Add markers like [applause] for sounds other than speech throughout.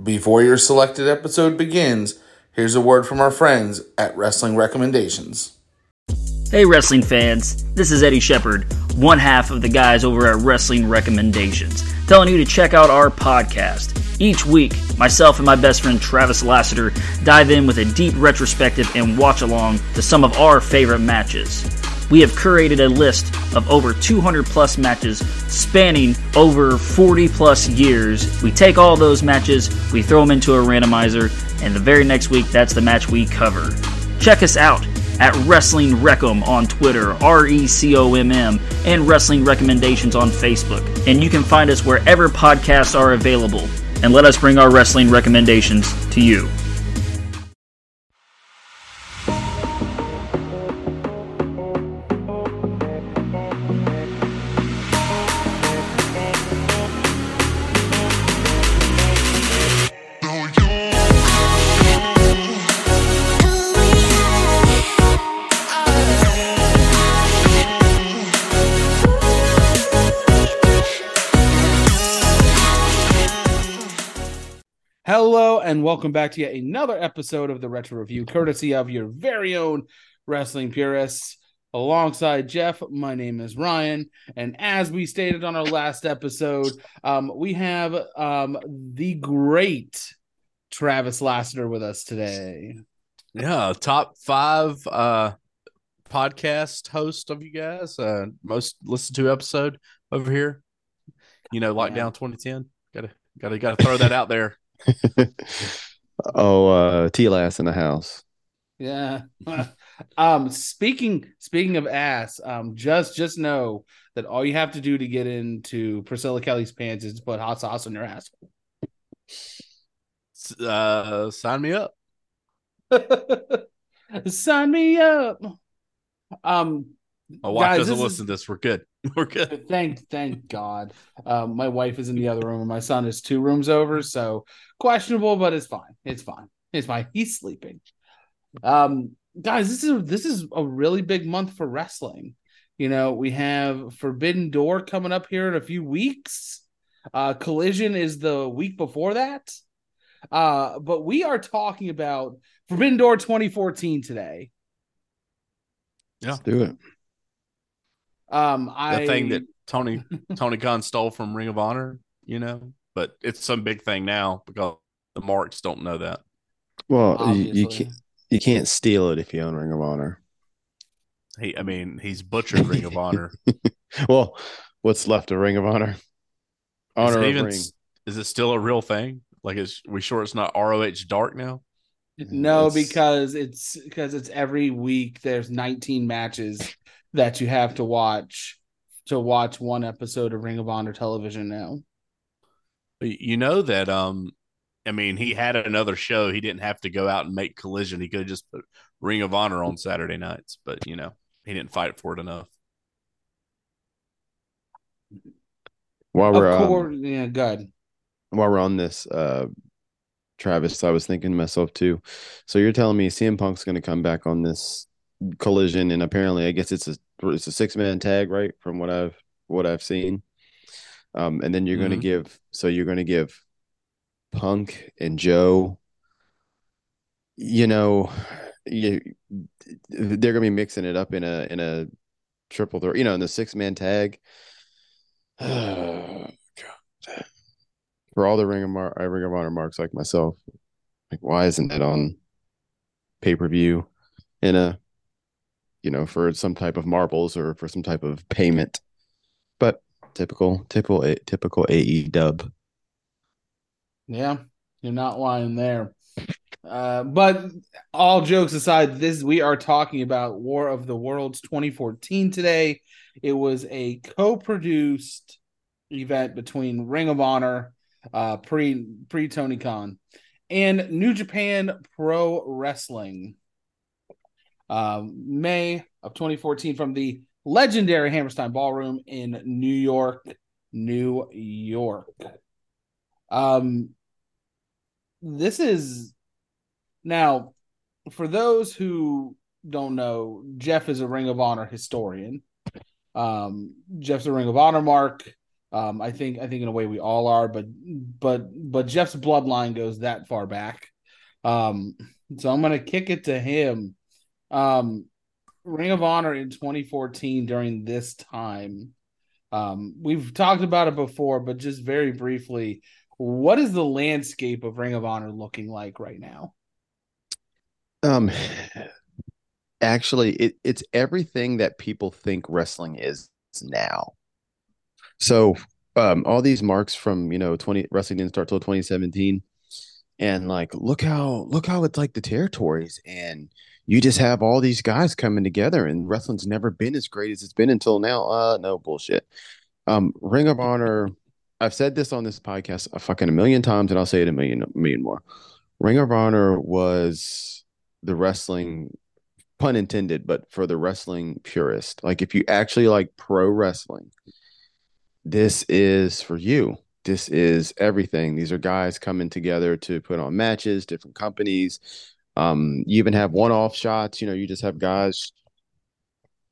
Before your selected episode begins, here's a word from our friends at Wrestling Recommendations. Hey, wrestling fans, this is Eddie Shepard, one half of the guys over at Wrestling Recommendations, telling you to check out our podcast. Each week, myself and my best friend Travis Lassiter dive in with a deep retrospective and watch along to some of our favorite matches. We have curated a list of over 200 plus matches spanning over 40 plus years. We take all those matches, we throw them into a randomizer, and the very next week, that's the match we cover. Check us out at Wrestling Recom on Twitter, R E C O M M, and Wrestling Recommendations on Facebook. And you can find us wherever podcasts are available. And let us bring our wrestling recommendations to you. And welcome back to yet another episode of the Retro Review, courtesy of your very own wrestling purists. Alongside Jeff, my name is Ryan, and as we stated on our last episode, um, we have um, the great Travis Lassiter with us today. Yeah, top five uh podcast host of you guys. Uh most listened to episode over here. You know, lockdown 2010. Gotta gotta gotta throw that out there. [laughs] oh, uh, T Lass in the house. Yeah. [laughs] um, speaking speaking of ass, um, just just know that all you have to do to get into Priscilla Kelly's pants is to put hot sauce on your ass. Uh sign me up. [laughs] Sign me up. Um, My wife Guys, doesn't this listen to this. We're good. We're good. thank thank God. Um, my wife is in the other room, and my son is two rooms over, so questionable, but it's fine. It's fine. It's fine. He's sleeping. Um, guys, this is this is a really big month for wrestling. You know, we have Forbidden Door coming up here in a few weeks. Uh, Collision is the week before that. Uh, but we are talking about Forbidden Door 2014 today. Let's do it. Um, The thing that Tony Tony Khan stole from Ring of Honor, you know, but it's some big thing now because the marks don't know that. Well, you, you can't you can't steal it if you own Ring of Honor. He I mean, he's butchered Ring of Honor. [laughs] Well, what's left of Ring of Honor? Is Honor it of even Ring. is it still a real thing? Like is we sure it's not ROH dark now? No, It's- because it's because it's every week. There's 19 matches that you have to watch to watch one episode of Ring of Honor television now. But You know that um I mean he had another show. He didn't have to go out and make collision. He could have just put Ring of Honor on Saturday nights, but you know, he didn't fight for it enough. While we're of um, yeah, good. while we're on this, uh, Travis, I was thinking to myself too. So you're telling me CM Punk's going to come back on this collision, and apparently, I guess it's a it's a six man tag, right? From what I've what I've seen. Um, and then you're going to give so you're going to give Punk and Joe. You know, you they're going to be mixing it up in a in a triple threat, you know, in the six man tag. Oh, [sighs] God for all the Ring of, Mar- uh, Ring of Honor marks like myself, like why isn't it on pay per view in a, you know, for some type of marbles or for some type of payment? But typical, typical, typical AE dub. Yeah, you're not lying there. Uh, but all jokes aside, this we are talking about War of the Worlds 2014 today. It was a co-produced event between Ring of Honor, uh, pre pre Tony Khan, and New Japan Pro Wrestling. Um, May of 2014 from the legendary Hammerstein Ballroom in New York, New York. Um, this is now for those who don't know, Jeff is a Ring of Honor historian. Um, Jeff's a Ring of Honor mark. Um, I think I think in a way we all are, but but but Jeff's bloodline goes that far back. Um, so I'm gonna kick it to him. Um, Ring of Honor in 2014 during this time. Um, we've talked about it before, but just very briefly, what is the landscape of Ring of Honor looking like right now? Um, actually, it, it's everything that people think wrestling is now. So, um, all these marks from you know 20 wrestling didn't start till 2017, and like look how look how it's like the territories and you just have all these guys coming together and wrestling's never been as great as it's been until now. Uh no bullshit. Um ring of honor i've said this on this podcast a fucking a million times and i'll say it a million a million more. Ring of honor was the wrestling pun intended but for the wrestling purist. Like if you actually like pro wrestling this is for you. This is everything. These are guys coming together to put on matches different companies um, you even have one-off shots. You know, you just have guys,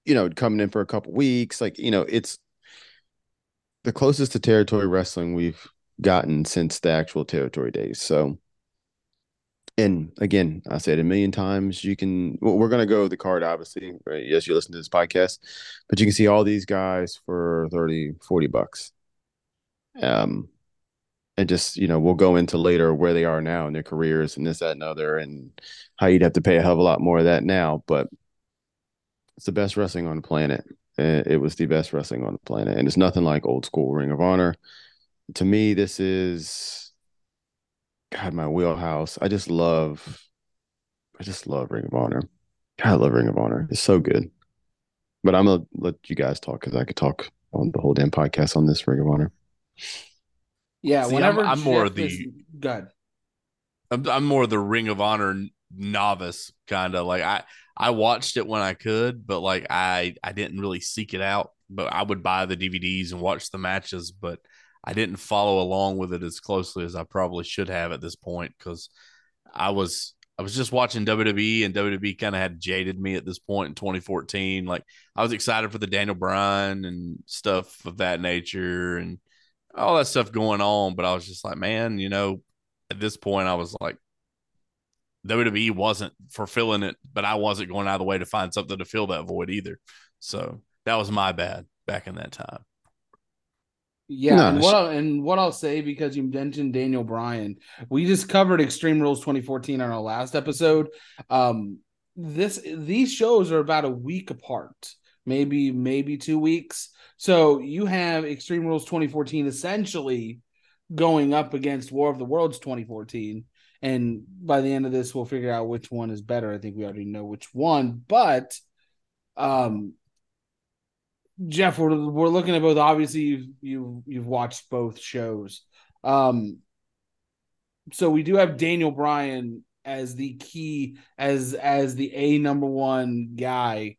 you know, coming in for a couple weeks. Like, you know, it's the closest to territory wrestling we've gotten since the actual territory days. So, and again, I said a million times, you can, well, we're going to go the card, obviously, right? Yes, you listen to this podcast, but you can see all these guys for 30, 40 bucks. Um, and just you know we'll go into later where they are now in their careers and this that and other and how you'd have to pay a hell of a lot more of that now but it's the best wrestling on the planet. It was the best wrestling on the planet and it's nothing like old school ring of honor. To me this is god my wheelhouse. I just love i just love ring of honor. God i love ring of honor. It's so good. But i'm gonna let you guys talk because i could talk on the whole damn podcast on this ring of honor yeah, See, whenever I'm, I'm more the is- good. I'm, I'm more the Ring of Honor novice kind of like I I watched it when I could, but like I I didn't really seek it out. But I would buy the DVDs and watch the matches, but I didn't follow along with it as closely as I probably should have at this point because I was I was just watching WWE and WWE kind of had jaded me at this point in 2014. Like I was excited for the Daniel Bryan and stuff of that nature and all that stuff going on, but I was just like, man, you know, at this point I was like WWE wasn't fulfilling it, but I wasn't going out of the way to find something to fill that void either. So that was my bad back in that time. Yeah, No, and what I'll, and what I'll say because you mentioned Daniel Bryan, we just covered Extreme Rules 2014 on our last episode. Um, this these shows are about a week apart, maybe maybe two weeks. So you have Extreme Rules 2014 essentially going up against War of the Worlds 2014, and by the end of this, we'll figure out which one is better. I think we already know which one, but um Jeff, we're, we're looking at both. Obviously, you've you've, you've watched both shows. Um, so we do have Daniel Bryan as the key as as the a number one guy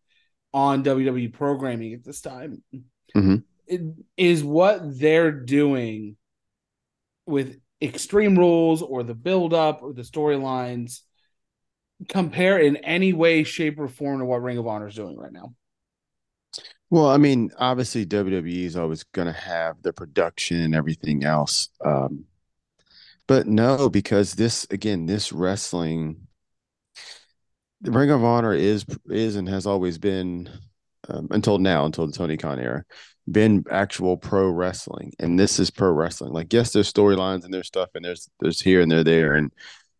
on WWE programming at this time. Mhm. It is what they're doing with Extreme Rules or the build up or the storylines compare in any way, shape, or form to what Ring of Honor is doing right now. Well, I mean, obviously WWE is always going to have the production and everything else. Um, but no, because this again, this wrestling, the Ring of Honor is is and has always been um, until now, until the Tony Khan era, been actual pro wrestling, and this is pro wrestling. Like, yes, there's storylines and there's stuff, and there's there's here and there there, and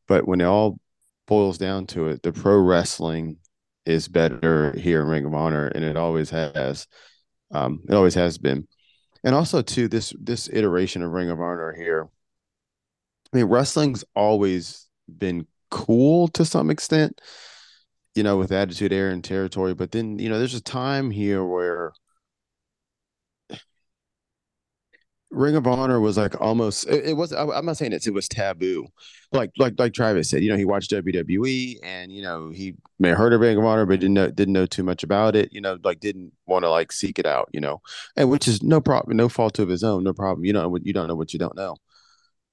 but when it all boils down to it, the pro wrestling is better here in Ring of Honor, and it always has. Um, it always has been, and also too this this iteration of Ring of Honor here. I mean, wrestling's always been cool to some extent, you know, with Attitude air, and Territory. But then you know, there's a time here where Ring of Honor was like almost it, it was I'm not saying it's it was taboo. Like like like Travis said, you know, he watched WWE and you know, he may have heard of Ring of Honor, but didn't know didn't know too much about it, you know, like didn't want to like seek it out, you know. And which is no problem, no fault of his own, no problem. You know you don't know what you don't know.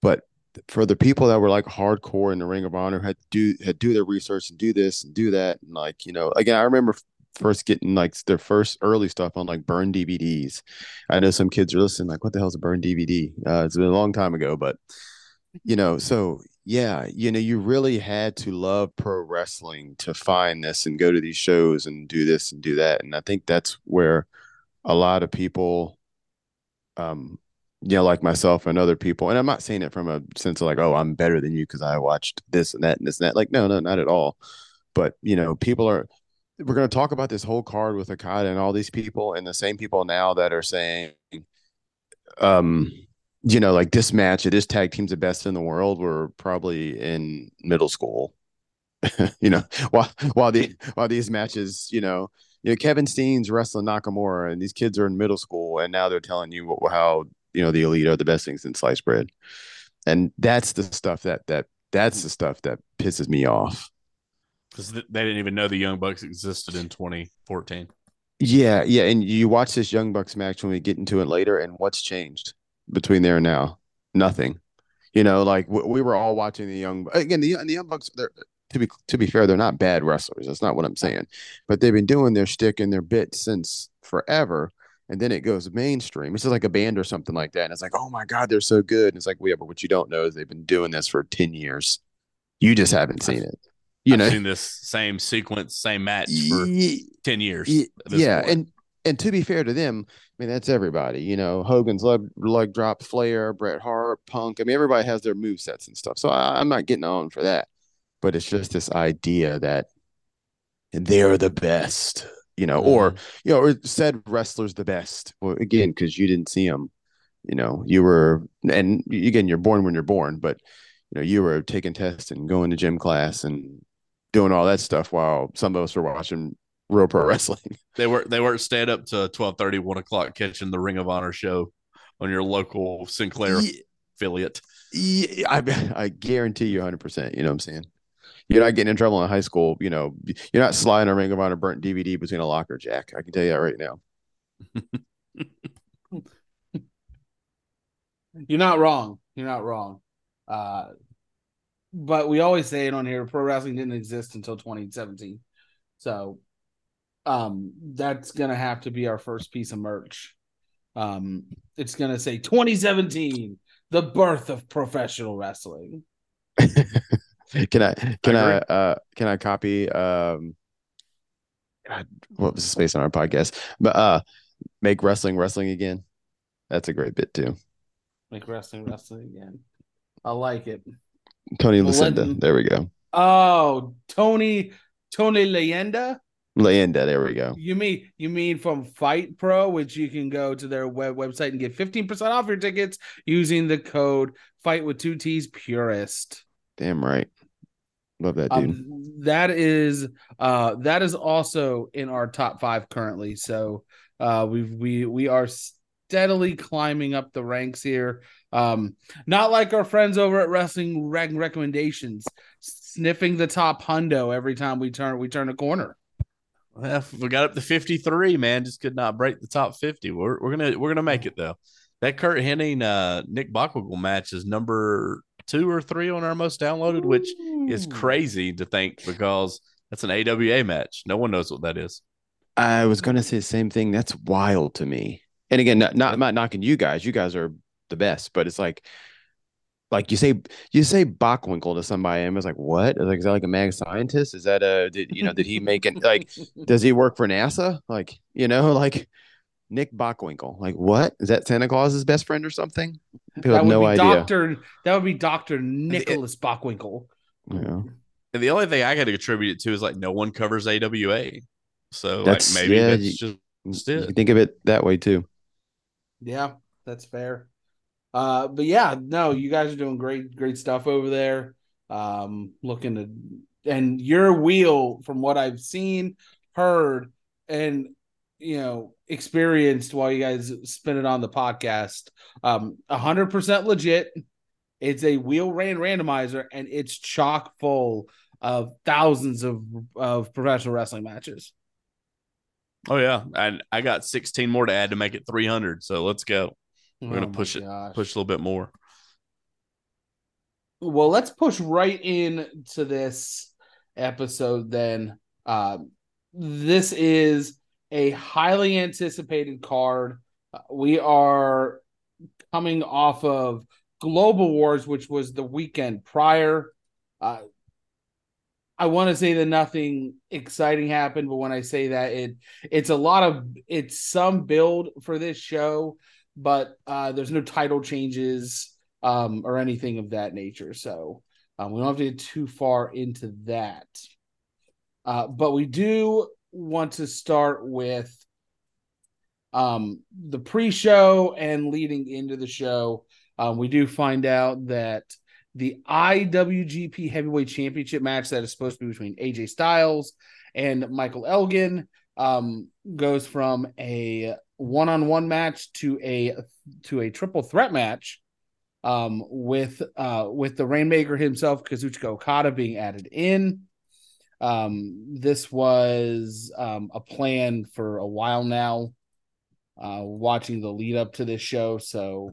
But for the people that were like hardcore in the Ring of Honor had to do had do their research and do this and do that and like, you know, again, I remember first getting like their first early stuff on like burn DVDs. I know some kids are listening, like, what the hell's a burn DVD? Uh, it's been a long time ago, but you know, so yeah, you know, you really had to love pro wrestling to find this and go to these shows and do this and do that. And I think that's where a lot of people, um, you know, like myself and other people, and I'm not saying it from a sense of like, oh, I'm better than you because I watched this and that and this and that. Like, no, no, not at all. But you know, people are we're going to talk about this whole card with Okada and all these people, and the same people now that are saying, um, you know, like this match, this tag team's the best in the world. We're probably in middle school, [laughs] you know, while while the while these matches, you know, you know, Kevin Steen's wrestling Nakamura, and these kids are in middle school, and now they're telling you how you know the elite are the best things in sliced bread, and that's the stuff that that that's the stuff that pisses me off because they didn't even know the Young Bucks existed in 2014. Yeah, yeah, and you watch this Young Bucks match when we get into it later, and what's changed between there and now? Nothing. You know, like we were all watching the Young again. The, the Young Bucks, they're to be to be fair, they're not bad wrestlers. That's not what I'm saying, but they've been doing their stick and their bit since forever. And then it goes mainstream. It's just like a band or something like that. And it's like, oh my God, they're so good. And it's like, well, yeah, but what you don't know is they've been doing this for 10 years. You just haven't seen it you I've know, seen this same sequence, same match for ten years. Yeah, point. and and to be fair to them, I mean that's everybody. You know, Hogan's leg leg drop, Flair, Bret Hart, Punk. I mean, everybody has their move sets and stuff. So I, I'm not getting on for that. But it's just this idea that they're the best, you know, mm-hmm. or you know, or said wrestlers the best. Well, again, because you didn't see them, you know, you were, and again, you're born when you're born, but you know, you were taking tests and going to gym class and doing all that stuff while some of us were watching real pro wrestling. [laughs] They were they weren't staying up to 12 30, 1 o'clock catching the Ring of Honor show on your local Sinclair yeah, affiliate. Yeah, I, [laughs] I guarantee you 100%. You know what I'm saying? You're not getting in trouble in high school. You know, you're not sliding a Ring of Honor burnt DVD between a locker jack. I can tell you that right now. [laughs] you're not wrong. You're not wrong. Uh, but we always say it on here pro wrestling didn't exist until 2017 so um that's gonna have to be our first piece of merch um it's gonna say 2017 the birth of professional wrestling [laughs] [laughs] can i can i, I uh can i copy um what was the space on our podcast but uh make wrestling wrestling again that's a great bit too make wrestling wrestling again i like it Tony Lucinda. There we go. Oh, Tony Tony Leyenda. Leyenda. There we go. You mean you mean from Fight Pro, which you can go to their web website and get fifteen percent off your tickets using the code Fight with Two T's Purist. Damn right. Love that dude. Um, that is uh that is also in our top five currently. So uh we we we are steadily climbing up the ranks here. Um, not like our friends over at Wrestling Rec- Recommendations, sniffing the top hundo every time we turn we turn a corner. Well, we got up to 53, man. Just could not break the top 50. We're, we're gonna we're gonna make it though. That Curt Hennig uh Nick Bockwinkel match is number two or three on our most downloaded, which is crazy to think because that's an AWA match. No one knows what that is. I was gonna say the same thing. That's wild to me. And again, not, not, not knocking you guys. You guys are the best, but it's like like you say you say Bockwinkel to somebody and it's like what like is that like a mad scientist is that a did you know did he make it like [laughs] does he work for NASA like you know [laughs] like Nick Bockwinkel. Like what? Is that Santa Claus's best friend or something? People that have no idea. Doctor that would be Doctor Nicholas Bockwinkel. Yeah. And the only thing I got to attribute it to is like no one covers AWA so that's, like maybe yeah, that's you, just it. think of it that way too. Yeah that's fair. Uh, but yeah, no, you guys are doing great, great stuff over there. Um, looking to, and your wheel, from what I've seen, heard, and you know, experienced while you guys spin it on the podcast, um, hundred percent legit. It's a wheel ran randomizer, and it's chock full of thousands of of professional wrestling matches. Oh yeah, and I got 16 more to add to make it 300. So let's go. We're gonna oh push it, push a little bit more. Well, let's push right into this episode then. Um, this is a highly anticipated card. Uh, we are coming off of Global Wars, which was the weekend prior. Uh, I want to say that nothing exciting happened, but when I say that, it it's a lot of it's some build for this show, but uh, there's no title changes um, or anything of that nature. So um, we don't have to get too far into that. Uh, but we do want to start with um, the pre-show and leading into the show. Um, we do find out that the IWGP Heavyweight Championship match that is supposed to be between AJ Styles and Michael Elgin um, goes from a one-on-one match to a to a triple threat match um, with uh, with the Rainmaker himself, Kazuchika Okada, being added in. Um, this was um, a plan for a while now. Uh, watching the lead up to this show, so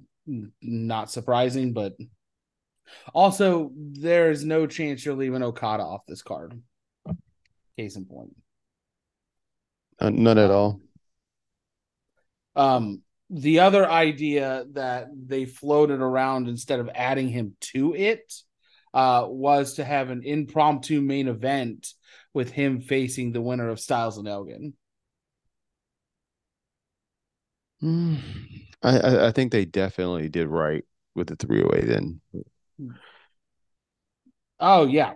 not surprising, but also there's no chance you're leaving Okada off this card. Case in point. Uh, none at all. Um, the other idea that they floated around instead of adding him to it uh, was to have an impromptu main event with him facing the winner of Styles and Elgin. Mm, I, I, think they definitely did right with the three way then. Oh yeah,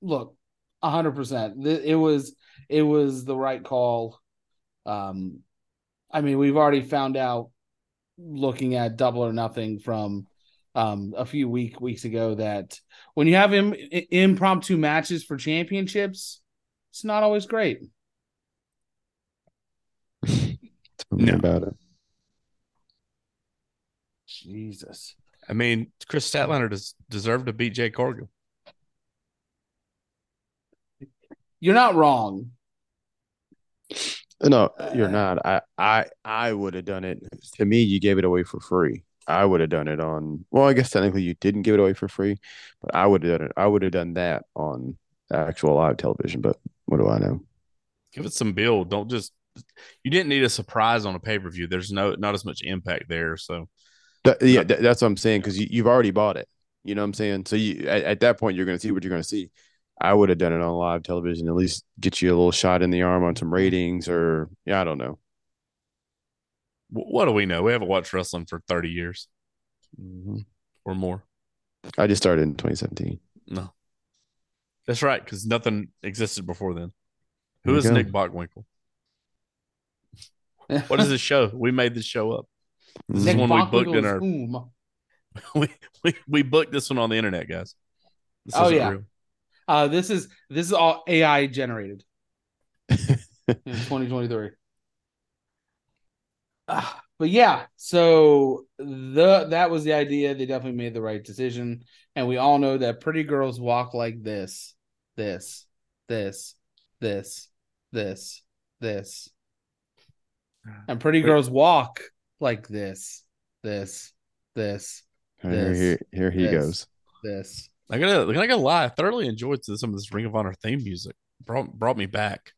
look, hundred percent. It was it was the right call. Um, I mean, we've already found out looking at double or nothing from um, a few week weeks ago that when you have Im- impromptu matches for championships, it's not always great. [laughs] Tell no. about it. Jesus. I mean, Kris Statlander does deserve to beat Jade Cargill. You're not wrong. No, you're not. I I I would have done it. To me, you gave it away for free. I would have done it on. Well, I guess technically you didn't give it away for free, but I would have done it. I would have done that on actual live television. But what do I know? Give it some build. Don't just. You didn't need a surprise on a pay per view. There's no not as much impact there. So, that, yeah, that, that's what I'm saying because you, you've already bought it. You know what I'm saying? So you at, at that point you're going to see what you're going to see. I would have done it on live television, at least get you a little shot in the arm on some ratings, or yeah, I don't know. What do we know? We haven't watched wrestling for 30 years mm-hmm. or more. I just started in 2017. No, that's right, because nothing existed before then. Who is Nick Bockwinkel? [laughs] what is this show? We made this show up. This Nick is one we booked in our. [laughs] we, we we booked this one on the internet, guys. This oh yeah. Real. Uh, this is this is all AI generated [laughs] in 2023. Uh, [sighs] but yeah, so the that was the idea. They definitely made the right decision, and we all know that pretty girls walk like this, this, this, this, this, this, [sighs] and pretty girls walk like this, this, this. Here, here, here he this, goes. This, I gotta, I gotta lie. I thoroughly enjoyed some of this Ring of Honor theme music. Brought, brought me back.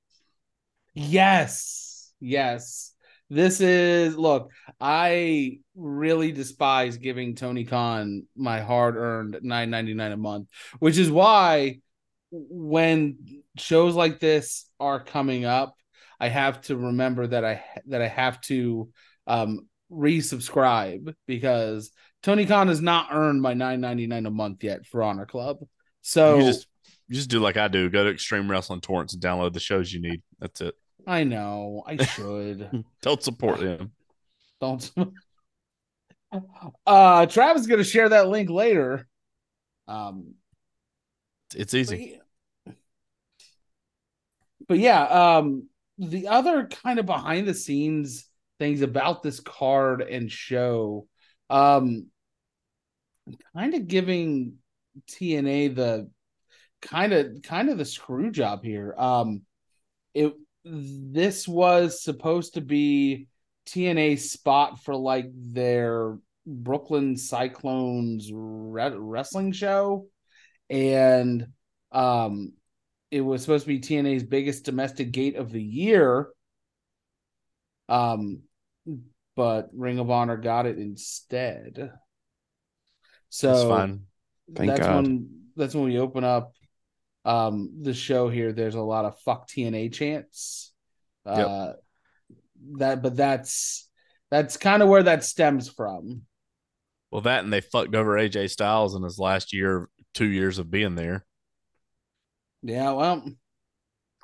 Yes, yes. This is look. I really despise giving Tony Khan my hard-earned nine ninety nine a month, which is why when shows like this are coming up, I have to remember that I that I have to um resubscribe because Tony Khan has not earned my nine ninety nine a month yet for Honor Club. So you just you just do like I do. Go to Extreme Wrestling Torrents and download the shows you need. That's it. I know. I should. [laughs] Don't support him. Don't. uh, Travis is gonna share that link later. Um, it's easy. But, but yeah, um, the other kind of behind the scenes things about this card and show um, kind of giving TNA the kind of kind of the screw job here. Um, it this was supposed to be TNA's spot for like their Brooklyn Cyclones re- wrestling show, and um, it was supposed to be TNA's biggest domestic gate of the year. Um, but Ring of Honor got it instead. So That's fine. Thank that's God. when that's when we open up um the show here. There's a lot of fuck TNA chants. Uh that but that's that's kind of where that stems from. Well, that and they fucked over AJ Styles in his last year, two years of being there. Yeah, well,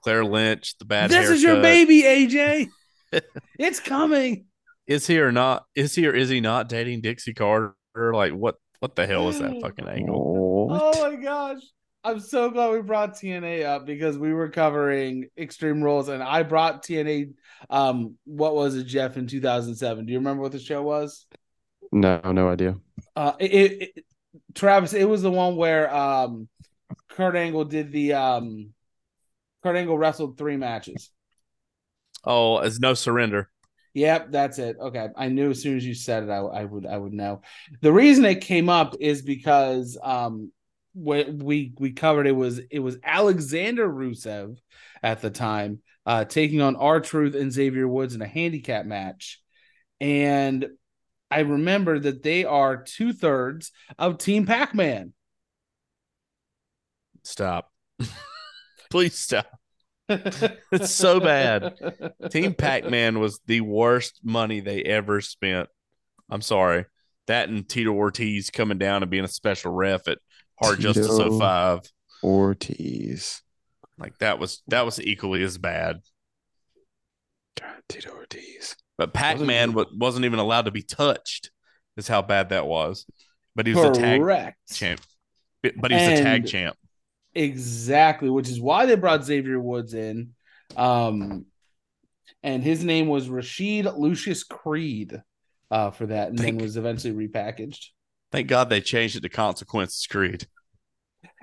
Claire Lynch, the bad. this is your baby, AJ. [laughs] it's coming. Is he or not? Is he or is he not dating Dixie Carter? Like what? What the hell is that fucking angle? What? Oh my gosh. I'm so glad we brought TNA up because we were covering Extreme Rules and I brought TNA um what was it Jeff in 2007. Do you remember what the show was? No, no idea. Uh it, it, it- Travis, it was the one where um Kurt Angle did the um Kurt Angle wrestled three matches. Oh, it's no surrender. Yep, that's it. Okay, I knew as soon as you said it, I, I would I would know. The reason it came up is because um we we we covered it was it was Alexander Rusev at the time uh taking on R-Truth and Xavier Woods in a handicap match, and I remember that they are two thirds of Team Pac Man. Stop. [laughs] Please stop. [laughs] It's so bad. Team Pac Man was the worst money they ever spent. I'm sorry. That and Tito Ortiz coming down and being a special ref at Hard Justice Tito. 05. Ortiz. Like that was that was equally as bad. God, Tito Ortiz. But Pac Man Wasn't- wasn't even allowed to be touched. Is how bad that was. But he was a tag champ. But but he was a tag champ. Exactly, which is why they brought Xavier Woods in. Um, and his name was Rashid Lucius Creed uh, for that, and Thank- then was eventually repackaged. Thank God they changed it to Consequences Creed.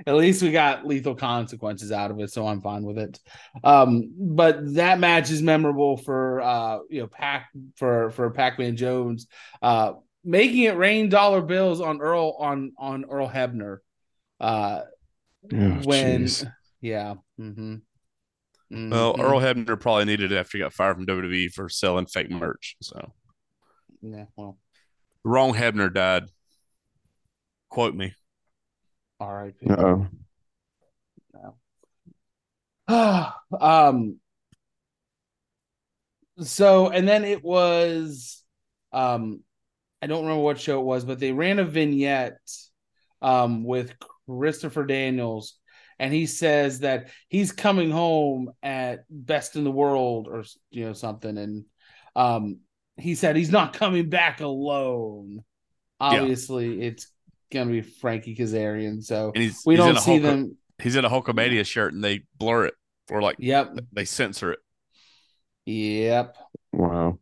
At least we got lethal consequences out of it, so I'm fine with it. Um, but that match is memorable for uh, you know Pac for for Pac-Man Jones, uh, making it rain dollar bills on Earl on on Earl Hebner. Uh, Oh, when jeez. yeah. hmm Mm-hmm. Well, Earl Hebner probably needed it after he got fired from WWE for selling fake merch. So Yeah, well, wrong Hebner died. Quote me. all right. Uh-oh. [sighs] um so and then it was um I don't remember what show it was, but they ran a vignette um with Christopher Daniels and he says that he's coming home at best in the world or you know something and um he said he's not coming back alone. Obviously it's gonna be Frankie Kazarian, so And he's we he's in don't a see Hulk, them. He's in a Hulkamania shirt and they blur it or like Yep, they censor it. yep. Wow.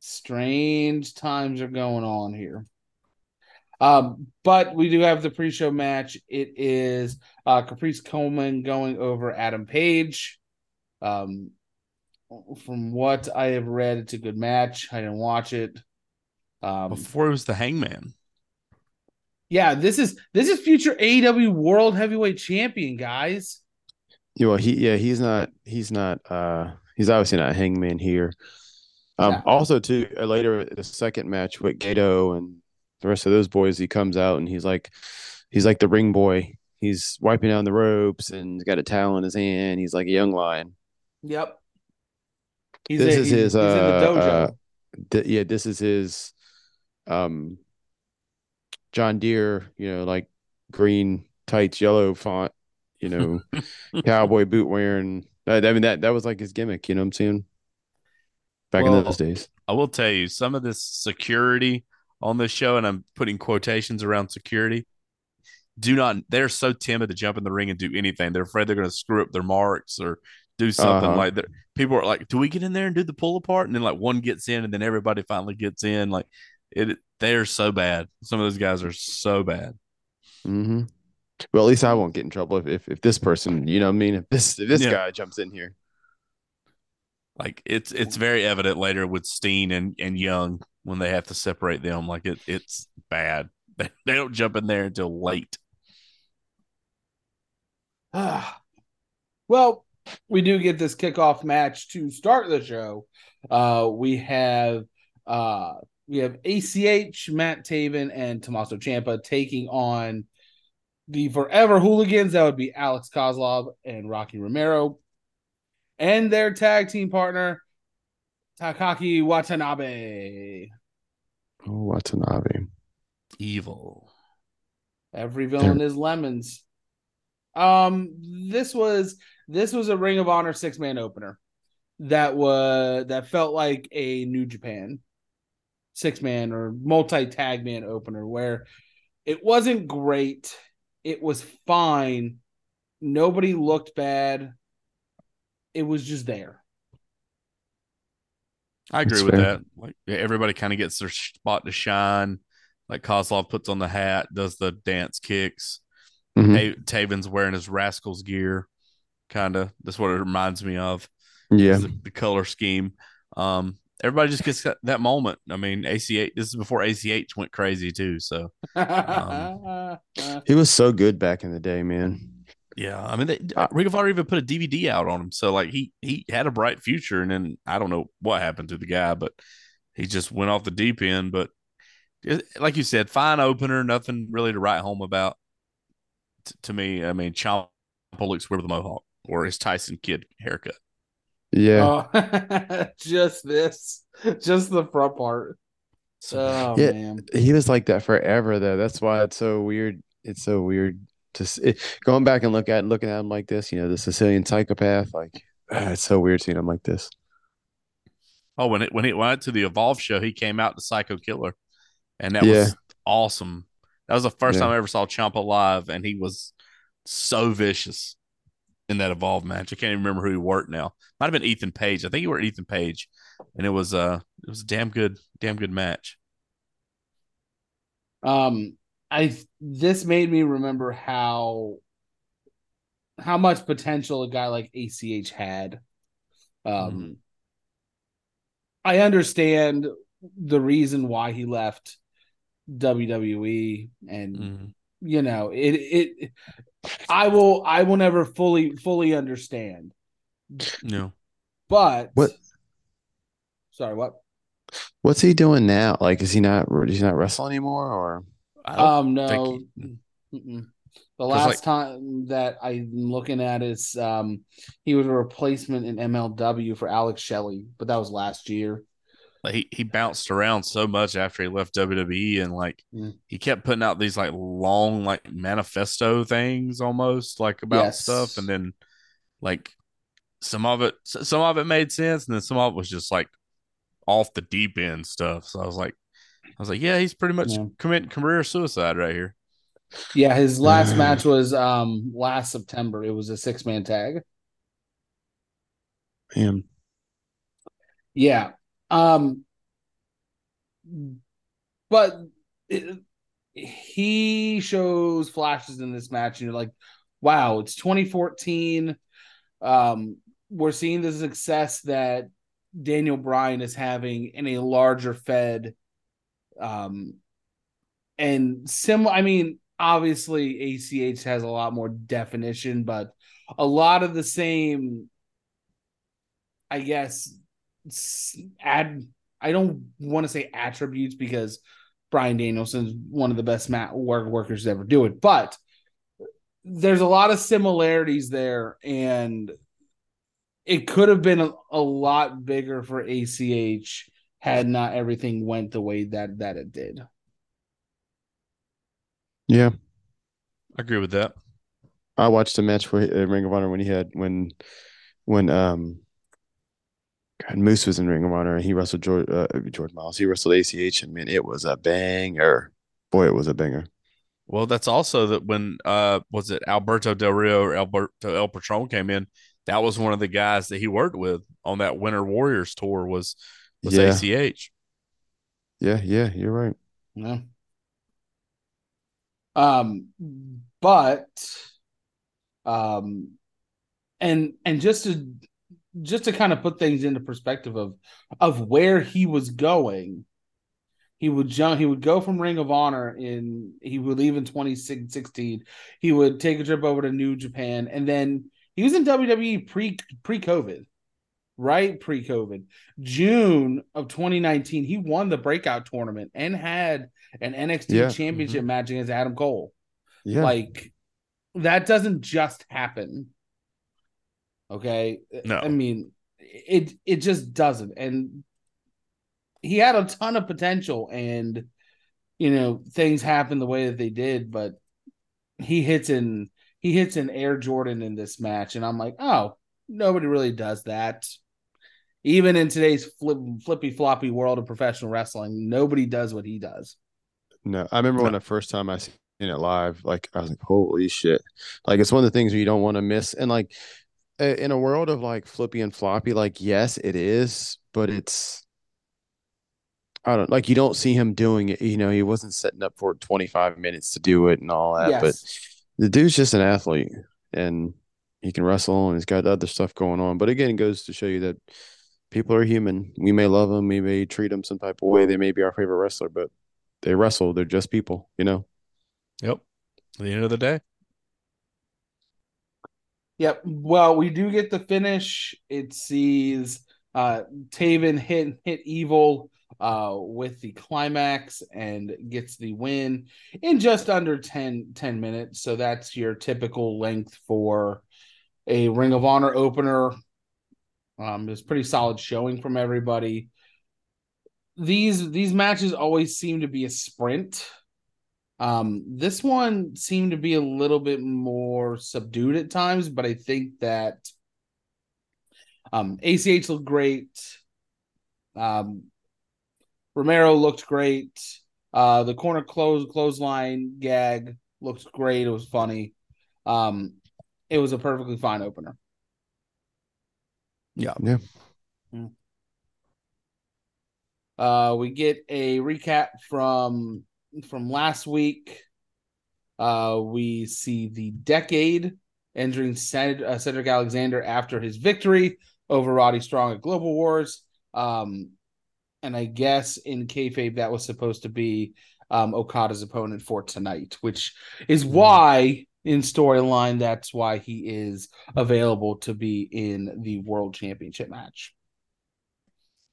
strange times are going on here. Um, but we do have the pre-show match. It is uh Caprice Coleman going over Adam Page. Um from what I have read, it's a good match. I didn't watch it. Um Before it was the Hangman. Yeah, this is this is future AEW World Heavyweight Champion, guys. Yeah, well, he yeah, he's not he's not uh he's obviously not hangman here. Um Yeah. also too uh, later the second match with Gato and the rest of those boys, he comes out and he's like he's like the ring boy. He's wiping down the ropes and he's got a towel in his hand. He's like a young lion. Yep. He's this a- is he's- his he's in the uh, dojo. uh th- yeah, this is his um John Deere, you know, like green tights, yellow font, you know, [laughs] cowboy boot wearing. I, mean that that was like his gimmick, you know what I'm saying? Back in those days. I will tell you some of this security on this show, and I'm putting quotations around security. Do not, they're so timid to jump in the ring and do anything. They're afraid they're going to screw up their marks or do something Uh-huh. like that. People are like, Do we get in there and do the pull apart? And then, like, one gets in, and then everybody finally gets in. Like, it, they're so bad. Some of those guys are so bad. Mm-hmm. Well, at least I won't get in trouble if if, if this person, you know, what I mean, if this if this Yeah. guy jumps in here. Like, it's it's very evident later with Steen and, and Young when they have to separate them. Like, it it's bad. [laughs] They, they don't jump in there until late. Ah, [sighs] Well, we do get this kickoff match to start the show. Uh, we have uh, we have ACH, Matt Taven, and Tommaso Ciampa taking on the Forever Hooligans. That would be Alex Kozlov and Rocky Romero, and their tag team partner Takaaki Watanabe. Oh, Watanabe. Evil. Every villain is lemons. Um, this was this was a Ring of Honor six man opener that was that felt like a New Japan six man or multi tag man opener where it wasn't great. It was fine. Nobody looked bad. It was just there. I agree That's with fair. that. Like yeah, everybody kind of gets their spot to shine. Like Kozlov puts on the hat, does the dance kicks. Mhm. Ta- Taven's wearing his Rascals gear, kind of. That's what it reminds me of. Yeah. the, the color scheme. Um, everybody just gets that, that moment. I mean, ACH. This is before ACH went crazy too. So Um, [laughs] He was so good back in the day, man. yeah, I mean, they, Ring of Honor even put a DVD out on him. So like he he had a bright future, and then I don't know what happened to the guy, but he just went off the deep end. But it- like you said, fine opener, nothing really to write home about. T- to me, I mean, Ciampa looks weird with a mohawk or his Tyson Kidd haircut. Yeah. Oh, [laughs] just this, just the front part. So Oh Yeah. man, he was like that forever though. That's why it's so weird. It's so weird to s- it, going back and look at looking at him like this. You know, the Sicilian psychopath. Like [sighs] it's so weird seeing him like this. Oh, when it when it went to the Evolve show, he came out the Psycho Killer, and that Yeah. was awesome. That was the first Yeah. time I ever saw Ciampa live, and he was so vicious in that Evolve match. I can't even remember who he worked now. Might have been Ethan Page. I think he worked Ethan Page, and it was uh it was a damn good damn good match. um, I this made me remember how how much potential a guy like ACH had. Um, Mhm. I understand the reason why he left WWE, and Mhm. You know it. It I will I will never fully fully understand, no but What- Sorry, what? What's he doing now? Like, is he not? Is he not wrestling anymore? Or I don't Um, no. think Mm-mm. The 'Cause, last like- time that I'm looking at is um he was a replacement in MLW for Alex Shelley, but that was last year. Like he he bounced around so much after he left WWE, and like Mm. he kept putting out these like long like manifesto things almost like about Yes. stuff, and then like some of it some of it made sense, and then some of it was just like off the deep end stuff. So I was like, I was like, yeah, he's pretty much Yeah. committing career suicide right here. Yeah, his last [laughs] match was um last September. It was a six man tag. man, Yeah. Um but it, he shows flashes in this match and you're like, wow, it's 2014. Um we're seeing the success that Daniel Bryan is having in a larger fed um and sim I mean obviously ACH has a lot more definition but a lot of the same I guess s- add I don't want to say attributes because Bryan Danielson's one of the best mat work workers to ever do it, but there's a lot of similarities there, and it could have been a, a lot bigger for ACH had not everything went the way that that it did. yeah. I agree with that. I watched a match for uh, Ring of Honor when he had when when um God, Moose was in Ring of Honor and he wrestled George uh, George Miles. He wrestled ACH and man, it was a banger. Boy, it was a banger. Well, that's also that when uh was it Alberto Del Rio or Alberto El Patron came in, that was one of the guys that he worked with on that Winter Warriors tour was was Yeah. ACH. Yeah, yeah, you're right. Yeah. Um, but um, and and just to just to kind of put things into perspective of of where he was going, he would jump. He would go from Ring of Honor in. He would leave in 2016. He would take a trip over to New Japan, and then He was in WWE pre pre COVID, right pre COVID. June of 2019, he won the breakout tournament and had an NXT Yeah. championship mm-hmm. match against Adam Cole. Yeah. Like that doesn't just happen. Okay. No. I mean, it it just doesn't. And he had a ton of potential and you know, things happen the way that they did, but he hits in he hits an Air Jordan in this match, and I'm like, oh, nobody really does that. Even in today's flip, flippy floppy world of professional wrestling, nobody does what he does. No, I remember when the first time I seen it live, like I was like, "Holy shit!" Like it's one of the things where you don't want to miss. And like in a world of like flippy and floppy, like yes, it is, but it's I don't like you don't see him doing it. You know, he wasn't setting up for 25 minutes to do it and all that. But the dude's just an athlete, and he can wrestle, and he's got other stuff going on. But again, it goes to show you that people are human. We may love them, we may treat them some type of way. They may be our favorite wrestler, but they wrestle. They're just people, you know. Yep. At the end of the day. Yep. Well, we do get the finish. It sees uh Taven hit hit evil uh with the climax and gets the win in just under 10, 10 minutes. So that's your typical length for a Ring of Honor opener. Um, it's pretty solid showing from everybody. These these matches always seem to be a sprint. Um, this one seemed to be a little bit more subdued at times, but I think that um, ACH looked great. Um, Romero looked great. Uh, the corner close clothesline gag looked great. It was funny. Um, it was a perfectly fine opener. Yeah. Yeah. Uh, we get a recap from from last week. Uh, we see the decade entering Ced- uh, Cedric Alexander after his victory over Roddy Strong at Global Wars. Um, and I guess in kayfabe that was supposed to be um, Okada's opponent for tonight, which is why in storyline that's why he is available to be in the World Championship match.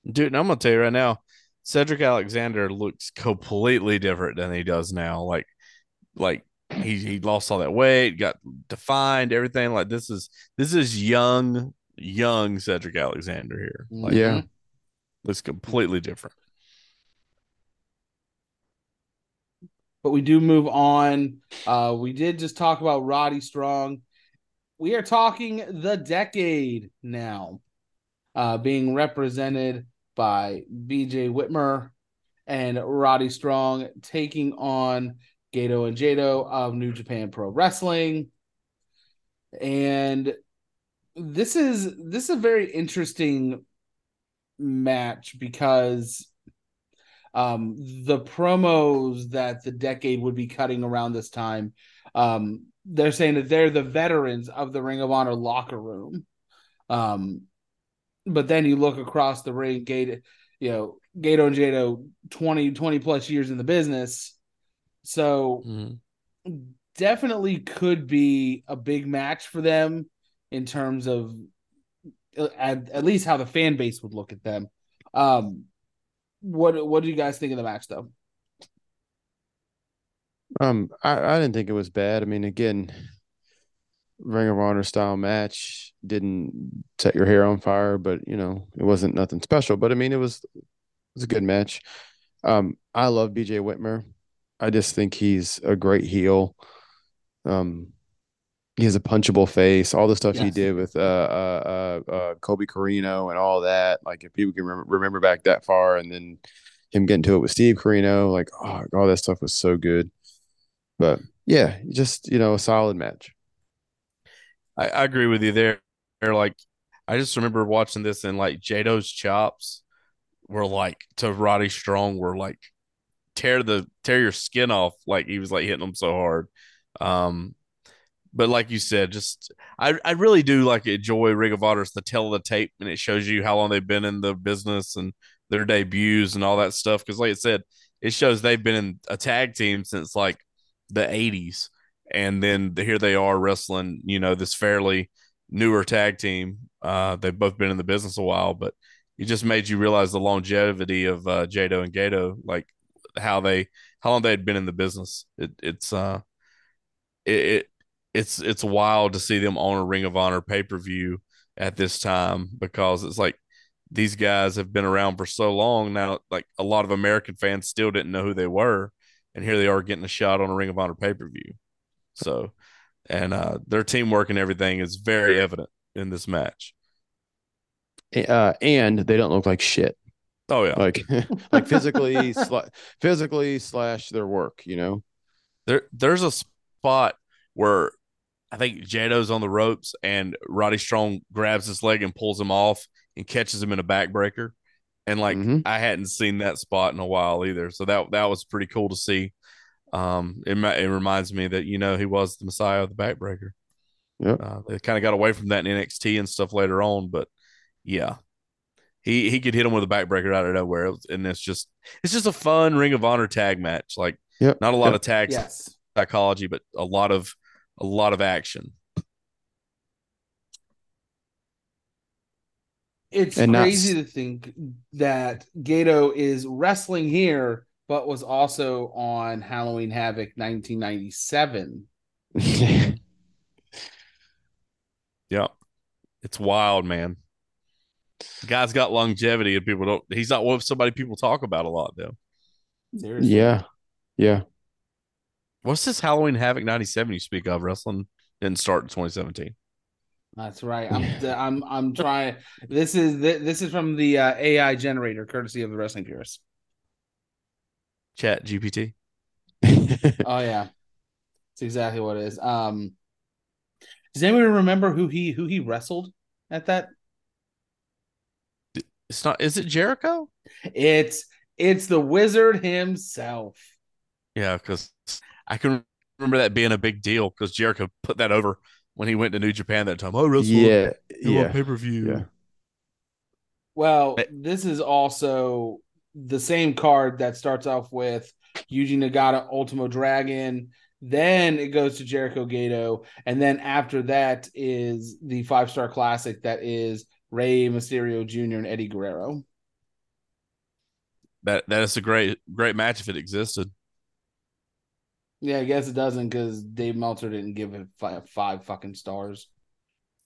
Dude, I'm gonna tell you right now, Cedric Alexander looks completely different than he does now. Like, like he he lost all that weight, got defined, everything. Like this is this is young, young Cedric Alexander here. Like, Yeah. looks completely different. but we do move on. Uh, we did just talk about Roddy Strong. We are talking the decade now, uh, being represented by BJ Whitmer and Roddy Strong taking on Gedo and Jado of New Japan Pro Wrestling. And this is this is a very interesting match because um, the promos that the decade would be cutting around this time, um, they're saying that they're the veterans of the Ring of Honor locker room. Um, but then you look across the ring, Gate, you know, Gedo and Jado, 20, 20 plus years in the business. So definitely could be a big match for them in terms of uh, at, at least how the fan base would look at them. Um, what what do you guys think of the match though? Um, I, I didn't think it was bad. I mean, again, Ring of Honor style match didn't set your hair on fire, but you know, it wasn't nothing special. But I mean, it was it was a good match. Um, I love BJ Whitmer. I just think he's a great heel. Um, he has a punchable face. All the stuff he did with uh, uh, uh, uh, Colby Corino and all that. Like, if people can remember, remember back that far, and then him getting to it with Steve Corino, like, oh, all that stuff was so good. But yeah, just you know, a solid match. I, I agree with you there. Like, I just remember watching this and like Jado's chops were like to Roddy Strong were like tear the tear your skin off. Like he was like hitting them so hard. Um, but like you said, just I I really do like enjoy Ring of Honor. It's the tell of the tape, and it shows you how long they've been in the business and their debuts and all that stuff. Because like I said, it shows they've been in a tag team since like the '80s, and then here they are wrestling. You know this fairly newer tag team. Uh, they've both been in the business a while, but it just made you realize the longevity of uh, Jado and Gedo, like how they how long they had been in the business. It, it's uh, it, it it's it's wild to see them on a Ring of Honor pay per view at this time because it's like these guys have been around for so long now. Like a lot of American fans still didn't know who they were, and here they are getting a shot on a Ring of Honor pay per view. So, and uh, their teamwork and everything is very evident in this match. Uh, and they don't look like shit. Oh yeah, Like, [laughs] like physically, sla- physically slash their work. You know. there there's a spot where I think Jado's on the ropes and Roddy Strong grabs his leg and pulls him off and catches him in a backbreaker. And like Mhm. I hadn't seen that spot in a while either, so that that was pretty cool to see. Um, it it reminds me that you know he was the Messiah of the backbreaker. Yeah, Uh, they kind of got away from that in NXT and stuff later on, but yeah, he he could hit him with a backbreaker out of nowhere, It was- and it's just it's just a fun Ring of Honor tag match. Like Yep. not a lot Yep. of tag Yes. psychology, but a lot of a lot of action. It's And not crazy to think that Gedo is wrestling here, but was also on Halloween Havoc 1997. [laughs] Yeah, it's wild, man. The guy's got longevity, and people don't. He's not one of somebody people talk about a lot, though. Seriously. yeah. Yeah. What's this Halloween Havoc '97 you speak of? Wrestling didn't start in 2017. That's right. I'm [laughs] I'm I'm trying. This is this is from the uh, AI generator, courtesy of the Wrestling Purists. Chat GPT. [laughs] Oh yeah, it's exactly what it is. Um, does anyone remember who he who he wrestled at that? It's not. Is it Jericho? It's it's the Wizard himself. Yeah, because I can remember that being a big deal because Jericho put that over when he went to New Japan that time. Oh, wrestle yeah. Yeah. pay per view. Yeah. Well, this is also the same card that starts off with Yuji Nagata, Ultimo Dragon. Then it goes to Jericho Gedo, and then after that is the five star classic that is Rey Mysterio Jr. and Eddie Guerrero. That that is a great great match if it existed. Yeah, I guess it doesn't because Dave Meltzer didn't give it five, five fucking stars.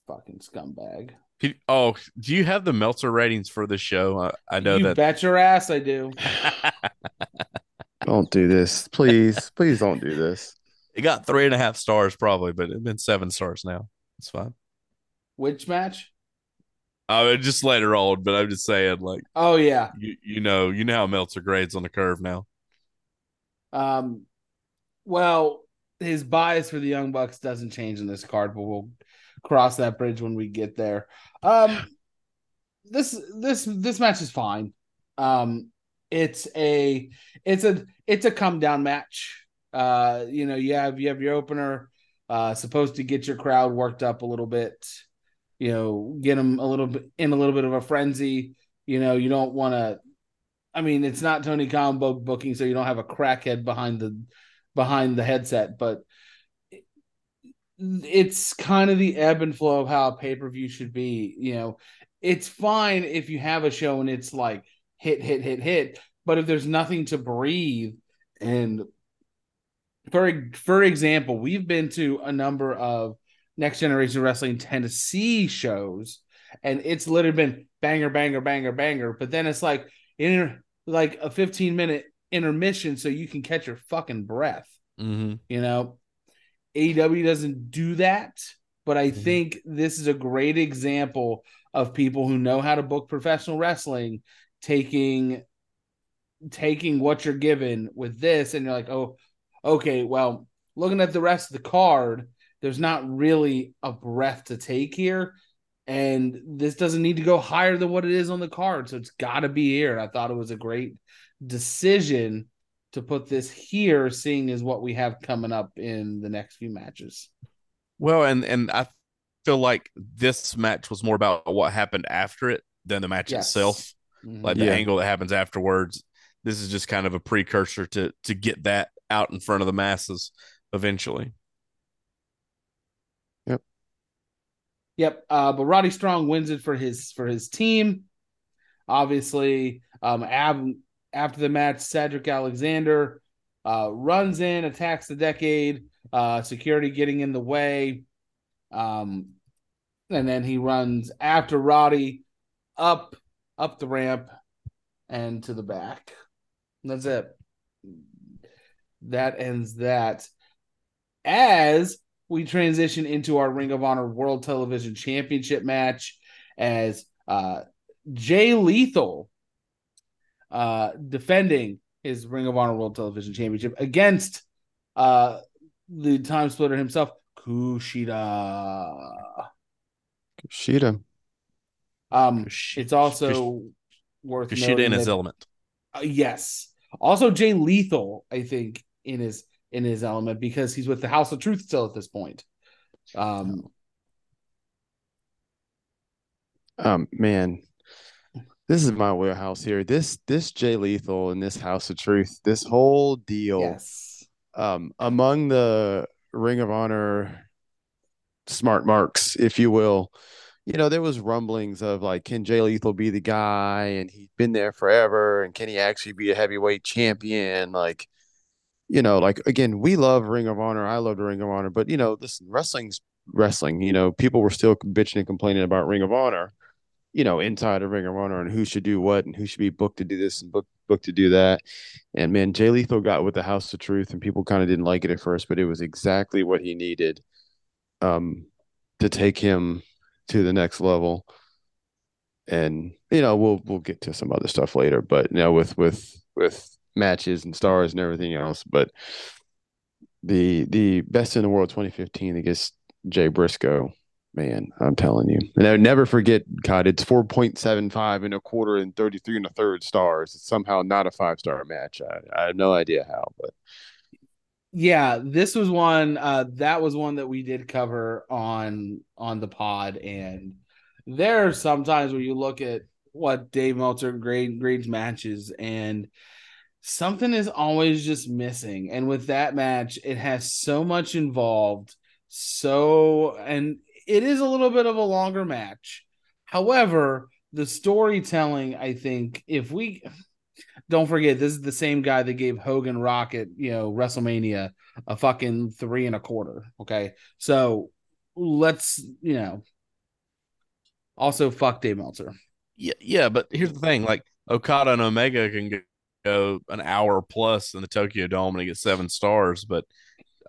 Fucking scumbag. Could- Oh, do you have the Meltzer ratings for the show? I, I know you that. bet your ass I do. [laughs] Don't do this. Please. Please don't do this. it got three and a half stars probably, but it's been seven stars now. It's fine. Which match? I mean, just later on, but I'm just saying, like Oh yeah. you, you know, you know how Meltzer grades on the curve now. Um, well, his bias for the Young Bucks doesn't change in this card, but we'll cross that bridge when we get there. Um, this this this match is fine. Um, it's a it's a it's a come down match. Uh, you know, you have you have your opener, uh, supposed to get your crowd worked up a little bit. You know, get them a little bit in a little bit of a frenzy. You know, you don't want to. I mean, it's not Tony Khan book booking, so you don't have a crackhead behind the behind the headset, but it's kind of the ebb and flow of how a pay per view should be. You know, it's fine if you have a show and it's like hit, hit, hit, hit, but if there's nothing to breathe, and for for example, we've been to a number of Next Generation Wrestling Tennessee shows, and it's literally been banger, banger, banger, banger, but then it's like in like a 15 minute intermission so you can catch your fucking breath. Mm-hmm. You know, AEW doesn't do that, but I Mhm. think this is a great example of people who know how to book professional wrestling taking taking what you're given with this and you're like, "Oh, okay, well, looking at the rest of the card, there's not really a breath to take here." And this doesn't need to go higher than what it is on the card. So it's got to be here. I thought it was a great decision to put this here, seeing as what we have coming up in the next few matches. Well, and and I feel like this match was more about what happened after it than the match Yes. itself, Mhm. like the Yeah. angle that happens afterwards. This is just kind of a precursor to to get that out in front of the masses eventually. Yep. Yep. Uh, but Roddy Strong wins it for his for his team. Obviously, um, ab- after the match, Cedric Alexander uh, runs in, attacks the decade. Uh, security getting in the way. Um, and then he runs after Roddy up up the ramp and to the back. That's it. That ends that. As we transition into our Ring of Honor World Television Championship match, as uh, Jay Lethal uh, defending his Ring of Honor World Television Championship against uh, the time splitter himself, Kushida. Kushida. Um, Kush- it's also worth Kushida noting in his that- element. uh, yes. Also, Jay Lethal, I think, in his in his element because he's with the House of Truth still at this point. Um, Um, man, this is my warehouse here. This this Jay Lethal and this House of Truth, this whole deal. yes. um, among the Ring of Honor smart marks, if you will, you know, there was rumblings of like, can Jay Lethal be the guy? And he's been there forever. And can he actually be a heavyweight champion? Like, you know, like again, we love Ring of Honor. I love the Ring of Honor, but you know, listen, wrestling's wrestling. You know, people were still bitching and complaining about Ring of Honor. You know, inside of Ring of Honor and who should do what and who should be booked to do this and book booked to do that. And man, Jay Lethal got with the House of Truth, and people kind of didn't like it at first, but it was exactly what he needed um, to take him to the next level. And you know, we'll we'll get to some other stuff later, but you know, with with with matches and stars and everything else. But the the best in the world 2015 against Jay Briscoe, man, I'm telling you. And I never forget, God, it's 4.75 and a quarter and 33 and a third stars. It's somehow not a five star match. I, I have no idea how, but Yeah, this was one uh that was one that we did cover on on the pod and there are sometimes where you look at what Dave Meltzer grade grades matches and something is always just missing and with that match it has so much involved so and it is a little bit of a longer match. However the storytelling i think if we don't forget this is the same guy that gave hogan rocket you know wrestlemania a fucking three and a quarter okay? So let's you know also fuck dave meltzer. Yeah, yeah, but here's the thing: like Okada and Omega can go, an hour plus in the Tokyo Dome and get seven stars, but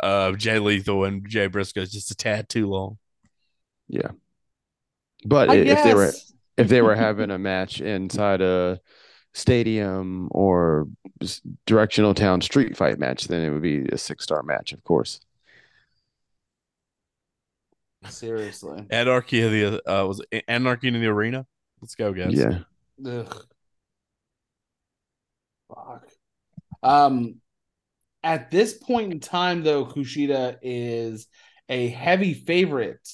uh, Jay Lethal and Jay Briscoe is just a tad too long. Yeah. But I if they were if they were having [laughs] a match inside a stadium or directional town street fight match, then it would be a six star match, of course. seriously Anarchy of the uh, was it Anarchy in the Arena. Let's go, guys. Yeah. Ugh. Fuck. Um, at this point in time, though, Kushida is a heavy favorite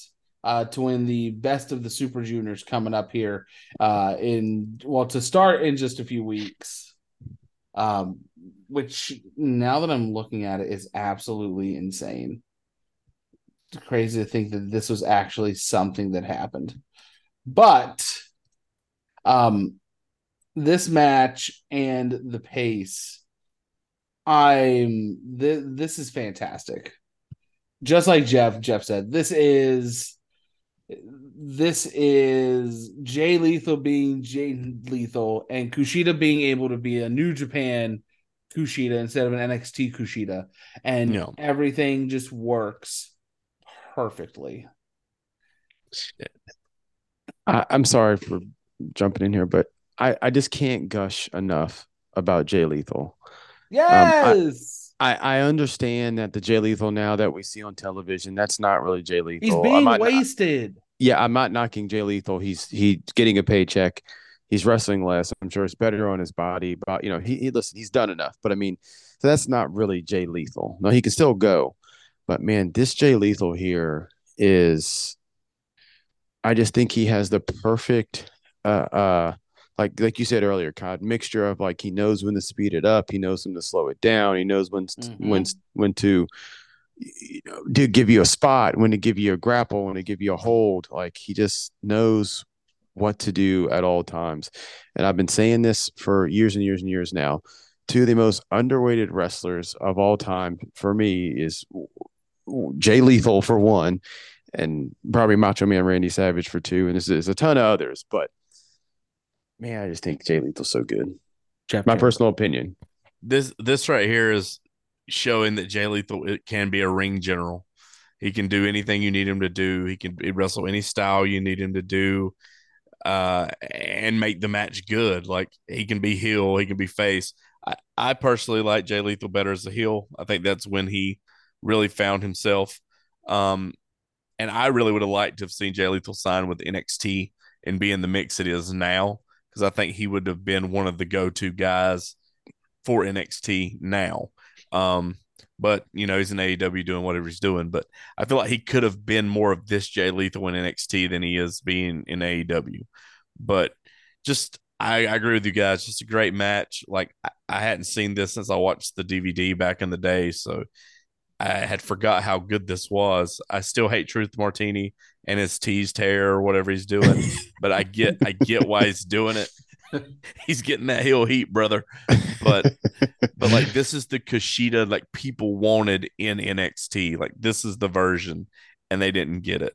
uh, to win the best of the Super Juniors coming up here. Uh, in well, to start in just a few weeks. Um, which now that I'm looking at it is absolutely insane. It's crazy to think that this was actually something that happened, but um this match and the pace i'm th- this is fantastic just like jeff jeff said this is this is jay lethal being jay lethal and kushida being able to be a new japan kushida instead of an nxt kushida and Yeah. everything just works perfectly I, I'm sorry for jumping in here, but I, I just can't gush enough about Jay Lethal. Um, yes I, I I understand that the Jay Lethal now that we see on television, that's not really Jay Lethal. he's being not- wasted yeah, I'm not knocking Jay Lethal. He's he's getting a paycheck. He's wrestling less. I'm sure it's better on his body. But you know, he, he listen, he's done enough. But I mean, so that's not really Jay Lethal. No, he can still go. But man, this Jay Lethal here is I just think he has the perfect uh uh like like you said earlier, Cod, mixture of like he knows when to speed it up, he knows when to slow it down, he knows when Mhm. when when to you know, to give you a spot, when to give you a grapple, when to give you a hold. Like he just knows what to do at all times. And I've been saying this for years and years and years now. Two of the most underrated wrestlers of all time for me is Jay Lethal for one, and probably Macho Man Randy Savage for two. And there's, there's a ton of others, but man, I just think Jay Lethal's so good. Jeff My Jarrett. personal opinion. This this right here is showing that Jay Lethal it can be a ring general. He can do anything you need him to do. He can wrestle any style you need him to do, uh, and make the match good. Like he can be heel, he can be face. I, I personally like Jay Lethal better as a heel. I think that's when he really found himself. Um, and I really would have liked to have seen Jay Lethal sign with NXT and be in the mix it is now because I think he would have been one of the go-to guys for NXT now. Um, but you know he's in AEW doing whatever he's doing. But I feel like he could have been more of this Jay Lethal in NXT than he is being in AEW. But just I, I agree with you guys. Just a great match. Like I, I hadn't seen this since I watched the DVD back in the day, so I had forgot how good this was. I still hate Truth Martini and his teased hair or whatever he's doing, [laughs] but I get I get why he's doing it. [laughs] He's getting that heel heat, brother. But but like this is the Kushida like people wanted in NXT. Like this is the version, and they didn't get it.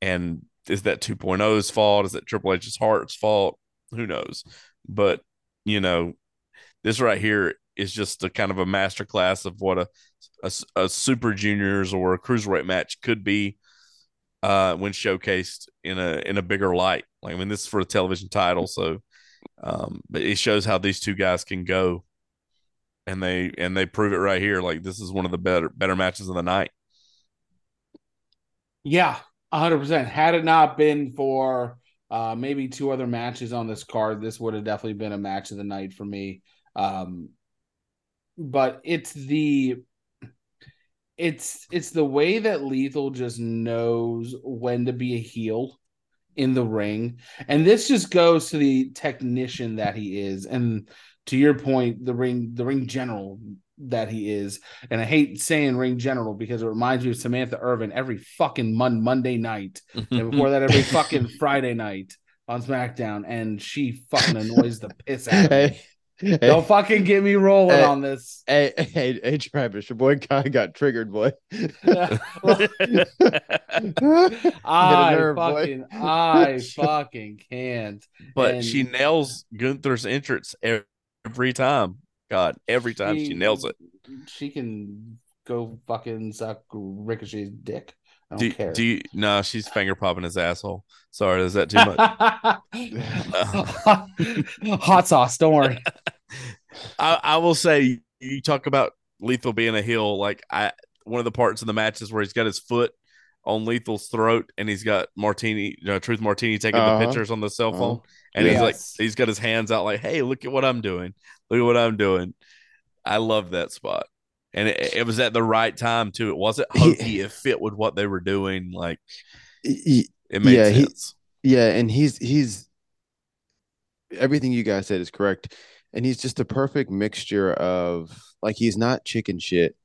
And is that 2.0's fault? Is that Triple H's heart's fault? Who knows? But you know, this right here is just a kind of a masterclass of what a, a, a super juniors or a cruiserweight match could be uh, when showcased in a in a bigger light. Like I mean, this is for a television title, so um, but it shows how these two guys can go, and they and they prove it right here. Like this is one of the better better matches of the night. Yeah, hundred percent. Had it not been for uh, maybe two other matches on this card, this would have definitely been a match of the night for me. Um, but it's the it's it's the way that Lethal just knows when to be a heel in the ring, and this just goes to the technician that he is, and to your point, the ring the ring general that he is. And I hate saying ring general because it reminds me of Samantha Irvin every fucking mon- Monday night. [laughs] And before that, every fucking Friday night on SmackDown. And she fucking annoys the piss out of me. Hey, [laughs] Don't fucking get me rolling Hey. on this. hey, hey, hey, Travis, your boy kind got triggered, boy. [laughs] [laughs] I nerve, boy. fucking, I fucking can't. but And- she nails Gunther's entrance every time. God, every time she, nails it. She can go fucking suck Ricochet's dick. I don't Do, care. do you? No, she's finger popping his asshole. Sorry, is that too much? Hot sauce, don't worry. I, I will say you talk about Lethal being a heel. Like I, one of the parts of the match is where he's got his foot on Lethal's throat, and he's got Martini, you know, Truth Martini taking Uh-huh. the pictures on the cell Uh-huh. phone, and he's like, he's got his hands out, like, "Hey, look at what I'm doing! Look at what I'm doing!" I love that spot, and it, it was at the right time too. It wasn't hokey; it fit with what they were doing. Like Y- it made Yeah, he- sense. Yeah, and he's he's everything you guys said is correct. And he's just a perfect mixture of like he's not chicken shit,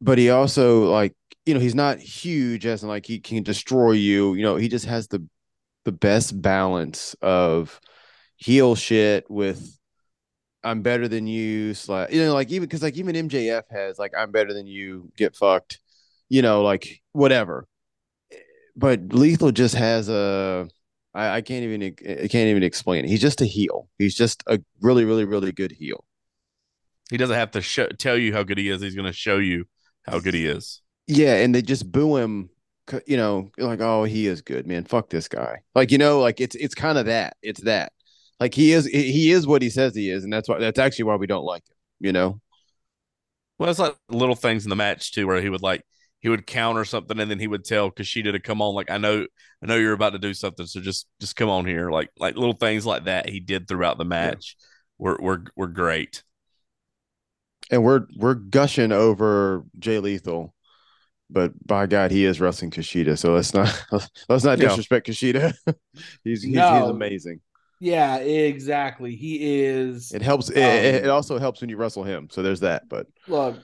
but he also like you know, he's not huge as in like he can destroy you. You know, he just has the the best balance of heel shit with I'm better than you, slash you know, like even because like even MJF has like I'm better than you, get fucked, you know, like whatever. But Lethal just has a I, I can't even I can't even explain it. He's just a heel. He's just a really, really, really good heel. He doesn't have to show, tell you how good he is. He's going to show you how good he is. Yeah, and they just boo him, you know, like oh he is good, man. Fuck this guy. Like you know, like it's it's kind of that. It's that. Like he is he is what he says he is, and that's why that's actually why we don't like him. You know. Well, it's like little things in the match too, where he would like he would counter something, and then he would tell Kushida to come on. Like I know, I know you're about to do something, so just just come on here. Like like little things like that he did throughout the match were were were great. and we're we're gushing over Jay Lethal, but by God, he is wrestling Kushida. So let's not [laughs] let's not Yeah. disrespect Kushida. [laughs] he's, he's he's amazing. Yeah, exactly. He is. It helps. It, Um, it also helps when you wrestle him. So there's that. But look,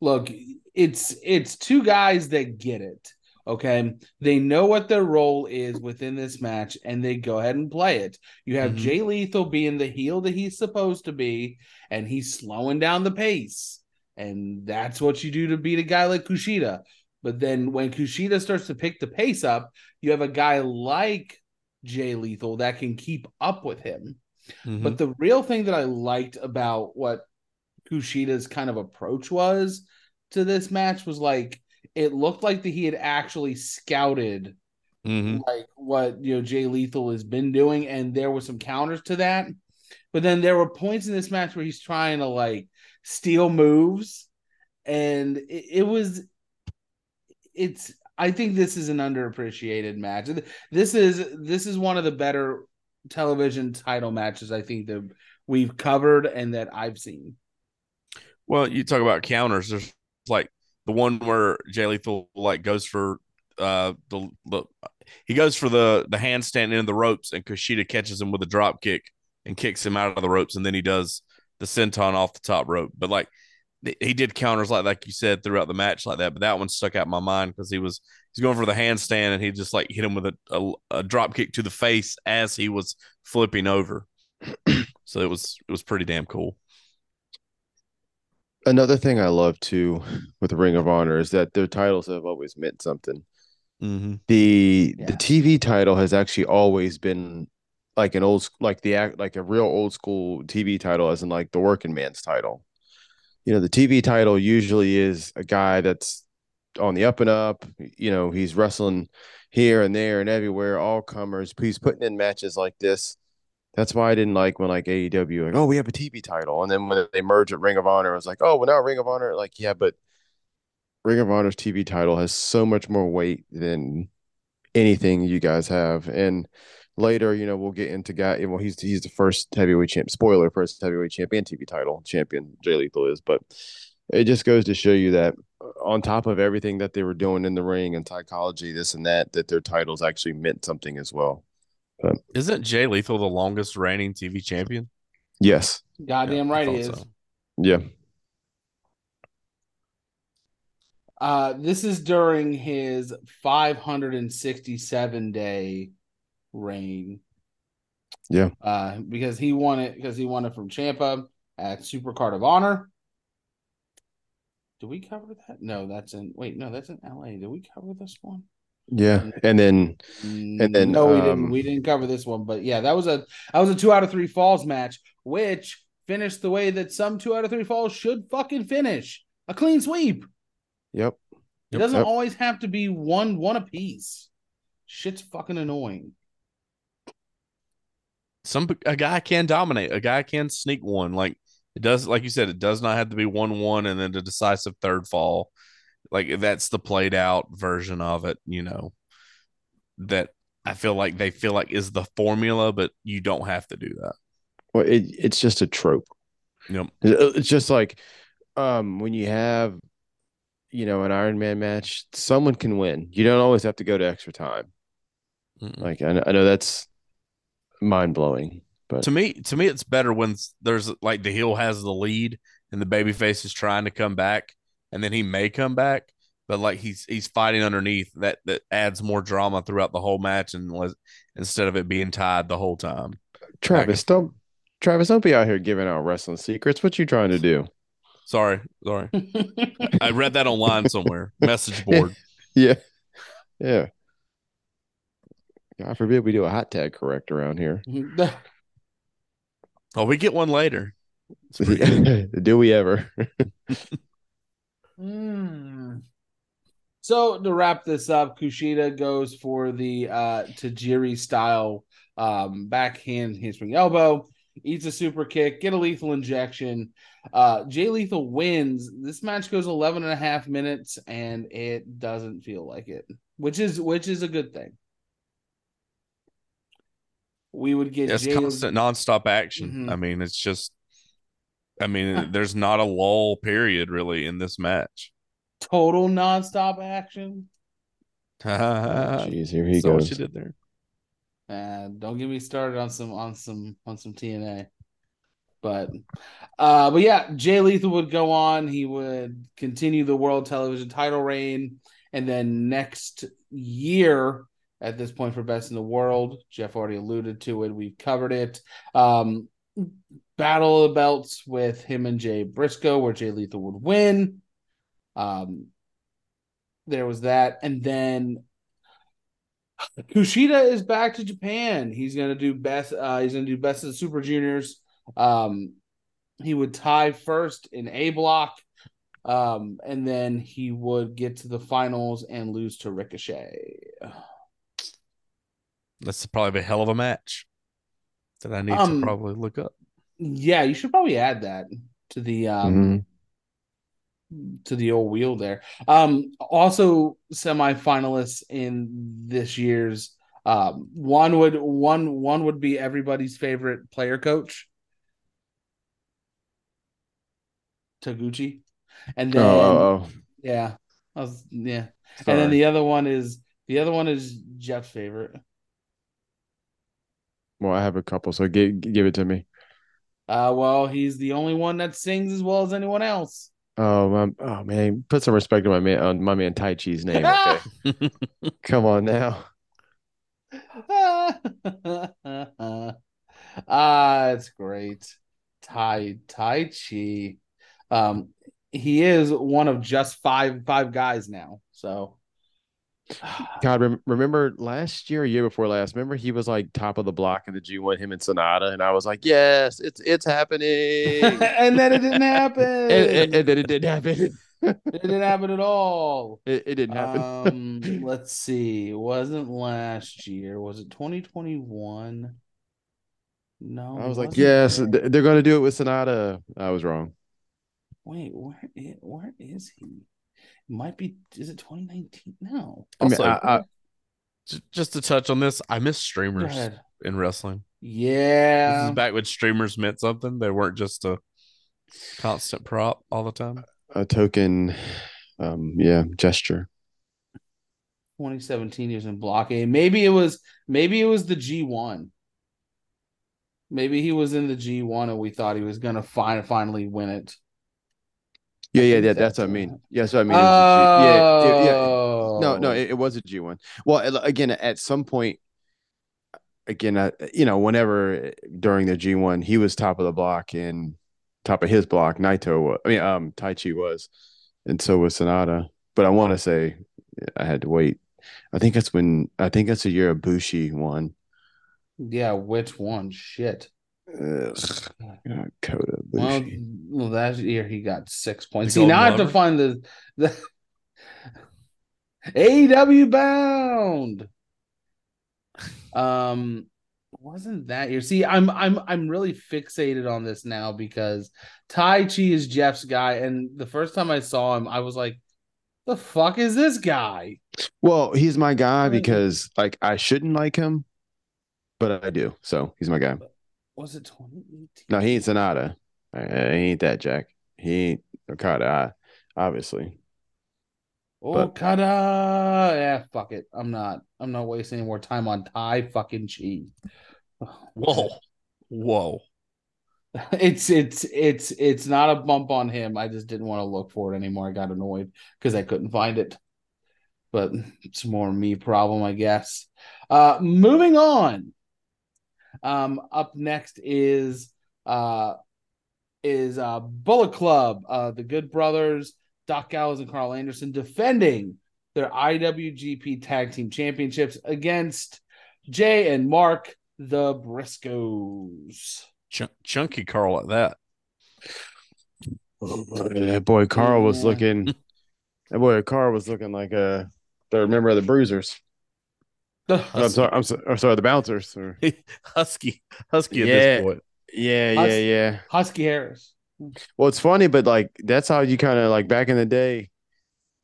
look, it's it's two guys that get it. Okay, they know what their role is within this match, and they go ahead and play it. You have Mhm. Jay Lethal being the heel that he's supposed to be, and he's slowing down the pace, and that's what you do to beat a guy like Kushida. But then when Kushida starts to pick the pace up, you have a guy like Jay Lethal that can keep up with him. Mhm. But the real thing that I liked about what Kushida's kind of approach was to this match was like it looked like that he had actually scouted Mhm. like what you know Jay Lethal has been doing, and there were some counters to that. But then there were points in this match where he's trying to like steal moves, and it, it was it's I think this is an underappreciated match. This is this is one of the better television title matches I think that we've covered and that I've seen. Well, you talk about counters. There's like the one where Jay Lethal like goes for uh the, the he goes for the the handstand into the ropes and Kushida catches him with a drop kick and kicks him out of the ropes and then he does the senton off the top rope. But like he did counters like like you said throughout the match like that. But that one stuck out in my mind because he was he's going for the handstand and he just like hit him with a, a, a drop kick to the face as he was flipping over. [clears throat] so it was it was pretty damn cool. another thing I love too with Ring of Honor is that their titles have always meant something. Mm-hmm. The Yeah. the TV title has actually always been like an old like the act like a real old school TV title, as in like the working man's title. You know, the TV title usually is a guy that's on the up and up. You know, he's wrestling here and there and everywhere, all comers. He's putting in matches like this. That's why I didn't like when like AEW like, oh, we have a TV title, and then when they merge with Ring of Honor, I was like, oh, well now Ring of Honor, like yeah, but Ring of Honor's TV title has so much more weight than anything you guys have. And later, you know, we'll get into guy. Well, he's he's the first heavyweight champ. Spoiler: first heavyweight champion TV title champion. Jay Lethal is, but it just goes to show you that on top of everything that they were doing in the ring and psychology, this and that, that their titles actually meant something as well. Isn't Jay Lethal the longest reigning TV champion? Yes. Goddamn Yeah, right he is. so. Yeah. Uh, this is during his 567 day reign. Yeah. Uh, because he won it because he won it from Ciampa at Super Card of Honor. Did we cover that? No, that's in wait, no, that's in LA. Did we cover this one? Yeah. And then And then, no, we didn't. um, We didn't cover this one, but yeah, that was a that was a two out of three falls match, which finished the way that some two out of three falls should fucking finish a clean sweep. yep. It Yep, doesn't yep. always have to be one one apiece. Shit's fucking annoying. Some a guy can dominate. A guy can sneak one. Like it does, like you said, it does not have to be one one and then the decisive third fall. Like that's the played out version of it. You know that I feel like they feel like is the formula, but you don't have to do that. Well, it, it's just a trope. Yep. It's just like um when you have you know an Iron Man match, someone can win. You don't always have to go to extra time. Mm-mm. Like I know, I know that's mind blowing, but to me, to me, it's better when there's like the heel has the lead and the babyface is trying to come back, and then he may come back, but like he's he's fighting underneath. That that adds more drama throughout the whole match, and les- instead of it being tied the whole time. Travis, don't Travis, don't be out here giving out wrestling secrets. What you trying to do? Sorry, sorry. I read that online somewhere. Message board. [laughs] Yeah, yeah. God forbid we do a hot tag correct around here. [laughs] Oh, we get one later. It's pretty good. [laughs] do we ever? [laughs] Mm. So to wrap this up, Kushida goes for the uh Tajiri style um backhand handspring elbow, eats a super kick, get a lethal injection. Uh Jay Lethal wins. This match goes 11 and a half minutes and it doesn't feel like it, which is which is a good thing. We would get It's Jay constant, nonstop action. Mhm. I mean, it's just. I mean, there's not a lull period really in this match. total nonstop action. [laughs] Jeez, here he what goes. you did there. Uh, don't get me started on some on some on some TNA. But uh but yeah, Jay Lethal would go on. He would continue the world television title reign. And then next year, at this point for best in the world, Jeff already alluded to it. We've covered it. Um Battle of the Belts with him and Jay Briscoe, where Jay Lethal would win. Um there was that. And then Kushida is back to Japan. He's gonna do best. Uh, he's gonna do best of the Super Juniors. Um, he would tie first in A block, um, and then he would get to the finals and lose to Ricochet. That's probably a hell of a match that I need Um, to probably look up. Yeah, you should probably add that to the um Mhm. to the old wheel there. Um, also semifinalists in this year's um one would one one would be everybody's favorite player coach, Taguchi, and Oh, then oh, oh. yeah, I was, yeah, and then the other one is the other one is Jeff's favorite. Well, I have a couple, so give give it to me. Uh, well, he's the only one that sings as well as anyone else. Oh, my, oh man, put some respect on my man on my man Taichi's name. [laughs] Okay, come on now. [laughs] ah, it's great. Tai Taichi. Um, he is one of just five five guys now. So [sighs] God, rem- remember last year, year before last? Remember he was like top of the block in the G one, him and Sanada, and I was like, yes, it's it's happening. and, [laughs] and then it didn't happen. [laughs] and- and then it didn't happen. [laughs] it didn't happen at all. It, it didn't happen. Um, let's see. It wasn't last year. Was it 2021? No. I was like, yes, there. they're going to do it with Sanada. I was wrong. Wait, where is, where is he? It might be. Is it 2019? No. I mean, Also, I- I- J- Just to touch on this, I miss streamers ahead. in wrestling. yeah This Yeah. is back when streamers meant something. They weren't just a constant prop all the time. a token, um, yeah, gesture. 2017 he was in block A. Maybe it was maybe it was the G1. Maybe he was in the G1 and we thought he was gonna fin- finally win it. Yeah, yeah, yeah. That's what I mean. Yeah, that's what I mean. Was yeah, yeah, yeah. Oh. No, no, it, it was a G one. Well, again, at some point, again, uh, you know, whenever during the G one, he was top of the block and top of his block. Naito, wa- I mean, um, Taichi was, and so was Sanada. But I want to say, I had to wait. I think that's when I think that's the year of Bushi won. Yeah, which one? Shit. Ugh, God, Kota Well, well, that year he got six points. The See, now I have to find the the [laughs] AEW bound. Um, wasn't that year? See, I'm I'm I'm really fixated on this now because Taichi is Jeff's guy, and the first time I saw him, I was like, "The fuck is this guy?" Well, he's my guy because like I shouldn't like him, but I do. So he's my guy. Was it 2018? No, he ain't Sanada. Uh, he ain't that Jack. He ain't Okada, I- obviously. but- Okada. Yeah, fuck it. I'm not. I'm not wasting any more time on Thai fucking cheese. [sighs] Whoa. Whoa. [laughs] It's it's it's it's not a bump on him. I just didn't want to look for it anymore. I got annoyed because I couldn't find it. But it's more me problem, I guess. Uh moving on. Um up next is uh is uh Bullet Club, uh the Good Brothers, Doc Gallows and Karl Anderson defending their IWGP Tag Team Championships against Jay and Mark the Briscoes. Chunk- chunky Karl at that. That boy Karl was Yeah. looking. That boy Karl was looking like a third member of the Bruisers. I'm sorry. I'm, so, I'm sorry. The Bouncers. Or, [laughs] Husky. Husky at Yeah. this point. yeah, Us- yeah, yeah. Husky Harris. Well, it's funny, but like that's how you kind of like back in the day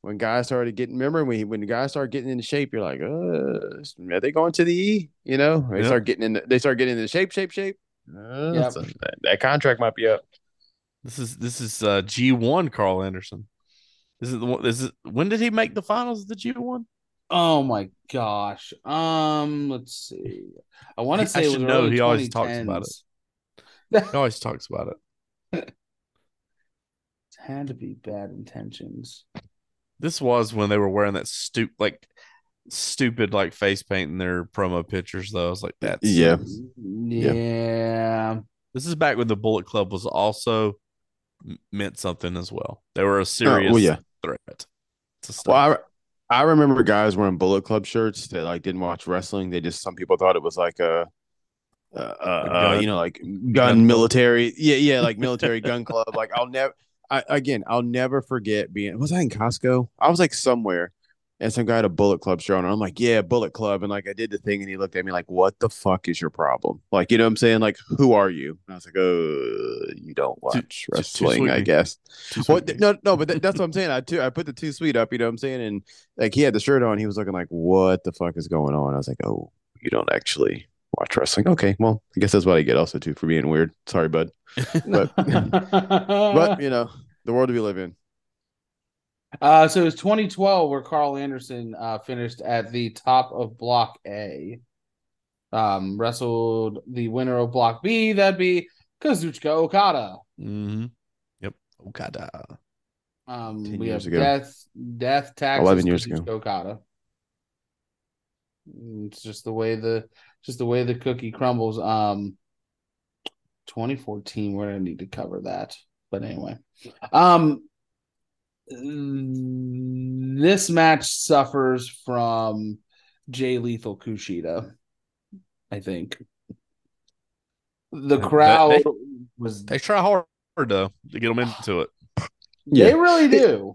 when guys started getting. Remember when when the guys start getting into shape, you're like, uh, are they going to the E? You know, they Yep. start getting in. The, they start getting into shape, shape, shape. Uh, Yep. so that, that contract might be up. This is this is uh G one Karl Anderson. This is the one this is when did he make the finals of the G one? Oh my gosh. Um, let's see. I want to say it should was know. early He always talks about it. He always talks about it. [laughs] It had to be bad intentions. This was when they were wearing that stu like stupid like face paint in their promo pictures. Though I was like, that's Yeah. Yeah. This is back when the Bullet Club was also meant something as well. They were a serious well, yeah. threat. To stuff. Well, I, I remember guys wearing Bullet Club shirts that like didn't watch wrestling. They just some people thought it was like a, uh, uh, gun? you know, like gun, Gun military. Yeah, yeah, like military [laughs] gun club. Like I'll never. I again, I'll never forget being. Was I in Costco? I was like somewhere, and some guy had a Bullet Club shirt on. I'm like, yeah, Bullet Club, and like I did the thing, and he looked at me like, what the fuck is your problem? Like, you know what I'm saying? Like, who are you? And I was like, oh, you don't watch Too- too wrestling, I guess. Too Well, no, no, but th- that's what I'm saying. I too, I put the two sweet up. You know what I'm saying? And like he had the shirt on, he was looking like, "What the fuck is going on?" I was like, "Oh, you don't actually watch wrestling? Okay, well, I guess that's what I get also too for being weird. Sorry, bud. But [laughs] but you know, the world we live in. Uh, so it was 2012 where Karl Anderson uh, finished at the top of Block A. Um, wrestled the winner of Block B. That'd be Kazuchika Okada. Mm-hmm. Yep. Okada. Um, 10 we have ago. Death, Death, Taxes, 11 years Kazuchika ago. Okada. Mm, It's just the way the just the way the cookie crumbles. Um, 2014. We're gonna need to cover that, but anyway, um, this match suffers from Jay Lethal Kushida. I think the crowd they- was They try hard though to get them into it. Yeah. they really do.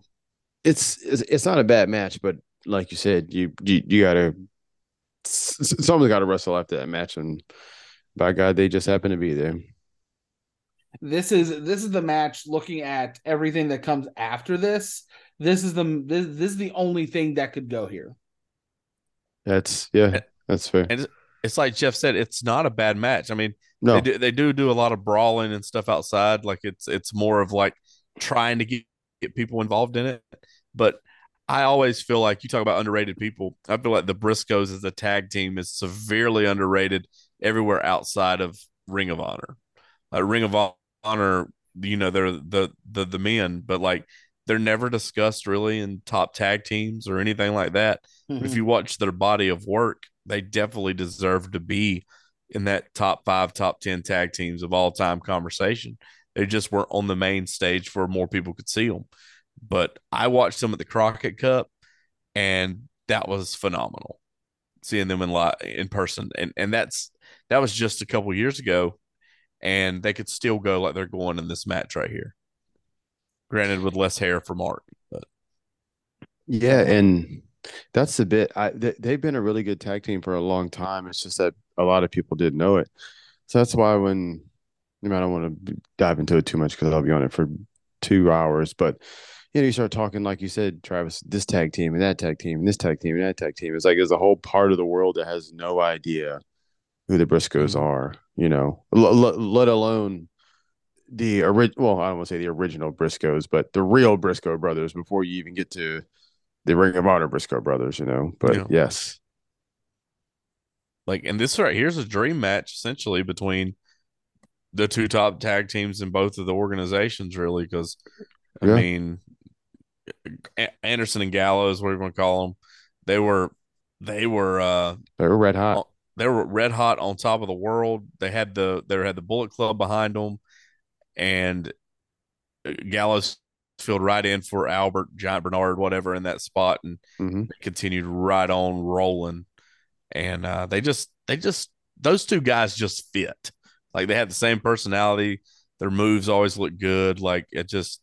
It's, it's it's not a bad match, but like you said, you you, you gotta s- s- someone's got to wrestle after that match, and by God, they just happen to be there. This is this is the match looking at everything that comes after this this is the this, this is the only thing that could go here That's yeah, that's fair. and It's like Jeff said, it's not a bad match. I mean, No, they do they do do a lot of brawling and stuff outside. Like it's it's more of like trying to get, get people involved in it. But I always feel like you talk about underrated people. I feel like the Briscoes as a tag team is severely underrated everywhere outside of Ring of Honor. Like Ring of Honor, you know, they're the the the men, but like they're never discussed really in top tag teams or anything like that. But if mm-hmm. you watch their body of work, they definitely deserve to be in that top five, top 10 tag teams of all time conversation. They just weren't on the main stage where more people could see them. But I watched them at the Crockett Cup, and that was phenomenal seeing them in live, in person. And and that's that was just a couple years ago, and they could still go like they're going in this match right here. Granted, with less hair for Mark, but Yeah, and that's the bit. I they, they've been a really good tag team for a long time. It's just that a lot of people didn't know it. So that's why when I mean I don't want to dive into it too much because I'll be on it for two hours. But you know, you start talking like you said, Travis, this tag team and that tag team and this tag team and that tag team. It's like there's a whole part of the world that has no idea who the Briscoes are. You know, l- l- let alone the original. Well, I don't want to say the original Briscoes, but the real Briscoe brothers. Before you even get to the Ring of Honor Briscoe brothers, you know. But Yeah. yes, like and this right here's a dream match essentially between the two top tag teams in both of the organizations really because i Yeah. mean anderson and gallows what do you want to call them they were they were uh they were red hot. They were red hot on top of the world. They had the they had the bullet club behind them and uh, gallows filled right in for albert giant bernard whatever in that spot and hmm continued right on rolling. And uh, they just they just those two guys just fit. Like they had the same personality. Their moves always look good. Like it just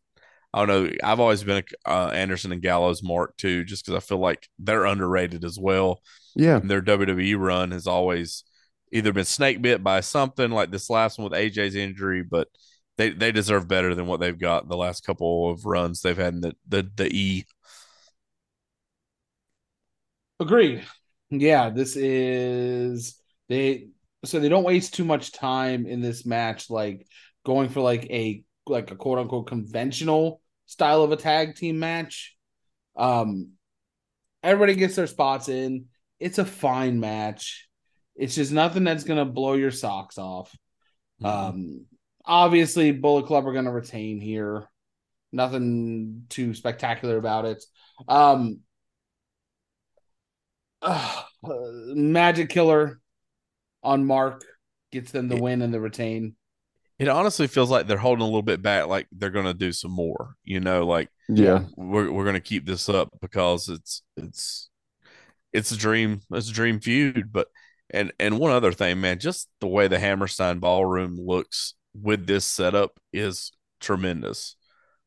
i don't know. I've always been a uh, anderson and gallows mark too just because i feel like they're underrated as well Yeah, and their wwe run has always either been snake bit by something like this last one with aj's injury but they, they deserve better than what they've got the last couple of runs they've had in the the, the e Agreed. Yeah, this is they so they don't waste too much time in this match like going for like a like a quote unquote conventional style of a tag team match. Um Everybody gets their spots in. It's a fine match. It's just nothing that's gonna blow your socks off. Mhm. Um, obviously, Bullet Club are gonna retain here. Nothing too spectacular about it. Um, uh, [sighs] Magic Killer on Mark gets them the win and the retain. it honestly feels like they're holding a little bit back, like they're gonna do some more. You know, like Yeah. we're we're gonna keep this up because it's it's it's a dream it's a dream feud. But and and one other thing, man, just the way the Hammerstein Ballroom looks with this setup is tremendous.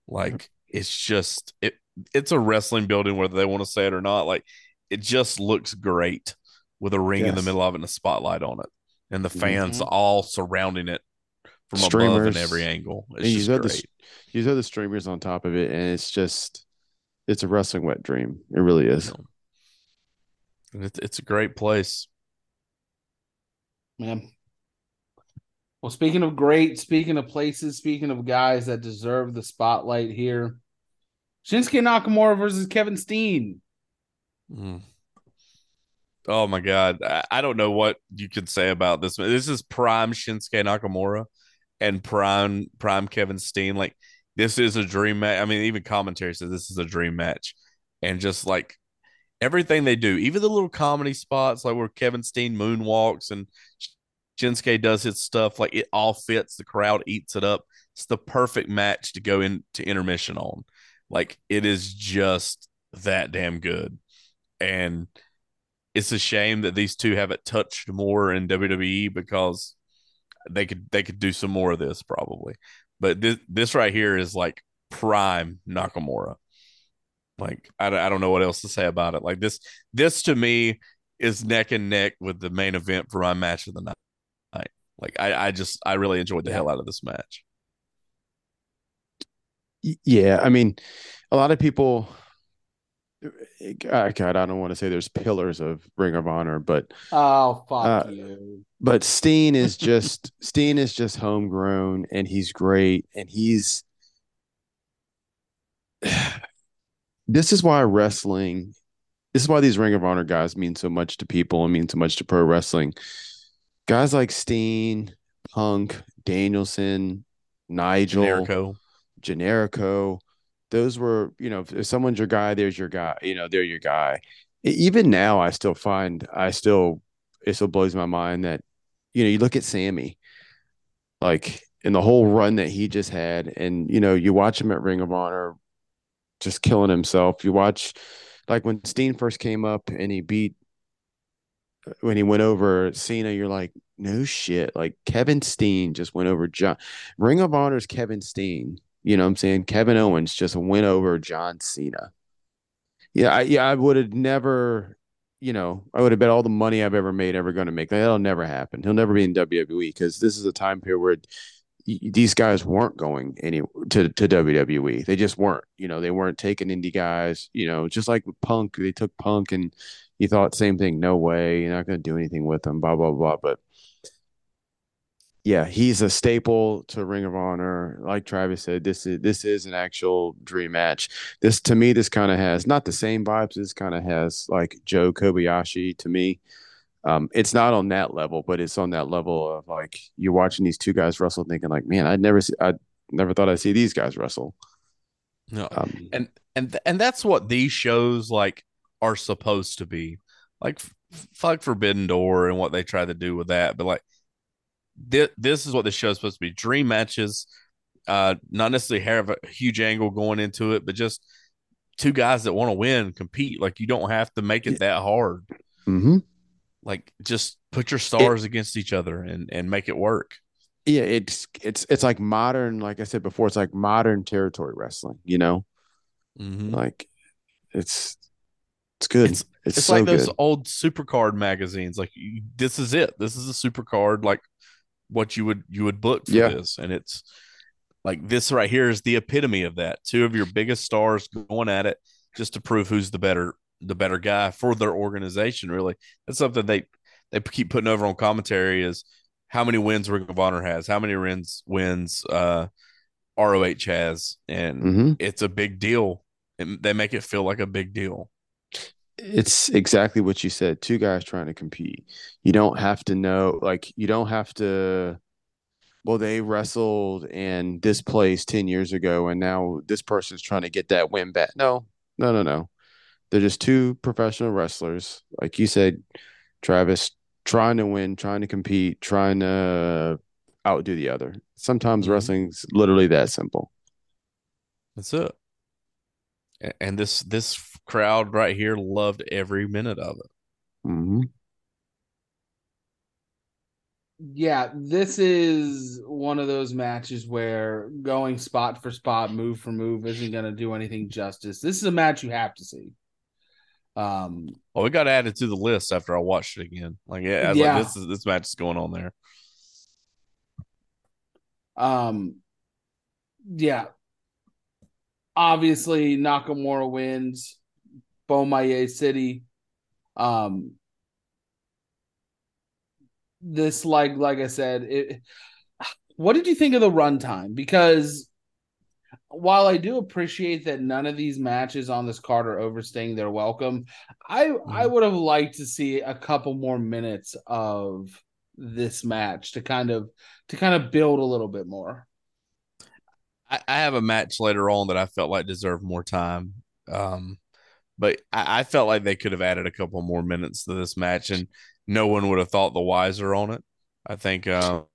Like it's just it it's a wrestling building whether they want to say it or not. Like it just looks great with a ring in the middle of it and a spotlight on it, and the fans Mhm. all surrounding it from above Streamers. in every angle. It's And you just said the great. You throw the streamers on top of it, and it's just it's a wrestling wet dream. It really is. And It's it's a great place. Man. Well, speaking of great, speaking of places, speaking of guys that deserve the spotlight here, Shinsuke Nakamura versus Kevin Steen. Mm. Oh my god, I, I don't know what you could say about this. This is prime Shinsuke Nakamura and prime prime Kevin Steen. Like this is a dream match. I mean, even commentary says this is a dream match, and just like everything they do, even the little comedy spots, like where Kevin Steen moonwalks and Shinsuke does his stuff, like it all fits. The crowd eats it up. It's the perfect match to go into intermission on. Like it is just that damn good, and it's a shame that these two haven't touched more in WWE because they could they could do some more of this probably. But this this right here is like prime Nakamura. Like I, don't- I don't know what else to say about it. Like this this to me is neck and neck with the main event for my match of the night. Like I, I just I really enjoyed the Yeah. hell out of this match. Yeah, I mean, a lot of people. God, God, I don't want to say there's pillars of Ring of Honor, but Oh, fuck Uh, you. but Steen is [laughs] just Steen is just homegrown, and he's great, and he's. [sighs] This is why wrestling. This is why these Ring of Honor guys mean so much to people and mean so much to pro wrestling. Guys like Steen, Punk, Danielson, Nigel, Generico. Generico. Those were, you know, if someone's your guy, there's your guy. You know, they're your guy. Even now, I still find, I still, it still blows my mind that, you know, you look at Sammy, like in the whole run that he just had, and you know, you watch him at Ring of Honor, just killing himself. You watch, like when Steen first came up and he beat, when he went over Cena, you're like, no shit. Like Kevin Steen just went over John. Ring of Honor's Kevin Steen. You know what I'm saying? Kevin Owens just went over John Cena. Yeah, I, yeah, I would have never, you know, I would have bet all the money I've ever made ever going to make. That'll never happen. He'll never be in WWE because this is a time period where these guys weren't going any to to WWE. They just weren't. You know, they weren't taking indie guys. You know, just like Punk, they took Punk and you thought same thing. No way, you're not going to do anything with them. Blah blah blah. But yeah, he's a staple to Ring of Honor. Like Travis said, this is this is an actual dream match. This to me, this kind of has not the same vibes. This kind of has like Joe Kobayashi to me. Um, it's not on that level, but it's on that level of like you're watching these two guys wrestle, thinking like, man, I'd never see, I never thought I'd see these guys wrestle. No, Um, and and and that's what these shows like are supposed to be. Like f- like forbidden door and what they try to do with that but like thi- this is what the show is supposed to be. Dream matches uh not necessarily have a huge angle going into it but just two guys that want to win compete. Like you don't have to make it that hard. Mhm. Like just put your stars against each other and and make it work Yeah, it's it's it's like modern, like I said before, it's like modern territory wrestling. You know, Mhm. like it's it's good. It's- It's, it's so like those good. old supercard magazines like you, this is it this is a supercard like what you would you would book for Yeah. this and it's like this right here is the epitome of that two of your biggest stars going at it just to prove who's the better the better guy for their organization really that's something they they keep putting over on commentary is how many wins Ring of Honor has how many wins wins uh ROH has and hmm it's a big deal and they make it feel like a big deal it's exactly what you said. Two guys trying to compete. You don't have to know, like, you don't have to. Well, they wrestled in this place 10 years ago, and now this person's trying to get that win back. No, no, no, no. They're just two professional wrestlers. Like you said, Travis, trying to win, trying to compete, trying to outdo the other. Sometimes Mhm. wrestling's literally that simple. That's it. And this this crowd right here loved every minute of it. hmm Yeah, this is one of those matches where going spot for spot, move for move isn't going to do anything justice. This is a match you have to see. Um, Oh, it got added to the list after I watched it again. Like, yeah, Yeah. like, this is this match is going on there. um, yeah. Obviously, Nakamura wins. Bomaye City. Um, this, like, like I said, it. What did you think of the runtime? Because while I do appreciate that none of these matches on this card are overstaying their welcome, I I would have liked to see a couple more minutes of this match to kind of to kind of build a little bit more. I, I have a match later on that I felt like deserved more time. Um, but I, I felt like they could have added a couple more minutes to this match, and no one would have thought the wiser on it. I think um,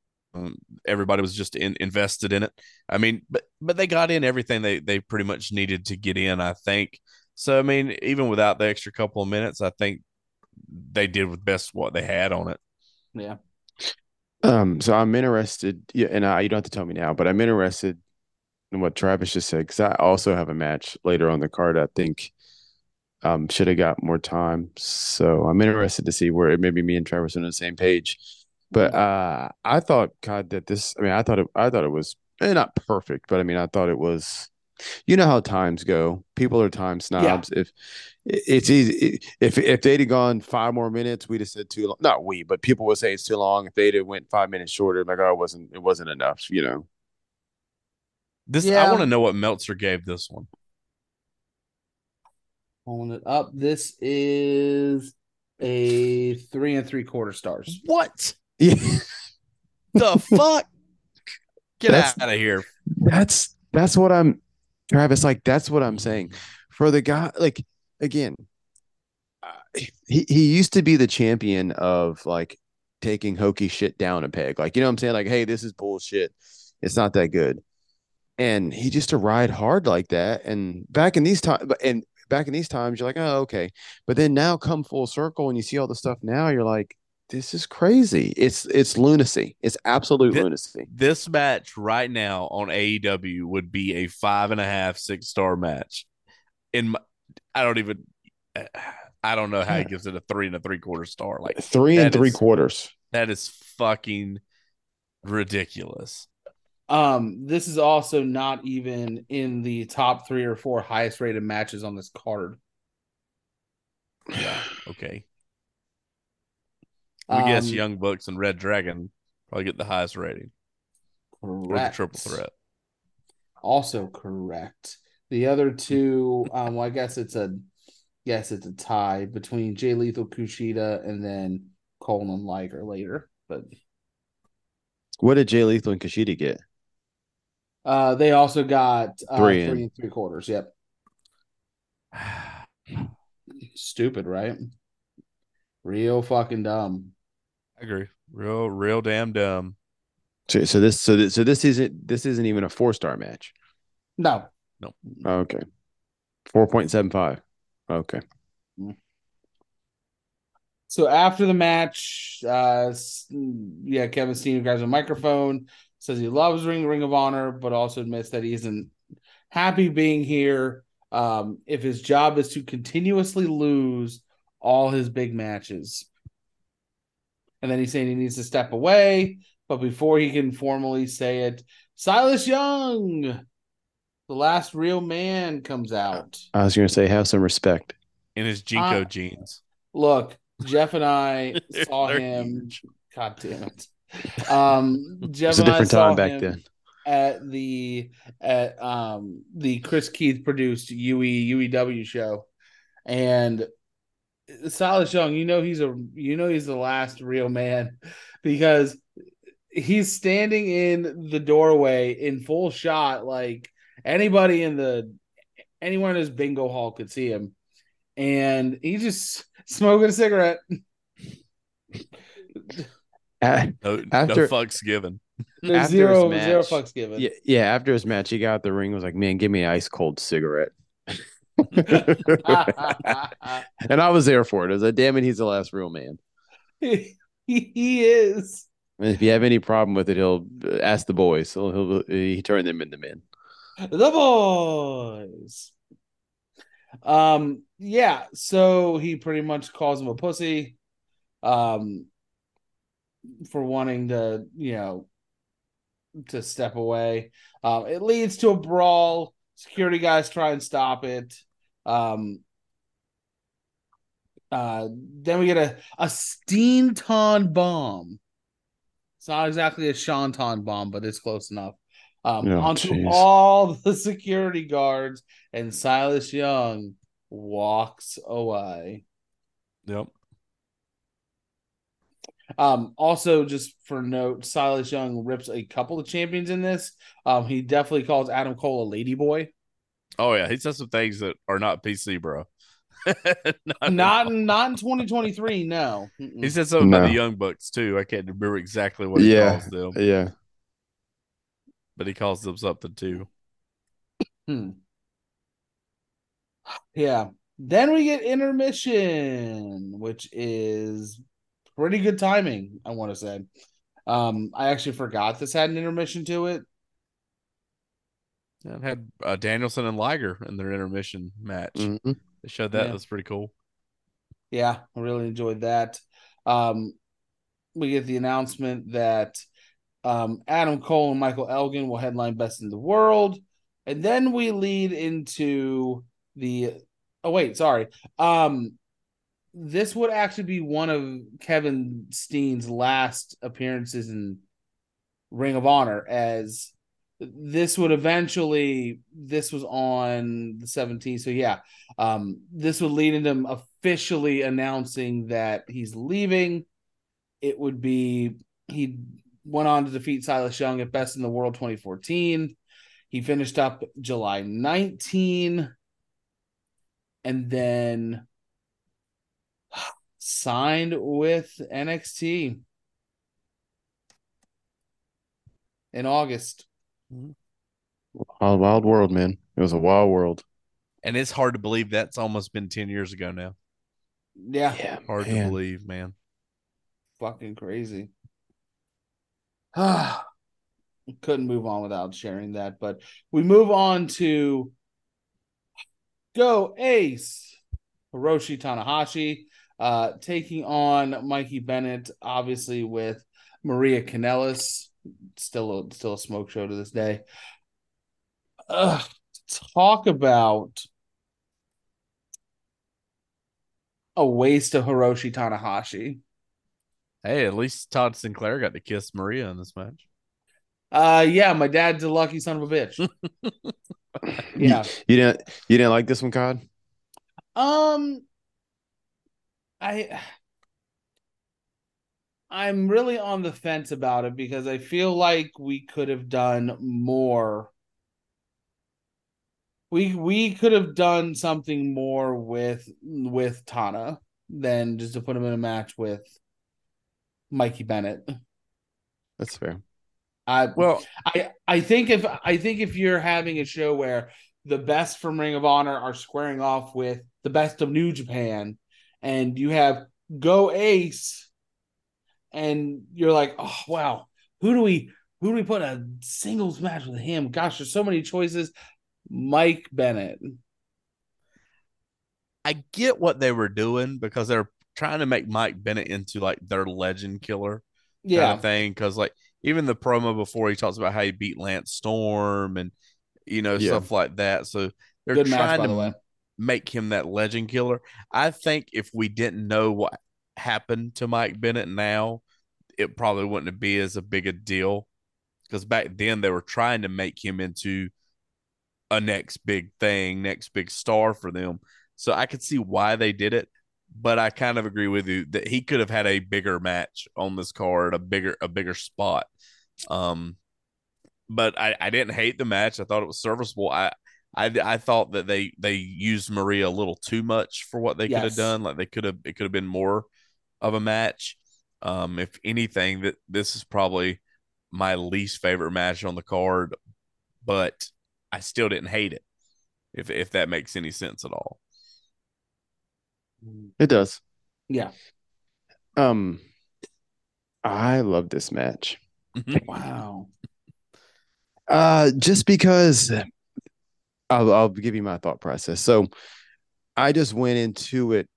everybody was just in, invested in it. I mean, but but they got in everything they they pretty much needed to get in. I think so. I mean, even without the extra couple of minutes, I think they did with best what they had on it. Yeah. Um, so I'm interested, yeah, and I, you don't have to tell me now, but I'm interested in what Travis just said because I also have a match later on the card. I think um should have got more time, so I'm interested to see where it maybe me and Travis are on the same page. But uh, I thought, God, that this. I mean, I thought it. I thought it was eh, not perfect, but I mean, I thought it was. You know how times go. People are time snobs. If it's easy, if if they'd have gone five more minutes, we'd have said too long. Not we, but people would say it's too long. If they'd have went five minutes shorter, like oh, it wasn't. It wasn't enough. You know. This Yeah. I want to know what Meltzer gave this one. Pulling it up. This is a three and three quarter stars. What Yeah. [laughs] the fuck? Get That's- out of here! That's that's what I'm Travis like that's what I'm saying. For the guy like again uh, he he used to be the champion of like taking hokey shit down a peg. Like you know what I'm saying like hey this is bullshit. It's not that good. And he just to ride hard like that and back in these times and back in these times you're like oh okay. But then now come full circle and you see all the stuff now you're like this is crazy. It's it's lunacy. It's absolute Thi- lunacy. This match right now on AEW would be a five and a half, six star match. In my, I don't even, I don't know how he [sighs] gives it a three and a three quarter star. Like Three and three is- quarters. that is fucking ridiculous. Um, this is also not even in the top three or four highest rated matches on this card. Yeah. Okay. We guess Um, Young Bucks and Red Dragon probably get the highest rating or the correct. triple threat. Also correct. The other two, um, well, I guess it's a yes, it's a tie between Jay Lethal Kushida and then Cole and Liger later. But What did Jay Lethal and Kushida get? uh they also got uh, Three three, and- and three quarters. Yep. [sighs] Stupid, right? Real fucking dumb. I agree. Real, real damn dumb. So, so this, so this, so this isn't this isn't even a four star match. No. Oh, okay, four point seven five. Okay, So after the match, uh, yeah, Kevin Steen grabs a microphone, says he loves Ring Ring of Honor, but also admits that he isn't happy being here. Um, if his job is to continuously lose all his big matches, and then he's saying he needs to step away, but before he can formally say it, Silas Young, the last real man, comes out. I was gonna say have some respect. In his JNCO Uh, jeans. Look, Jeff and I [laughs] saw him. huge. God damn it. Um, Jeff It's a and I different saw time back then. at the at um the Chris Keith produced UE UEW show, and Silas Young, you know he's a you know he's the last real man because he's standing in the doorway in full shot, like anybody in the anyone in his bingo hall could see him, and he's just smoking a cigarette. A- No, no After- fucks given. There's After zero his zero fucks given. yeah, yeah. After his match, he got out the ring. Was like, man, give me an ice cold cigarette. [laughs] and I was there for it. I was like, damn it, he's the last real man. [laughs] he, is. And if you have any problem with it, he'll ask the boys. So he'll he turn them into men. The boys. Um, yeah, so he pretty much calls him a pussy. Um for wanting to, you know, to step away. Um, it leads to a brawl. Security guys try and stop it. Um uh then we get a, a Steenton bomb. It's not exactly a Swanton bomb, but it's close enough. Um, Oh, onto jeez. all [laughs] the security guards, and Silas Young walks away. Yep. Um, also, just for note, Silas Young rips a couple of champions in this. Um, he definitely calls Adam Cole a ladyboy. Oh yeah, he says some things that are not PC, bro. [laughs] not, Not in, not in 2023, no. Mm-mm. He said something about the Young Bucks too. I can't remember exactly what he Yeah. calls them, Yeah. but he calls them something too. Hmm. Yeah. Then we get intermission, which is pretty good timing, I want to say. Um, I actually forgot this had an intermission to it. And had uh, Danielson and Liger in their intermission match. Mhm. They showed that. Yeah. That's pretty cool. Yeah, I really enjoyed that. Um, we get the announcement that um, Adam Cole and Michael Elgin will headline Best in the World. And then we lead into the oh wait, sorry. Um this would actually be one of Kevin Steen's last appearances in Ring of Honor as this would eventually this was on the 17th. So yeah, um this would lead into him officially announcing that he's leaving. It would be he went on to defeat Silas Young at Best in the World 2014. He finished up July 19 and then signed with NXT in August. Wild, wild world, man. It was a wild world. And it's hard to believe that's almost been 10 years ago now. Yeah, Yeah. Hard to believe, man. fucking crazy. [sighs] Couldn't move on without sharing that, but we move on to Go Ace Hiroshi Tanahashi uh taking on Mikey Bennett, obviously with Maria Kanellis. Still a still a smoke show to this day. Ugh, talk about a waste of Hiroshi Tanahashi. Hey, at least Todd Sinclair got to kiss Maria in this match. Uh yeah, my dad's a lucky son of a bitch. [laughs] Yeah. You, you didn't you didn't like this one, Cod? Um I I'm really on the fence about it because I feel like we could have done more. We we could have done something more with with Tana than just to put him in a match with Mikey Bennett. That's fair. I Well, I I think if I think if you're having a show where the best from Ring of Honor are squaring off with the best of New Japan, and you have Go Ace, and you're like, oh wow, who do we who do we put a singles match with him? Gosh, there's so many choices. Mike Bennett. I get what they were doing because they're trying to make Mike Bennett into like their legend killer kind Yeah, of thing. Because like even the promo before he talks about how he beat Lance Storm and you know Yeah. stuff like that. So they're Good match, trying by to the way. m- make him that legend killer. I think if we didn't know what happened to Mike Bennett now, it probably wouldn't be as a big a deal. Because back then they were trying to make him into a next big thing, next big star for them. So I could see why they did it, but I kind of agree with you that he could have had a bigger match on this card, a bigger a bigger spot. Um, but I, I didn't hate the match. I thought it was serviceable. I I I thought that they they used Maria a little too much for what they could have done. Like they could have it could have been more of a match. Um, if anything, that this is probably my least favorite match on the card, but I still didn't hate it. If if that makes any sense at all. It does. Yeah. Um, I love this match. Wow. Uh, just because I'll, I'll give you my thought process. So I just went into it,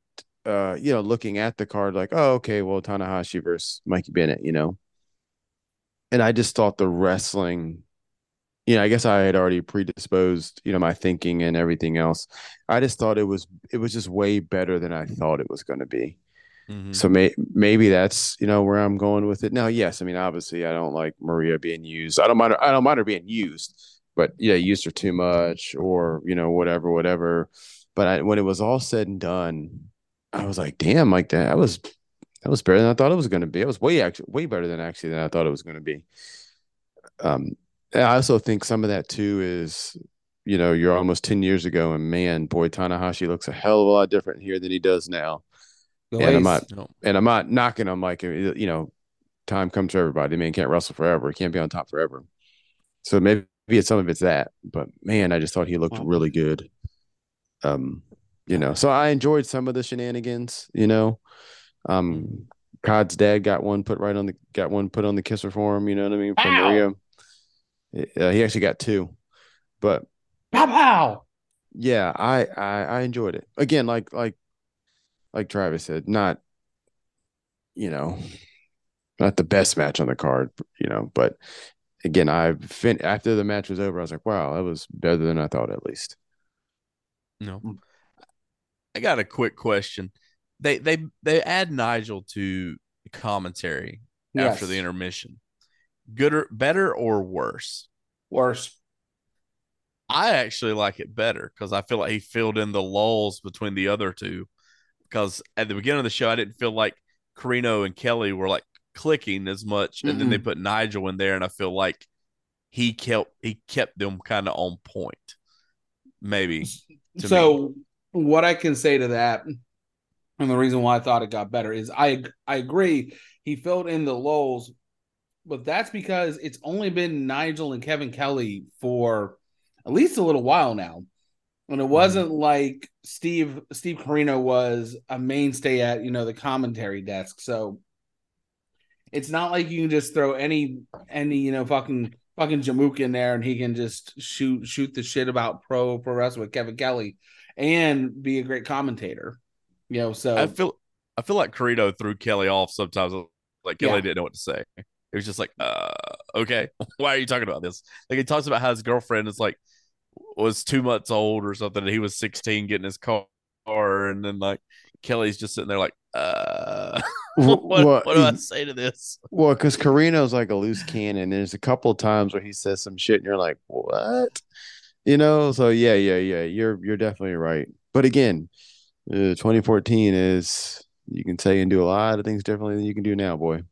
uh, you know, looking at the card like, oh, okay, well, Tanahashi versus Mikey Bennett, you know, and I just thought the wrestling, you know, I guess I had already predisposed, you know, my thinking and everything else. I just thought it was, it was just way better than I thought it was going to be. Mhm. So may, maybe that's you know where I'm going with it. Now, yes, I mean obviously I don't like Maria being used. I don't mind. Her, I don't mind her being used, but yeah, used her too much or you know whatever, whatever. But I, when it was all said and done, I was like, damn, like that, that was that was better than I thought it was going to be. It was way actually way better than actually than I thought it was going to be. Um, I also think some of that too is. You know, you're almost 10 years ago, and man, boy, Tanahashi looks a hell of a lot different here than he does now. Go And I'm not- No. and I'm not knocking him like you know, time comes for everybody. Man can't wrestle forever. He can't be on top forever. So maybe it's some of it's that, but man, I just thought he looked really good. Um, you know, so I enjoyed some of the shenanigans. You know, um, Cod's dad got one put right on the got one put on the kisser for him. You know what I mean? From Ow! Uh, he actually got two, but Pow pow. yeah, I, I I enjoyed it. Again, like like like Travis said, not you know, not the best match on the card, you know, but again, I fin- after the match was over, I was like, wow, that was better than I thought at least. No. Mm. I got a quick question. They they they add Nigel to commentary after the intermission. Good or better or worse? Worse. I actually like it better because I feel like he filled in the lulls between the other two. Because at the beginning of the show, I didn't feel like Corino and Kelly were like clicking as much, and then they mm-hmm. put Nigel in there, and I feel like he kept he kept them kind of on point. Maybe so what I can say to that, and the reason why I thought it got better is I I agree he filled in the lulls, but that's because it's only been Nigel and Kevin Kelly for at least a little while now. And it mm-hmm. wasn't like Steve Steve Corino was a mainstay at you know the commentary desk. So it's not like you can just throw any any you know fucking fucking Jamook in there and he can just shoot shoot the shit about pro pro wrestling with Kevin Kelly and be a great commentator. You know, so I feel I feel like Corino threw Kelly off sometimes. Like Kelly Yeah. didn't know what to say. It was just like, uh, okay, [laughs] why are you talking about this? Like he talks about how his girlfriend is like was two months old or something, and he was sixteen getting his car, and then like Kelly's just sitting there like, uh, [laughs] what, what, do I say to this? Well, because Corino's like a loose cannon. There's a couple of times where he says some shit, and you're like, "What?" You know. So yeah, yeah, yeah. You're you're definitely right. But again, uh, 2014 is you can say and do a lot of things differently than you can do now, boy.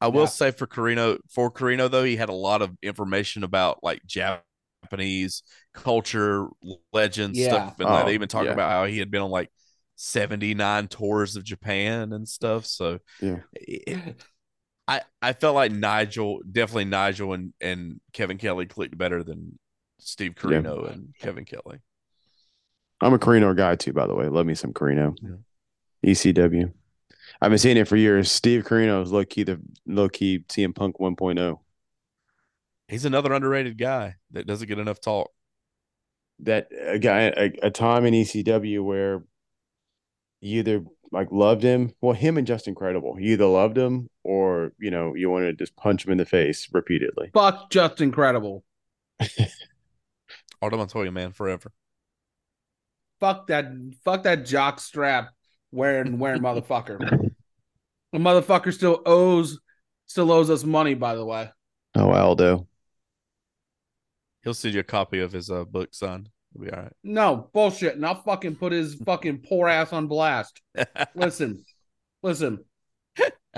I will Yeah. say for Corino, for Corino though, he had a lot of information about like Japanese culture, legends, Yeah. stuff, and like, Oh, they even talk yeah. about how he had been on like seventy nine tours of Japan and stuff. So Yeah. it- I I felt like Nigel, definitely Nigel and and Kevin Kelly clicked better than Steve Corino and Kevin Kelly. I'm a Corino guy too, by the way. Love me some Corino. Yeah. ECW. I've been seeing it for years. Steve Corino is low key the low key CM Punk oh. 1.0. He's another underrated guy that doesn't get enough talk. That a guy a, a time in ECW where you either like loved him, well, him and Justin Credible. You either loved him or you know you wanted to just punch him in the face repeatedly. fuck Justin Credible. Aldo Montoya, man, forever. Fuck that fuck that jock strap wearing wearing motherfucker. [laughs] The motherfucker still owes still owes us money, by the way. Oh, Aldo. He'll send you a copy of his uh, book signed. It'll be all right. No, bullshit. And I'll fucking put his fucking poor ass on blast. [laughs] listen, listen.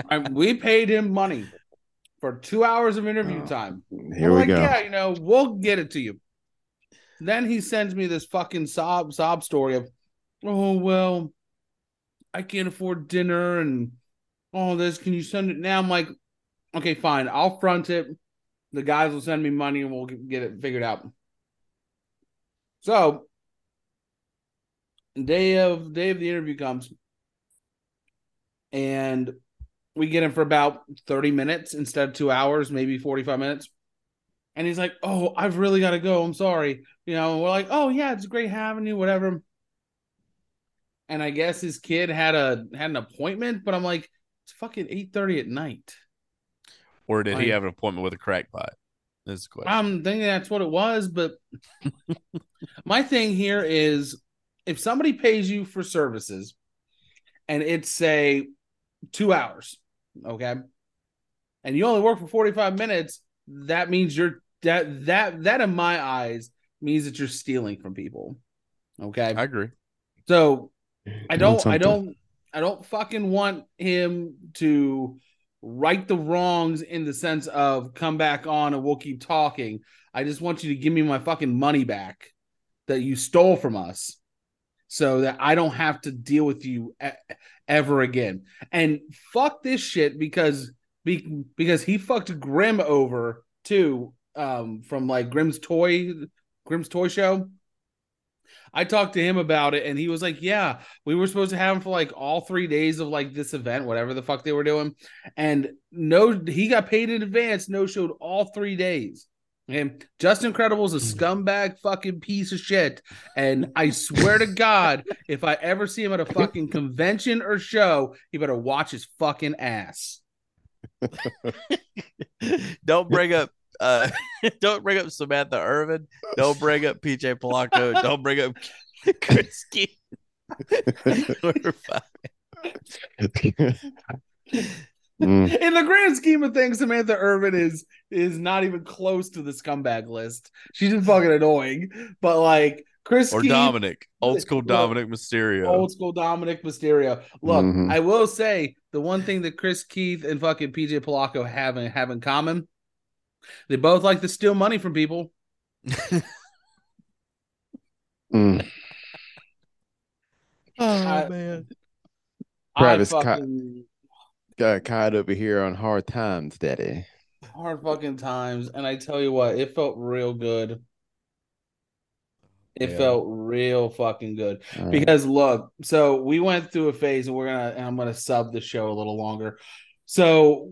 I, we paid him money for two hours of interview Oh, time. Here We're we like, go. Yeah, you know, we'll get it to you. Then he sends me this fucking sob sob story of, oh well, I can't afford dinner and all this. Can you send it now? I'm like, okay, fine. I'll front it. The guys will send me money and we'll get get it figured out. So, day of day of the interview comes, and we get him for about 30 minutes instead of two hours, maybe 45 minutes. And he's like, Oh, I've really got to go. I'm sorry. You know, we're like, Oh, yeah, it's great having you, whatever. And I guess his kid had a had an appointment, but I'm like, it's fucking 8:30 at night. Or did he have an appointment with a crackpot? That's the question. I'm thinking that's what it was, but [laughs] my thing here is if somebody pays you for services and it's say two hours, okay, and you only work for 45 minutes, that means you're that that that in my eyes means that you're stealing from people. Okay. I agree. So I don't I don't I don't fucking want him to right the wrongs in the sense of come back on and we'll keep talking. I just want you to give me my fucking money back that you stole from us so that I don't have to deal with you ever again. And fuck this shit because be, because he fucked Grim over too um from like Grim's toy Grim's toy show. I talked to him about it and he was like, Yeah, we were supposed to have him for like all three days of like this event, whatever the fuck they were doing. And no, he got paid in advance, no showed all three days. And Justin Credible's a hmm. scumbag fucking piece of shit. And I swear to God, if I ever see him at a fucking [laughs] convention or show, he better watch his fucking ass. [laughs] don't bring up uh [laughs] don't bring up Samantha Irvin. Don't bring up PJ Polaco. Don't bring up [laughs] Chris Keith. [laughs] We're fine. Mm. In the grand scheme of things, Samantha Irvin is is not even close to the scumbag list. She's just fucking annoying. But like Chris Or Keith, Dominic. Old school Look, Dominik Mysterio. old school Dominik Mysterio. Look, Mhm. I will say the one thing that Chris Keith and fucking PJ Polaco have in, have in common, they both like to steal money from people. [laughs] Mm. oh I- man. Travis, I fucking Got caught over here on hard times, Daddy. hard fucking times, and I tell you what, it felt real good. It Yeah. felt real fucking good. All right. because look so we went through a phase and we're gonna and i'm gonna sub the show a little longer so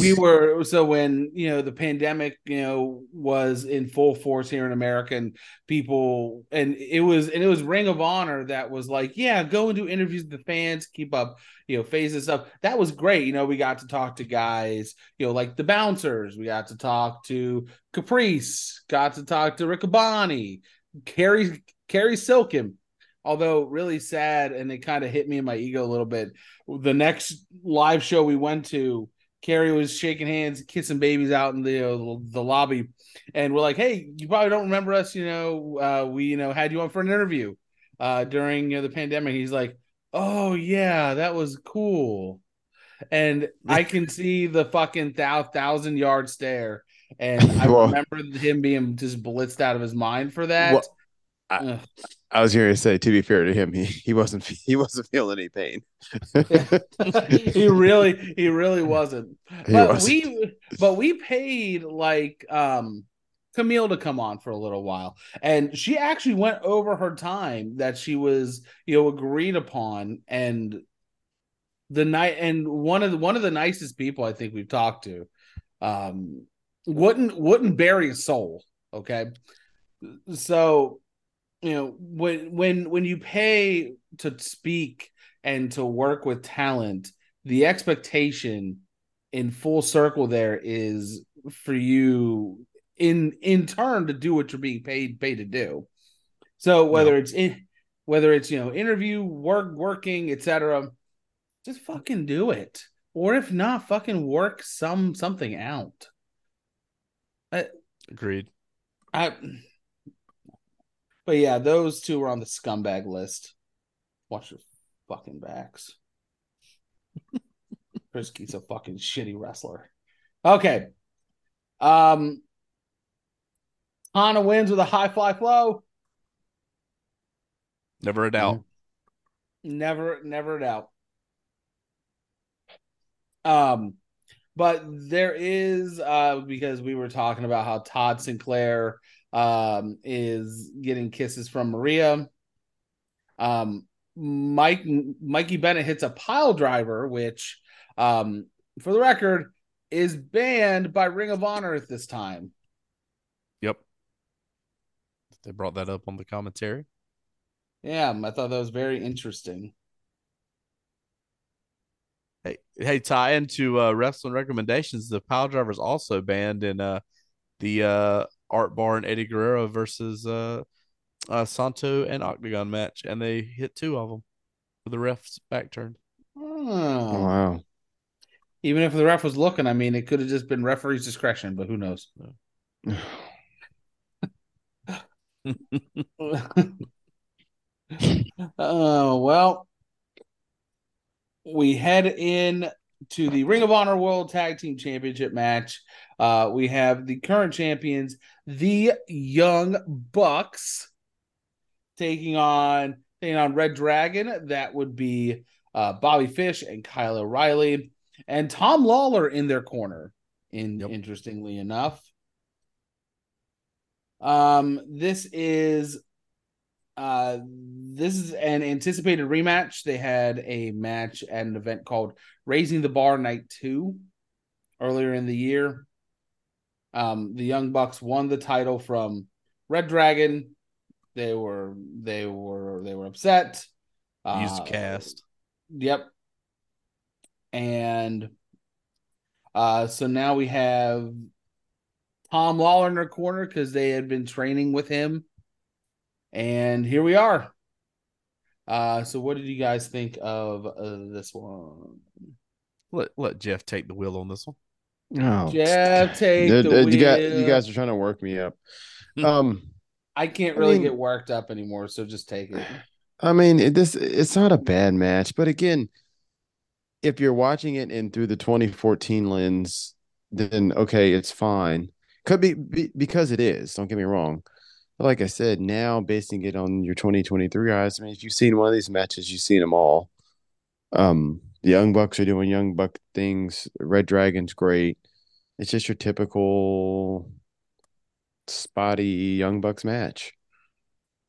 we were so when you know the pandemic you know was in full force here in america and people and it was and it was ring of honor that was like yeah go and do interviews with the fans keep up you know phases stuff. That was great you know we got to talk to guys you know like the bouncers we got to talk to caprice got to talk to riccaboni carrie cary silkin although really sad and it kind of hit me in my ego a little bit the next live show we went to cary was shaking hands kissing babies out in the uh, the lobby. And we're like hey you probably don't remember us you know uh, we you know had you on for an interview uh, during you know the pandemic. He's like oh yeah that was cool. And i can see the fucking thou- thousand yard stare. And i [laughs] Well- remember him being just blitzed out of his mind for that. Well, I-. I was going to say, to be fair to him, he, he wasn't [laughs] he wasn't feeling any pain. [laughs] he really he really [laughs] wasn't. He but wasn't. we but we paid like um Camille to come on for a little while. And she actually went over her time that she was you know agreed upon. And the night and one of the one of the nicest people I think we've talked to um wouldn't wouldn't bury a soul. Okay. So you know when when when you pay to speak and to work with talent the expectation in full circle there is for you in in turn to do what you're being paid paid to do. So whether it's in whether it's you know interview work working etc just fucking do it. Or if not fucking work some something out. I, Agreed. I But yeah, those two were on the scumbag list. Watch your fucking backs. [laughs] Keith's a fucking shitty wrestler. Okay. Um Tana wins with a high fly flow. Never a doubt. Never, never a doubt. Um, but there is uh because we were talking about how Todd Sinclair um is getting kisses from Maria. Um Mike Mikey Bennett hits a pile driver, which um for the record is banned by Ring of Honor at this time. Yep. They brought that up on the commentary. Yeah, I thought that was very interesting. Hey, hey, tie into uh, wrestling recommendations. The pile driver is also banned in uh, the uh, Art Barr and Eddie Guerrero versus uh, uh, Santo and Octagon match, and they hit two of them with the ref's back turned. Oh. Wow. Even if the ref was looking, I mean, it could have just been referee's discretion, but who knows? Oh, [laughs] well, we head in to the Ring of Honor World Tag Team Championship match. Uh, we have the current champions, the Young Bucks, taking on taking on Red Dragon. That would be uh, Bobby Fish and Kyle O'Reilly, and Tom Lawlor in their corner. In Yep. interestingly enough, um, this is uh, this is an anticipated rematch. They had a match at an event called Raising the Bar Night 2 earlier in the year. Um, the Young Bucks won the title from Red Dragon. They were they were they were upset. Used Uh, cast. Yep. And uh so now we have Tom Lawlor in their corner because they had been training with him. And here we are. Uh so what did you guys think of uh, this one? Let let Jeff take the wheel on this one. Oh, Jeff, take Dude, the uh, you guys, wheel. you guys are trying to work me up. Um, I can't I really mean- get worked up anymore, so just take it. I mean, it, this it's not a bad match, but again, if you're watching it in through the 2014 lens, then okay, it's fine. Could be, be because it is. Don't get me wrong. But like I said, now basing it on your 2023 eyes, I mean, if you've seen one of these matches, you've seen them all. Um, the Young Bucks are doing Young Buck things. Red Dragon's great. It's just your typical spotty Young Bucks match.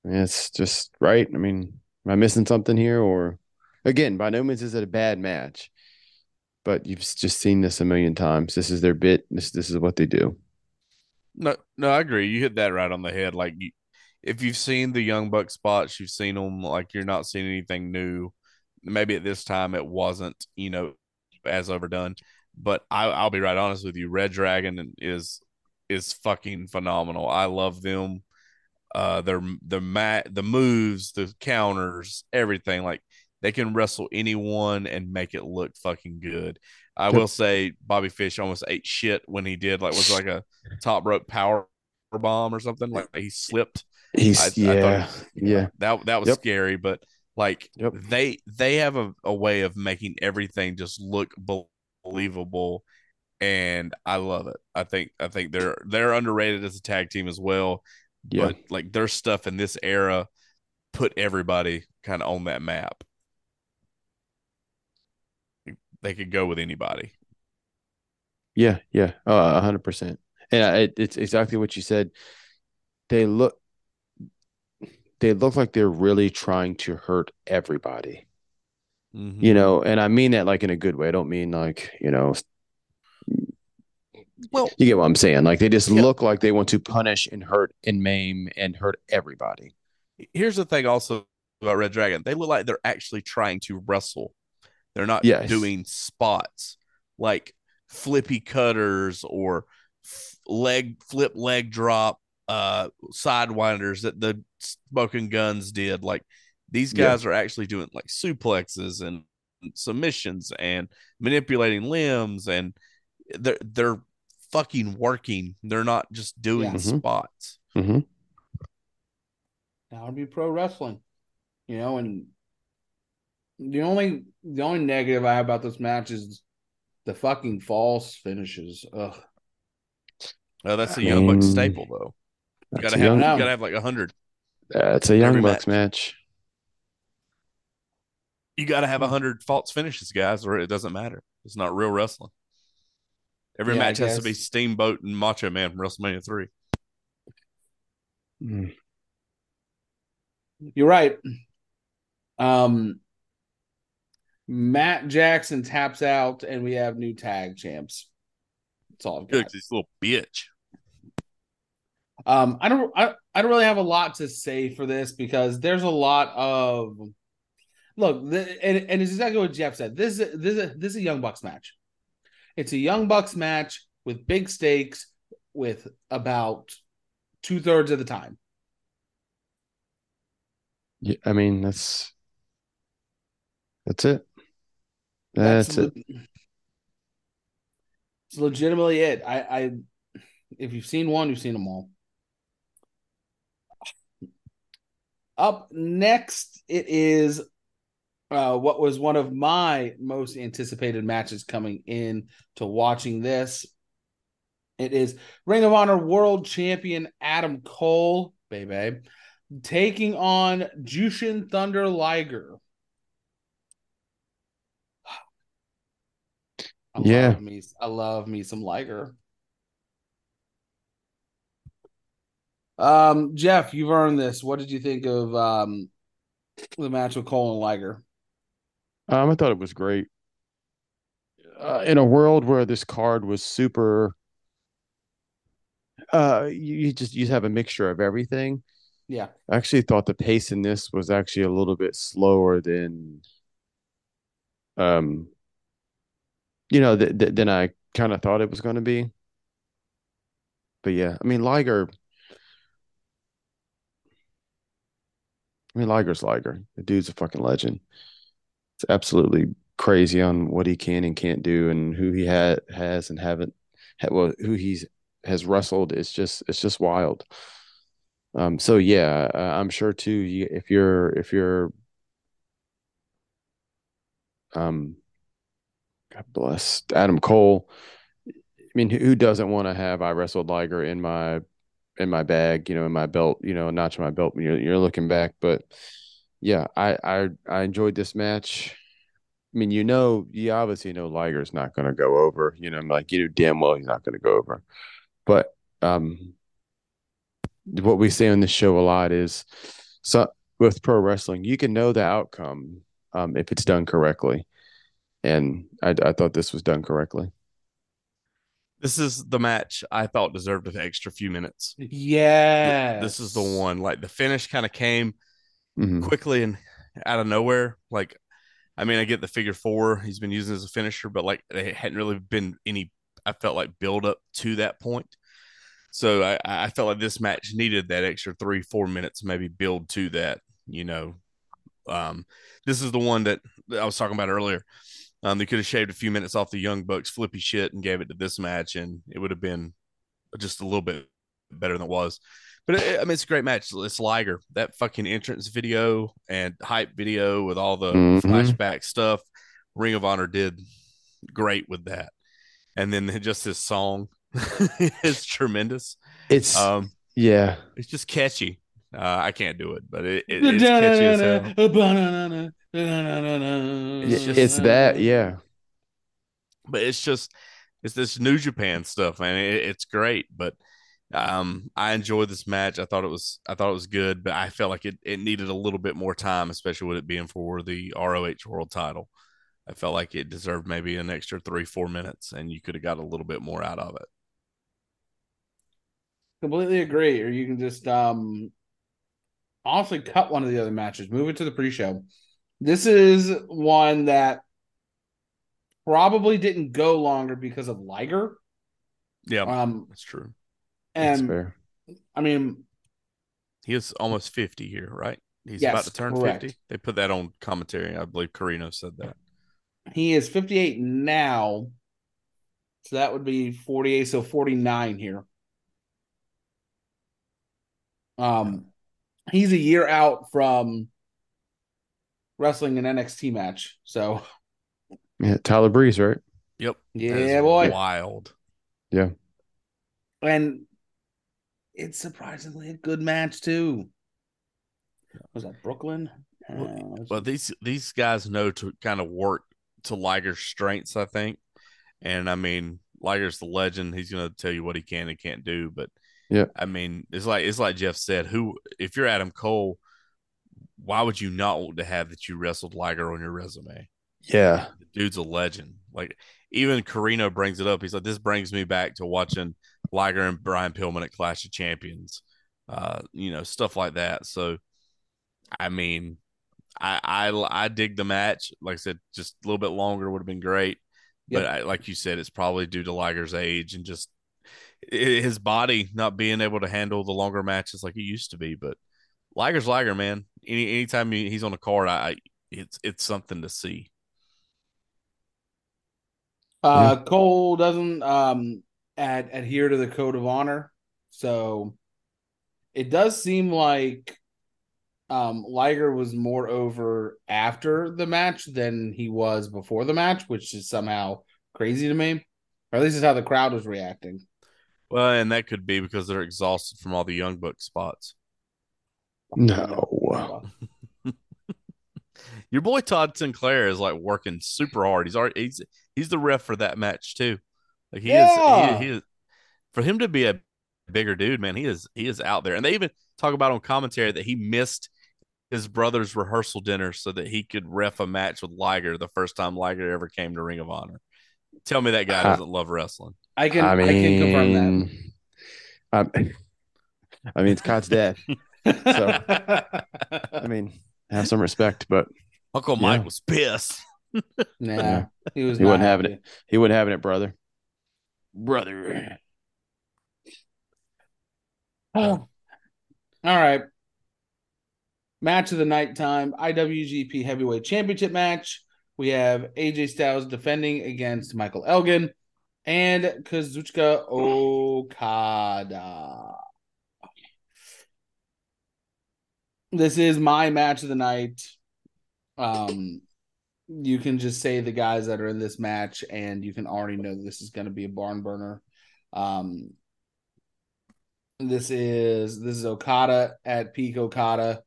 It's just right. I mean, am I missing something here? Or again, by no means is it a bad match, but you've just seen this a million times. This is their bit. This this is what they do. No, no, I agree. You hit that right on the head. Like, you, if you've seen the Young Buck spots, you've seen them. Like, you're not seeing anything new. Maybe at this time it wasn't, you know, as overdone. But I, I'll be right honest with you. Red Dragon is is fucking phenomenal. I love them. Uh, their the mat, the moves, the counters, everything. Like they can wrestle anyone and make it look fucking good. I will say Bobby Fish almost ate shit when he did like was like a top rope power bomb or something. Like he slipped. He's I- I yeah, he- yeah. That that was Yep. scary, but like Yep. they they have a, a way of making everything just look believable and I love it. I think I think they're they're underrated as a tag team as well. Yeah. But like their stuff in this era put everybody kind of on that map. They could go with anybody. Yeah, yeah, uh, a hundred percent. And I, it, it's exactly what you said. They look, they look like they're really trying to hurt everybody. Mhm. You know, and I mean that like in a good way. I don't mean like you know, Well, you get what I'm saying. Like they just Yeah. look like they want to punish and hurt and maim and hurt everybody. here's the thing also about Red Dragon. They look like they're actually trying to wrestle. They're not Yes. doing spots like flippy cutters or f- leg flip leg drop uh sidewinders that the smoking guns did. Like these Yeah. guys are actually doing like suplexes and submissions and manipulating limbs and they're they're fucking working. They're not just doing Yeah. Mhm. spots. hmm that would be pro wrestling. You know, and the only the only negative I have about this match is the fucking false finishes. Ugh. Uh, that's a I Young Bucks mean, staple, though. You gotta have, young, you gotta have like a hundred. it's a young bucks match. You gotta have a hundred false finishes, guys, or it doesn't matter. It's not real wrestling. Every Yeah, match has to be. Steamboat and Macho Man from WrestleMania three. Mm. You're right. Um Matt Jackson taps out and we have new tag champs. That's all I've Good, got. 'cause he's a little bitch. Um, I don't, I, I don't really have a lot to say for this because there's a lot of look, the, and and it's exactly what Jeff said. This is this is this is a Young Bucks match. It's a Young Bucks match with big stakes, with about two thirds of the time. Yeah, I mean that's that's it. That's, it. le- It's legitimately it. I, I, if you've seen one, you've seen them all. Up next, it is uh, what was one of my most anticipated matches coming in to watching this. It is Ring of Honor World Champion Adam Cole, baby, taking on Jushin Thunder Liger. I Yeah. love me. I love me some Liger. Um, Jeff, you've earned this. What did you think of um the match with Cole and Liger? Um, I thought it was great. Uh, in a world where this card was super, uh, you, you just you have a mixture of everything. Yeah, I actually thought the pace in this was actually a little bit slower than, um, you know, th th than I kind of thought it was going to be. But yeah, I mean, Liger. I mean, Liger's Liger. The dude's a fucking legend. It's absolutely crazy on what he can and can't do, and who he had has and haven't, ha well, who he's has wrestled. It's just it's just wild. Um, so yeah, uh, I'm sure too. If you're if you're, um, God bless Adam Cole. I mean, who doesn't want to have I wrestled Liger in my in my bag, you know, in my belt, you know, notch in my belt when you're you're looking back. But yeah, I I I enjoyed this match. I mean, you know, you obviously know Liger's not going to go over. You know, I'm like you know damn well he's not going to go over. But um, what we say on this show a lot is, so with pro wrestling, you can know the outcome um, if it's done correctly, and I I thought this was done correctly. This is the match I thought deserved an extra few minutes. yeah. This is the one. Like the finish kind of came Mhm. quickly and out of nowhere. Like, I mean, I get the figure four he's been using as a finisher, but like it hadn't really been any. I felt like build up to that point. So I, I felt like this match needed that extra three, four minutes, maybe build to that. You know, um, this is the one that that I was talking about earlier. Um, they could have shaved a few minutes off the Young Bucks flippy shit and gave it to this match, and it would have been just a little bit better than it was. But it, I mean, it's a great match. It's Liger. That fucking entrance video and hype video with all the Mhm. flashback stuff. Ring of Honor did great with that, and then [laughs] just his song [laughs] is tremendous. It's Um, yeah, it's just catchy. Uh, I can't do it, but it, it, it's catchy as hell. It's, just- it's that yeah. but it's just it's this New Japan stuff, man. It, it's great, but um, I enjoyed this match. I thought it was I thought it was good, but I felt like it, it needed a little bit more time, especially with it being for the ROH World Title. I felt like it deserved maybe an extra three four minutes, and you could have got a little bit more out of it. Completely agree. Or you can just um honestly cut one of the other matches, move it to the pre-show. This is one that probably didn't go longer because of Liger. Yeah, Um that's true. That's and fair. I mean He is almost fifty here, right? He's Yes, about to turn correct. fifty. They put that on commentary. I believe Corino said that. he is 58 now. So that would be 48, so 49 here. Um he's a year out from wrestling an NXT match. So Yeah, Tyler Breeze, right? Yep. Yeah, boy. Wild. Yeah. And it's surprisingly a good match too. Was that Brooklyn? Well, Uh, But these these guys know to kind of work to Liger's strengths, I think. And I mean, Liger's the legend. He's going to tell you what he can and can't do. But Yeah. I mean, it's like it's like Jeff said. Who, if you're Adam Cole, why would you not want to have that you wrestled Liger on your resume? Yeah. The dude's a legend. Like even Corino brings it up. He's like, this brings me back to watching Liger and Brian Pillman at Clash of Champions. Uh, you know, stuff like that. So, I mean, I I I dig the match. Like I said, just a little bit longer would have been great. But I, like you said, it's probably due to Liger's age and just his body not being able to handle the longer matches like he used to be. But Liger's Liger, man. Any anytime he's on a card, I, I it's it's something to see. Uh, Cole doesn't um ad- adhere to the code of honor, so it does seem like um Liger was more over after the match than he was before the match, which is somehow crazy to me. Or at least is how the crowd was reacting. Well, and that could be because they're exhausted from all the young buck spots. No. [laughs] Your boy Todd Sinclair is like working super hard. He's already he's he's the ref for that match too. Like he Yeah. is he, he is for him to be a bigger dude, man. He is he is out there, and they even talk about on commentary that he missed his brother's rehearsal dinner so that he could ref a match with Liger the first time Liger ever came to Ring of Honor. Tell me that guy Uh, doesn't love wrestling. I can I I, can confirm that. I, I mean, it's Scott's [laughs] dad. [laughs] I mean, have some respect, but Uncle Yeah. Mike was pissed. Nah, Yeah. he was He not wasn't having it. he wasn't having it, brother. Brother. Oh. [sighs] All right. Match of the night time IWGP Heavyweight Championship match. We have AJ Styles defending against Michael Elgin and Kazuchika Okada. This is my match of the night. Um, you can just say the guys that are in this match, and you can already know this is going to be a barn burner. Um, this is this is Okada at peak Okada,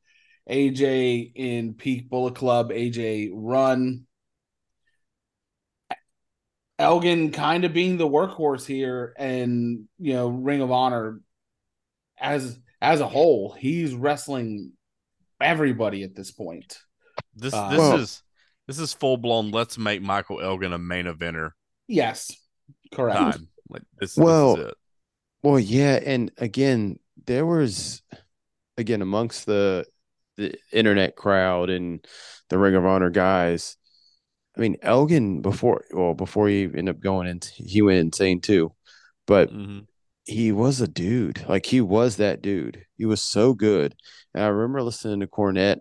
AJ in peak Bullet Club, AJ run. Elgin kind of being the workhorse here, and you know Ring of Honor as as a whole, he's wrestling everybody at this point. This Uh, this Well- is this is full blown. Let's make Michael Elgin a main eventer Yes, correct. time. Like this, Well, this is it. Well, yeah, and again, there was again amongst the the internet crowd and the Ring of Honor guys. I mean, Elgin before well before he ended up going in, he went insane too. But Mhm. He was a dude. Like he was that dude. He was so good. And I remember listening to Cornette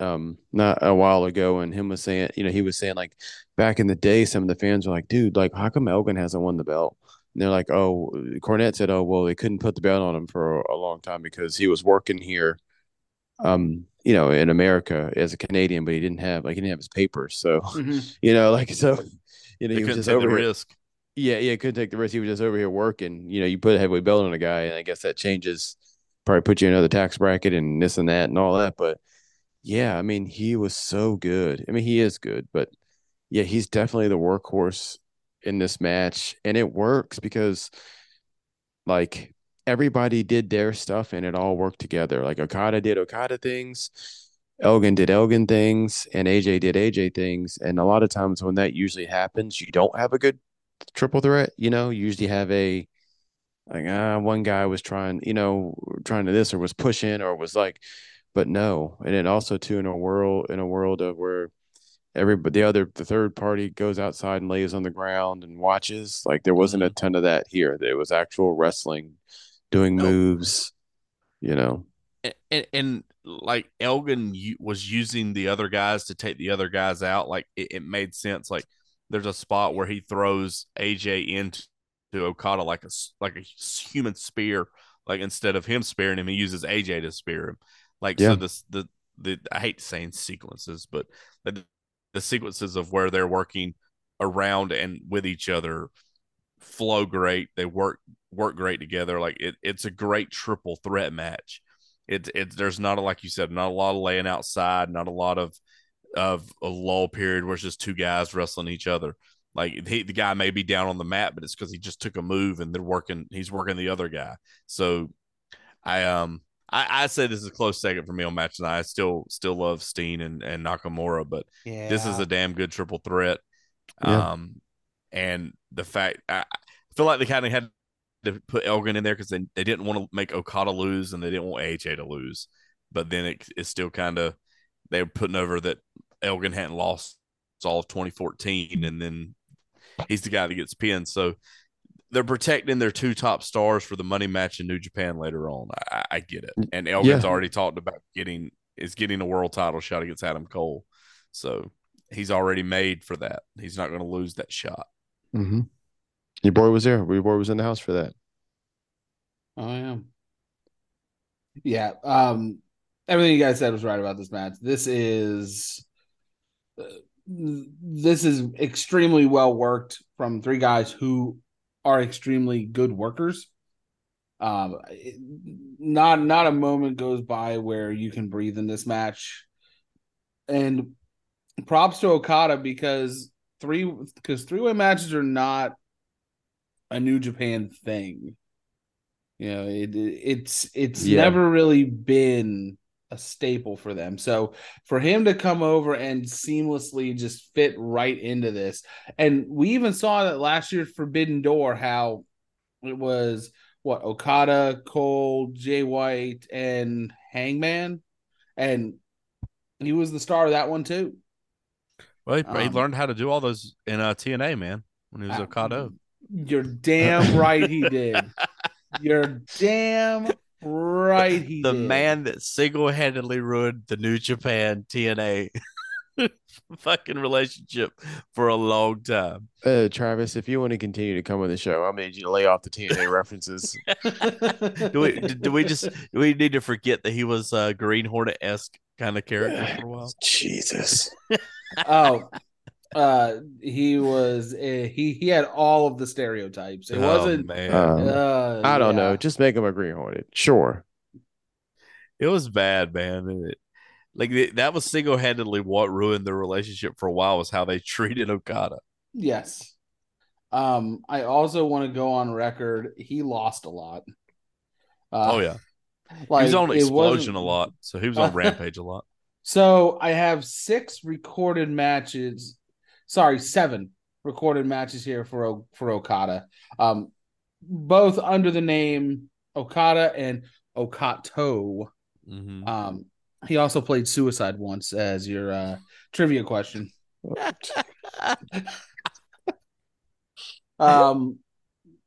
um not a while ago and him was saying, you know, he was saying like back in the day, some of the fans were like, dude, like how come Elgin hasn't won the belt? And they're like, oh, Cornette said, oh, well, they couldn't put the belt on him for a, long time because he was working here, um, you know, in America as a Canadian, but he didn't have like he didn't have his papers. So, Mhm. [laughs] you know, like so, you know, They he was couldn't just take the over here. risk. Yeah, yeah, couldn't take the risk. He was just over here working. You know, you put a heavyweight belt on a guy, and I guess that changes, probably put you in another tax bracket and this and that and all that. But yeah, I mean, he was so good. I mean, he is good, but yeah, he's definitely the workhorse in this match, and it works because like everybody did their stuff and it all worked together. Like Okada did Okada things, Elgin did Elgin things, and AJ did AJ things. And a lot of times when that usually happens, you don't have a good triple threat. You know, you usually have a like ah, one guy was trying, you know, trying to this or was pushing or was like, but no. And then also too in a world in a world of where everybody the other the third party goes outside and lays on the ground and watches. Like there wasn't a ton of that here. There was actual wrestling, doing No. moves, you know. and, and, and like Elgin was using the other guys to take the other guys out. Like it, it made sense. Like there's a spot where he throws AJ into Okada like a like a human spear. Like instead of him spearing him, he uses AJ to spear him. Like Yeah. so this the the I hate saying sequences, but the, the sequences of where they're working around and with each other flow great. They work work great together. Like it, it's a great triple threat match. It's it's there's not a like you said, not a lot of laying outside, not a lot of of a lull period where it's just two guys wrestling each other. Like he, the guy may be down on the mat, but it's because he just took a move and they're working. He's working the other guy. So I um I, I say this is a close second for me on match night. I still still love Steen and, and Nakamura, but Yeah. this is a damn good triple threat. Yeah. Um, and the fact I, I feel like they kind of had to put Elgin in there because they, they didn't want to make Okada lose and they didn't want AJ to lose. But then it, it's still kind of they were putting over that Elgin hadn't lost all of 2014, and then he's the guy that gets pinned. So they're protecting their two top stars for the money match in New Japan later on. I, I get it, and Elgin's Yeah. already talked about getting is getting a world title shot against Adam Cole, so he's already made for that. He's not going to lose that shot. hmm Your boy was there. Your boy was in the house for that. Oh yeah. Yeah. Um everything you guys said was right about this match. This is uh, this is extremely well worked from three guys who are extremely good workers. Um it- not not a moment goes by where you can breathe in this match. And props to Okada because three because three-way matches are not a New Japan thing. You know, it, it's it's Yeah. never really been a staple for them. So for him to come over and seamlessly just fit right into this, and we even saw that last year's Forbidden Door, how it was what Okada, Cole, Jay White, and Hangman, and he was the star of that one too. Well, he, he Um, learned how to do all those in uh, TNA, man, when he was Uh, Okada. You're damn right he did. [laughs] You're damn right [laughs] he the did. man that single-handedly ruined the New Japan TNA [laughs] fucking relationship for a long time. Uh, Travis, if you want to continue to come on the show, I'm need you to lay off the TNA [laughs] references. Do we do we just do we need to forget that he was a Green Hornet esque kind of character for a while? Jesus. oh, uh, he was uh, he he had all of the stereotypes. It Oh, wasn't. man. Um, Uh, I don't yeah. know. Just make him a Green Hornet. Sure. It was bad, man. It- like th- that was single handedly what ruined their relationship for a while was how they [laughs] treated Okada. Yes. Um, I also want to go on record. He lost a lot. Uh, oh yeah, like, he was on Explosion a lot, so he was on [laughs] Rampage a lot. So I have six recorded matches. Sorry, seven recorded matches here for for Okada. Um, both under the name Okada and Okato. hmm Um, he also played Suicide once as your uh, trivia question. Um,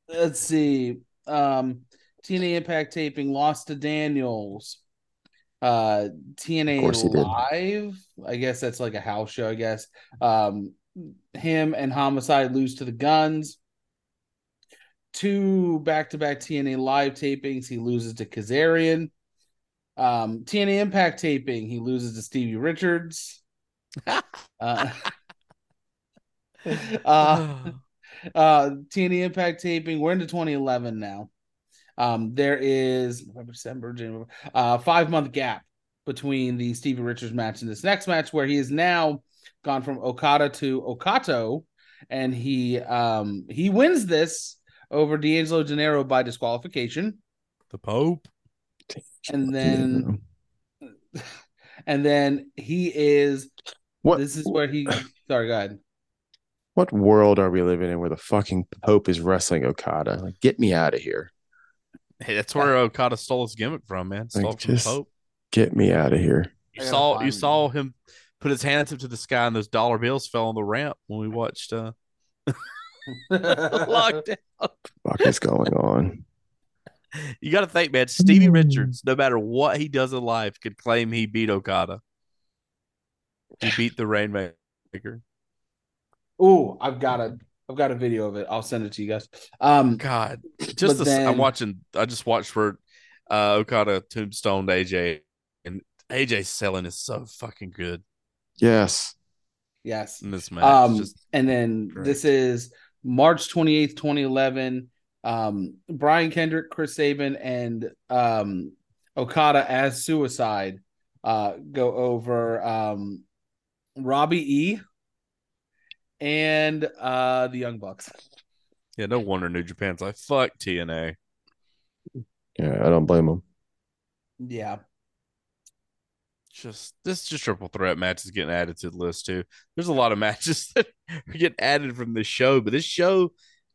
let's see. Um, TNA Impact taping lost to Daniels. Uh, Of course TNA did. Live. I guess that's like a house show. I guess. Um, him and Homicide lose to the Guns. Two back-to-back TNA Live tapings. He loses to Kazarian. Um, TNA Impact taping. He loses to Stevie Richards. [laughs] Uh, [laughs] uh, [sighs] uh TNA Impact taping. We're into 2011 now. Um, there is November, December, January, uh, five month gap between the Stevie Richards match and this next match, where he is now gone from Okada to Okato, and he um he wins this over D'Angelo Dinero by disqualification, the Pope. and then [laughs] and then he is what? this is where he sorry, go ahead. What world are we living in where the fucking Pope is wrestling Okada? Like, get me out of here. Hey, that's where Okada stole his gimmick from, man. Stole Like, from just- the Pope. Get me out of here. You saw you find- saw him put his hands up to the sky, and those dollar bills fell on the ramp when we watched uh, [laughs] Lockdown. Fuck is going on? You got to think, man. Stevie Richards, no matter what he does in life, could claim he beat Okada. He beat the Rainmaker. Oh, I've got a I've got a video of it. I'll send it to you guys. Um, God, just But this, then- I'm watching. I just watched where uh, Okada tombstoned AJ, and AJ selling is so fucking good Yes. Yes. in this match. Um, and then great. this is March 28th, 2011. Um, Brian Kendrick, Chris Sabin, and um, Okada as Suicide uh, go over um, Robbie E and uh, the Young Bucks. yeah, no wonder New Japan's like fuck TNA. Yeah, I don't blame them. Yeah. Just this just triple threat match is getting added to the list too. There's a lot of [laughs] matches that are getting added from this show, but this show,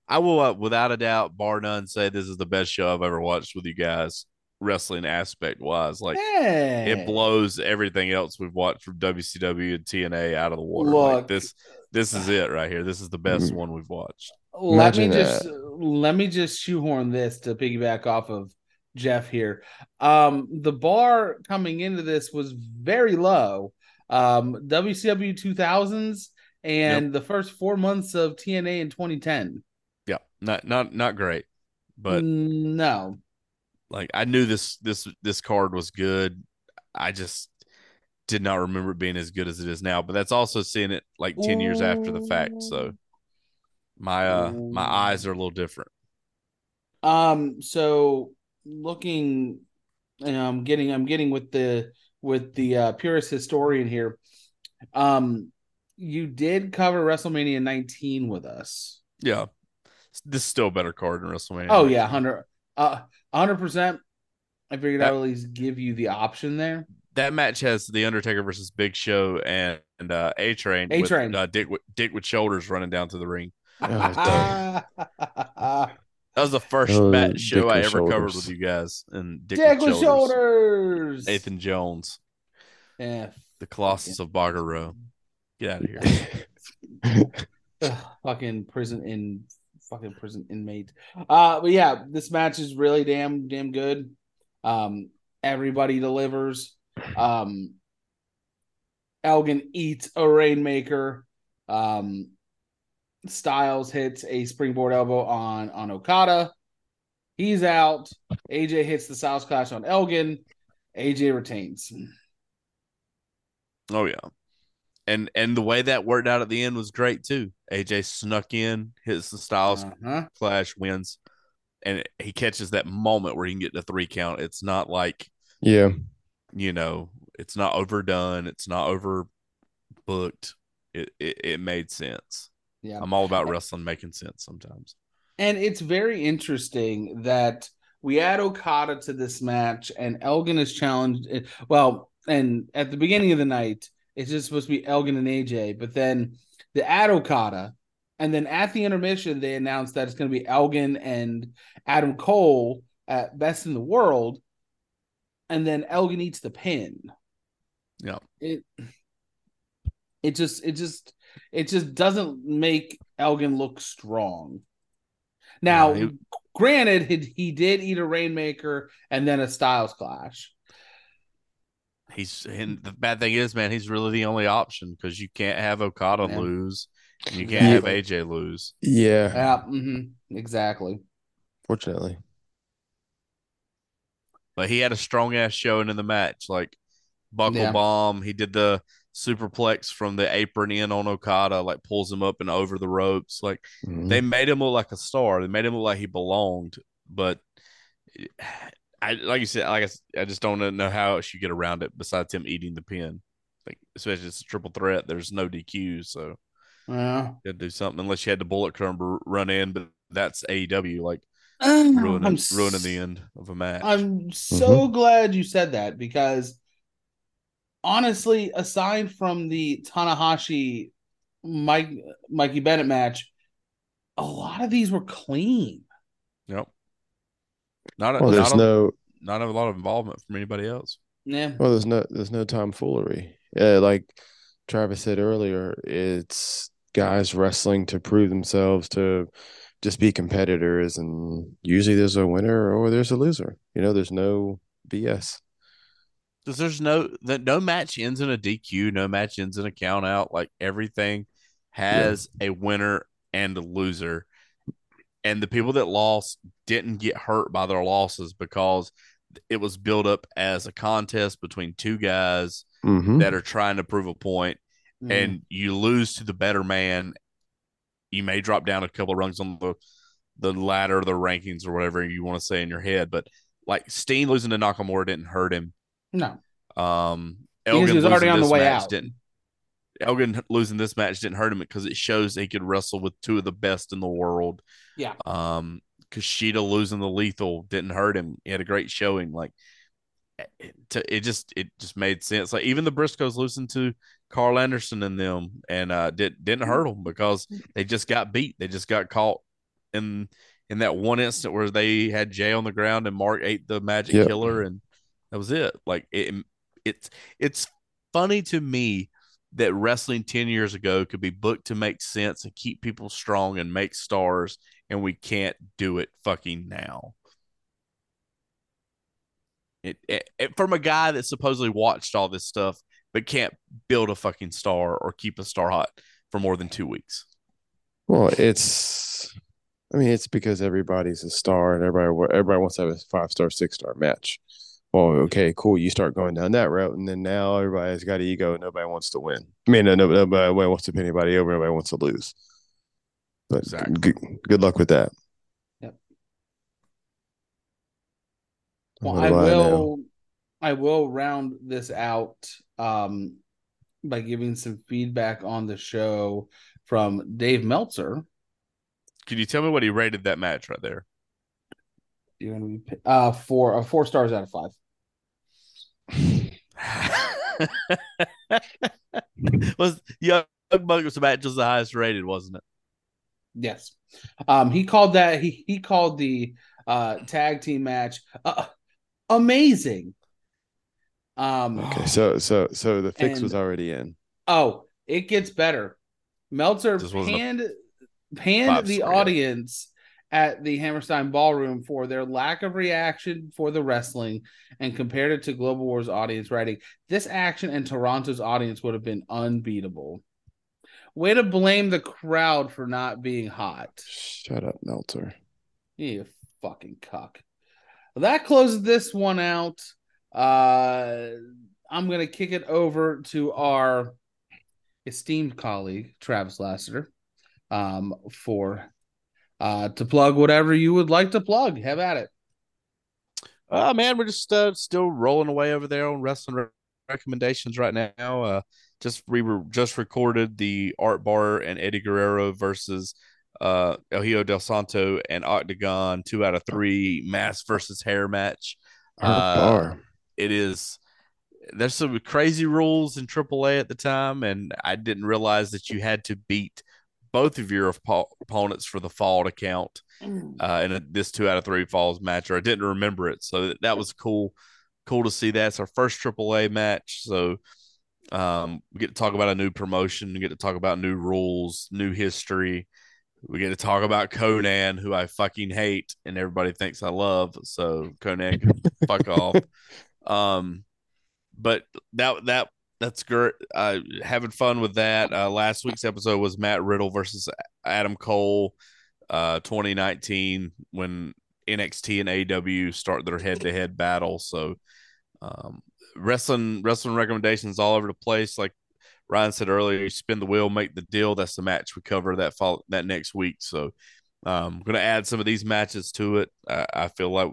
I will uh, without a doubt, bar none, say this is the best show I've ever watched with you guys, wrestling aspect wise. Like Hey. it blows everything else we've watched from WCW and TNA out of the water. Like, Look. this this is it right here. This is the best Mhm. one we've watched. let me Imagine just let me just shoehorn this to piggyback off of Jeff here. Um, the bar coming into this was very low. Um, WCW 2000s and the first four months of TNA in 2010. Yeah, not not not great, but no, like I knew this this this card was good. I just did not remember it being as good as it is now. But that's also seeing it like ten years after the fact. So my uh my eyes are a little different. Um, so looking, and I'm getting, I'm getting with the with the uh, purist historian here. Um, you did cover WrestleMania 19 with us. Yeah, this is still a better card than WrestleMania. Oh yeah, hundred, uh, hundred percent. I figured That- I'd at least give you the option there. that match has the Undertaker versus Big Show and and uh, A Train. A-Train. uh, Dick with Dick with shoulders running down to the ring. [laughs] Oh, [laughs] That was the first match Dick show I with ever covered with you guys. And Dick, Dick with with shoulders. shoulders. Nathan Jones, Yeah, the Colossus of Boggo Road. Get out of here. [laughs] Ugh, fucking prison in fucking prison inmate. Uh, but yeah, this match is really damn damn good. Um, everybody delivers. Um, Elgin eats a rainmaker. Um, Styles hits a springboard elbow on on Okada. He's out. AJ hits the Styles Clash on Elgin. AJ retains. Oh yeah. And and the way that worked out at the end was great too. AJ snuck in, hits the Styles Uh-huh. Clash, wins, and he catches that moment where he can get the three count. It's not like yeah. you know, it's not overdone, it's not overbooked. It it, it made sense. Yeah. I'm all about wrestling making sense sometimes. And it's very interesting that we add Okada to this match, and Elgin is challenged. Eh, well, and at the beginning of the night, it's just supposed to be Elgin and AJ, but then the add Okada, and then at the intermission, they announced that it's going to be Elgin and Adam Cole at Best in the World, and then Elgin eats the pin. Yeah. It it just it just it just doesn't make Elgin look strong. Now, Yeah, he- granted, he, he did eat a rainmaker and then a Styles clash. He's and the bad thing is, man, he's really the only option because you can't have Okada Yeah. lose, and you can't Yeah. have AJ lose. Yeah. Yeah, mhm, exactly. Fortunately. But he had a strong ass showing in the match, like buckle Yeah. bomb. He did the superplex from the apron in on Okada, like pulls him up and over the ropes. Like Mhm. they made him look like a star. They made him look like he belonged. But I, like you said, like I, I just don't know how else you get around it besides him eating the pin. Like especially it's a triple threat. There's no DQ, so Yeah. you had to do something unless you had the Bullet Club run in. But that's AEW, like I'm ruining s- ruining the end of a match. I'm so glad you said that because honestly, aside from the Tanahashi Mike Mikey Bennett match, a lot of these were clean. Yep. Not a, Well, there's not, a, no not a lot of involvement from anybody else. Yeah. well, there's no there's no tomfoolery. Yeah, like Travis said earlier, it's guys wrestling to prove themselves to just be competitors, and usually there's a winner or there's a loser. You know, there's no BS. Because there's no that no match ends in a DQ, no match ends in a count out. Like everything has a winner and a loser. And the people that lost didn't get hurt by their losses because it was built up as a contest between two guys Mhm. that are trying to prove a point, Mm. and you lose to the better man. You may drop down a couple of rungs on the the ladder, the rankings, or whatever you want to say in your head. But like Steen losing to Nakamura didn't hurt him. No, Um, Elgin he was already losing on the this way match out. didn't. Elgin losing this match didn't hurt him because it shows he could wrestle with two of the best in the world. Yeah. Um, Kushida losing the lethal didn't hurt him. He had a great showing. Like it, to- it just it just made sense. Like even the Briscoes losing to Karl Anderson and them and uh did didn't hurt them because they just got beat. They just got caught in in that one instant where they had Jay on the ground and Mark ate the magic Yep. killer and that was it. Like it it's it's funny to me that wrestling 10 years ago could be booked to make sense and keep people strong and make stars and we can't do it fucking now. It, it, it- from a guy that supposedly watched all this stuff but can't build a fucking star or keep a star hot for more than 2 weeks. Well, it's, I mean, it's because everybody's a star and everybody everybody wants to have a five star, six star match. Well, okay, cool. You start going down that route, and then now everybody's got an ego. Nobody wants to win. I mean, no, no- nobody wants to put anybody over. Nobody wants to lose. But Exactly. good, good luck with that. Yep. Well, What I do know? will. I will round this out um, by giving some feedback on the show from Dave Meltzer. Can you tell me what he rated that match right there? You're gonna be uh for uh, four stars out of five. Was Young Buck Bucks match was the highest rated, wasn't it? Yes. Um, he called that he he called the uh tag team match uh, amazing. Um Okay, so so so the fix was already in. oh, it gets better. Meltzer This wasn't a panned panned the star yet. audience at the Hammerstein Ballroom for their lack of reaction for the wrestling and compared it to Global Wars audience writing. This action and Toronto's audience would have been unbeatable. Way to blame the crowd for not being hot. Shut up, Meltzer. You fucking cuck. That closes this one out. Uh, I'm going to kick it over to our esteemed colleague, Travis Lassiter, um, for uh, to plug whatever you would like to plug. Have at it. Oh man, we're just uh, still rolling away over there on wrestling re- recommendations right now. Uh, just we were just recorded the Art Barr and Eddie Guerrero versus uh El Hijo del Santo and Octagon two out of three mask versus hair match. Art Uh, bar. It is there's some crazy rules in AAA at the time, and I didn't realize that you had to beat both of your oppo- opponents for the fall to count uh, in this two out of three falls match, or I didn't remember it. So that, that was cool. Cool to see that. It's our first AAA match. So um, we get to talk about a new promotion. We get to talk about new rules, new history. We get to talk about Konnan, who I fucking hate, and everybody thinks I love. So Konnan, can fuck off. [laughs] Um, but that that that's great. Uh, having fun with that. Uh, last week's episode was Matt Riddle versus Adam Cole uh 2019 when NXT and AEW start their head to head battle. So um wrestling wrestling recommendations all over the place. Like Ryan said earlier, you spin the wheel, make the deal. That's the match we cover that fall that next week. So um I'm gonna add some of these matches to it. I, I feel like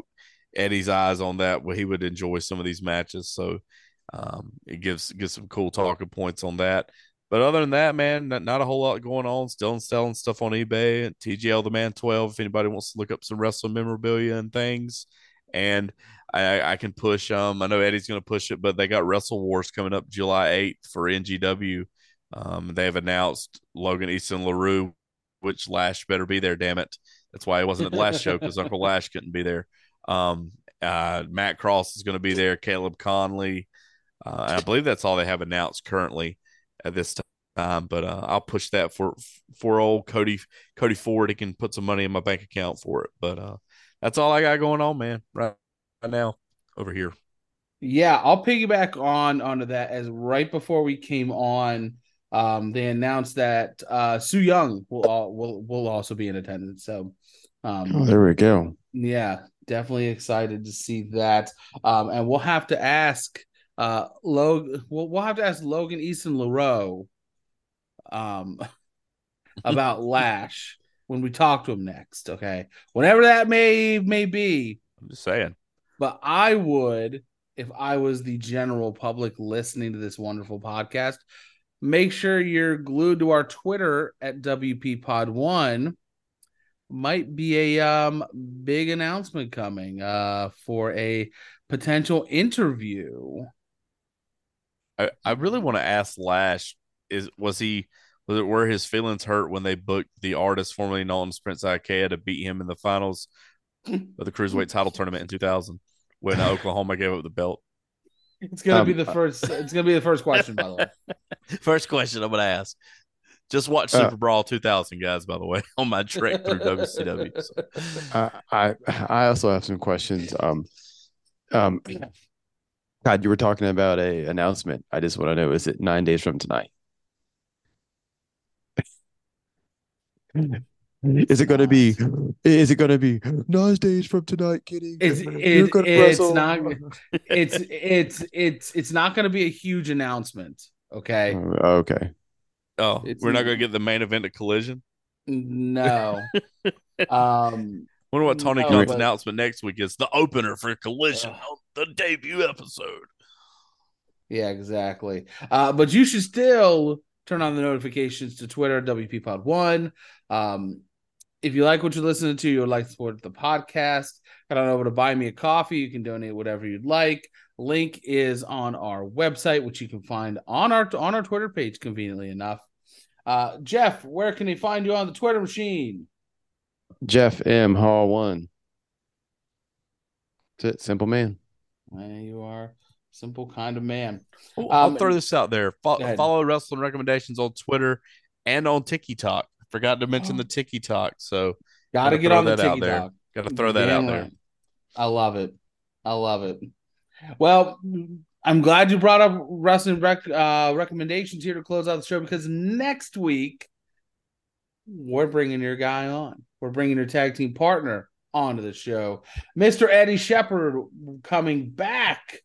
Eddie's eyes on that where he would enjoy some of these matches. So um it gives gives some cool talking points on that. But other than that, man, not, not a whole lot going on. Still selling stuff on eBay. And TGL the Man 12. If anybody wants to look up some wrestling memorabilia and things. And I, I can push um I know Eddie's gonna push it, but they got Wrestle Wars coming up July 8th for NGW. Um they have announced Logan Easton Laroux, which Lash better be there, damn it. That's why he wasn't at the last show because Uncle Lash couldn't be there. Um uh Matt Cross is gonna be [laughs] there, Caleb Conley. Uh, I believe that's all they have announced currently at this time. But uh, I'll push that for for old Cody Cody Ford. He can put some money in my bank account for it. But uh, that's all I got going on, man. Right, right now over here. Yeah, I'll piggyback on onto that as right before we came on, um, they announced that uh Su Yung will all will will also be in attendance. So Um, Oh, there we go. yeah, definitely excited to see that. Um, and we'll have to ask uh Logan we'll, we'll have to ask Logan Easton Laroux um [laughs] about [laughs] Lash when we talk to him next, okay? whatever that may may be. I'm just saying. But I would, if I was the general public listening to this wonderful podcast, make sure you're glued to our Twitter at WP Pod One. Might be a um big announcement coming uh for a potential interview. I, I really want to ask Lash is was he was it were his feelings hurt when they booked the artist formerly known as Prince Iaukea to beat him in the finals of the cruiserweight title tournament in 2000 when [laughs] Oklahoma gave up the belt? It's gonna be Um, the first. It's gonna be the first question, by the way. [laughs] First question I'm going to ask. Just watch Uh, Super Brawl 2000, guys. By the way, [laughs] on my trek through WCW. So, I, I I also have some questions. Um, um, God, you were talking about a announcement. I just want to know: is it nine days from tonight? [laughs] Is it going to be? Is it going to be nine days from tonight, Kitty? It's it, it's wrestle. not [laughs] it's it's it's it's not going to be a huge announcement. Okay, Oh, okay. oh, It's- we're not going to get the main event of Collision. no. [laughs] um, wonder what Tony No, Khan's but- announcement next week is the opener for Collision Ugh. on the debut episode. yeah, exactly. Uh, but you should still turn on the notifications to Twitter WP Pod One. Um, if you like what you're listening to, you would like to support the podcast, head on over to Buy Me a Coffee. You can donate whatever you'd like. Link is on our website, which you can find on our on our Twitter page, conveniently enough. Uh, Jeff, where can they find you on the Twitter machine? Jeff M. Hall one. That's it. Simple man. You are, simple kind of man. Oh, I'll Um, throw this out there. Fo- follow wrestling recommendations on Twitter and on TikTok. Forgot to mention the TikTok, so Got to get on the there. Got to throw that Damn out there. right. I love it. I love it. Well, I'm glad you brought up wrestling rec- uh, recommendations here to close out the show because next week we're bringing your guy on. We're bringing your tag team partner onto the show, Mr. Eddie Shepard, coming back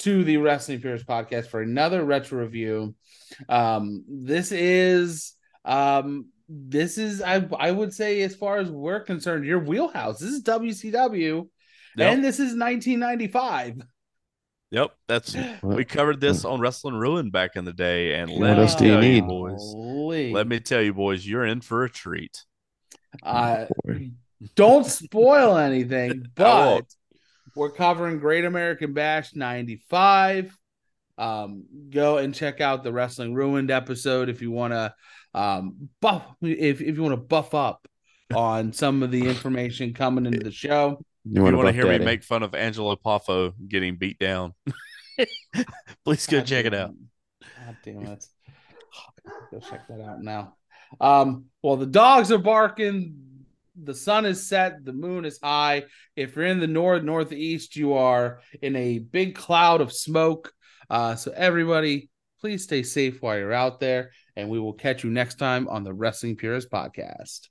to the Wrestling Purist podcast for another retro review. Um, this is um this is I I would say as far as we're concerned, your wheelhouse. This is WCW, Yep. and this is 1995. Yep, that's [gasps] we covered this on Wrestling Ruin back in the day, and What let me else do you tell need? boys. Golly. Let me tell you, boys, you're in for a treat. Uh, Boy. Don't spoil anything, [laughs] but we're covering Great American Bash 95. Um, go and check out the Wrestling Ruined episode if you want to um buff if, if you want to buff up on some of the information coming into the show. You If you want want to to hear me make fun of Angelo Poffo getting beat down, [laughs] please go God check it out. God damn it. Go check that out now. Um, well, the dogs are barking. The sun is set. The moon is high. If you're in the north, northeast, you are in a big cloud of smoke. Uh, so everybody, please stay safe while you're out there, and we will catch you next time on the Wrestling Purist podcast.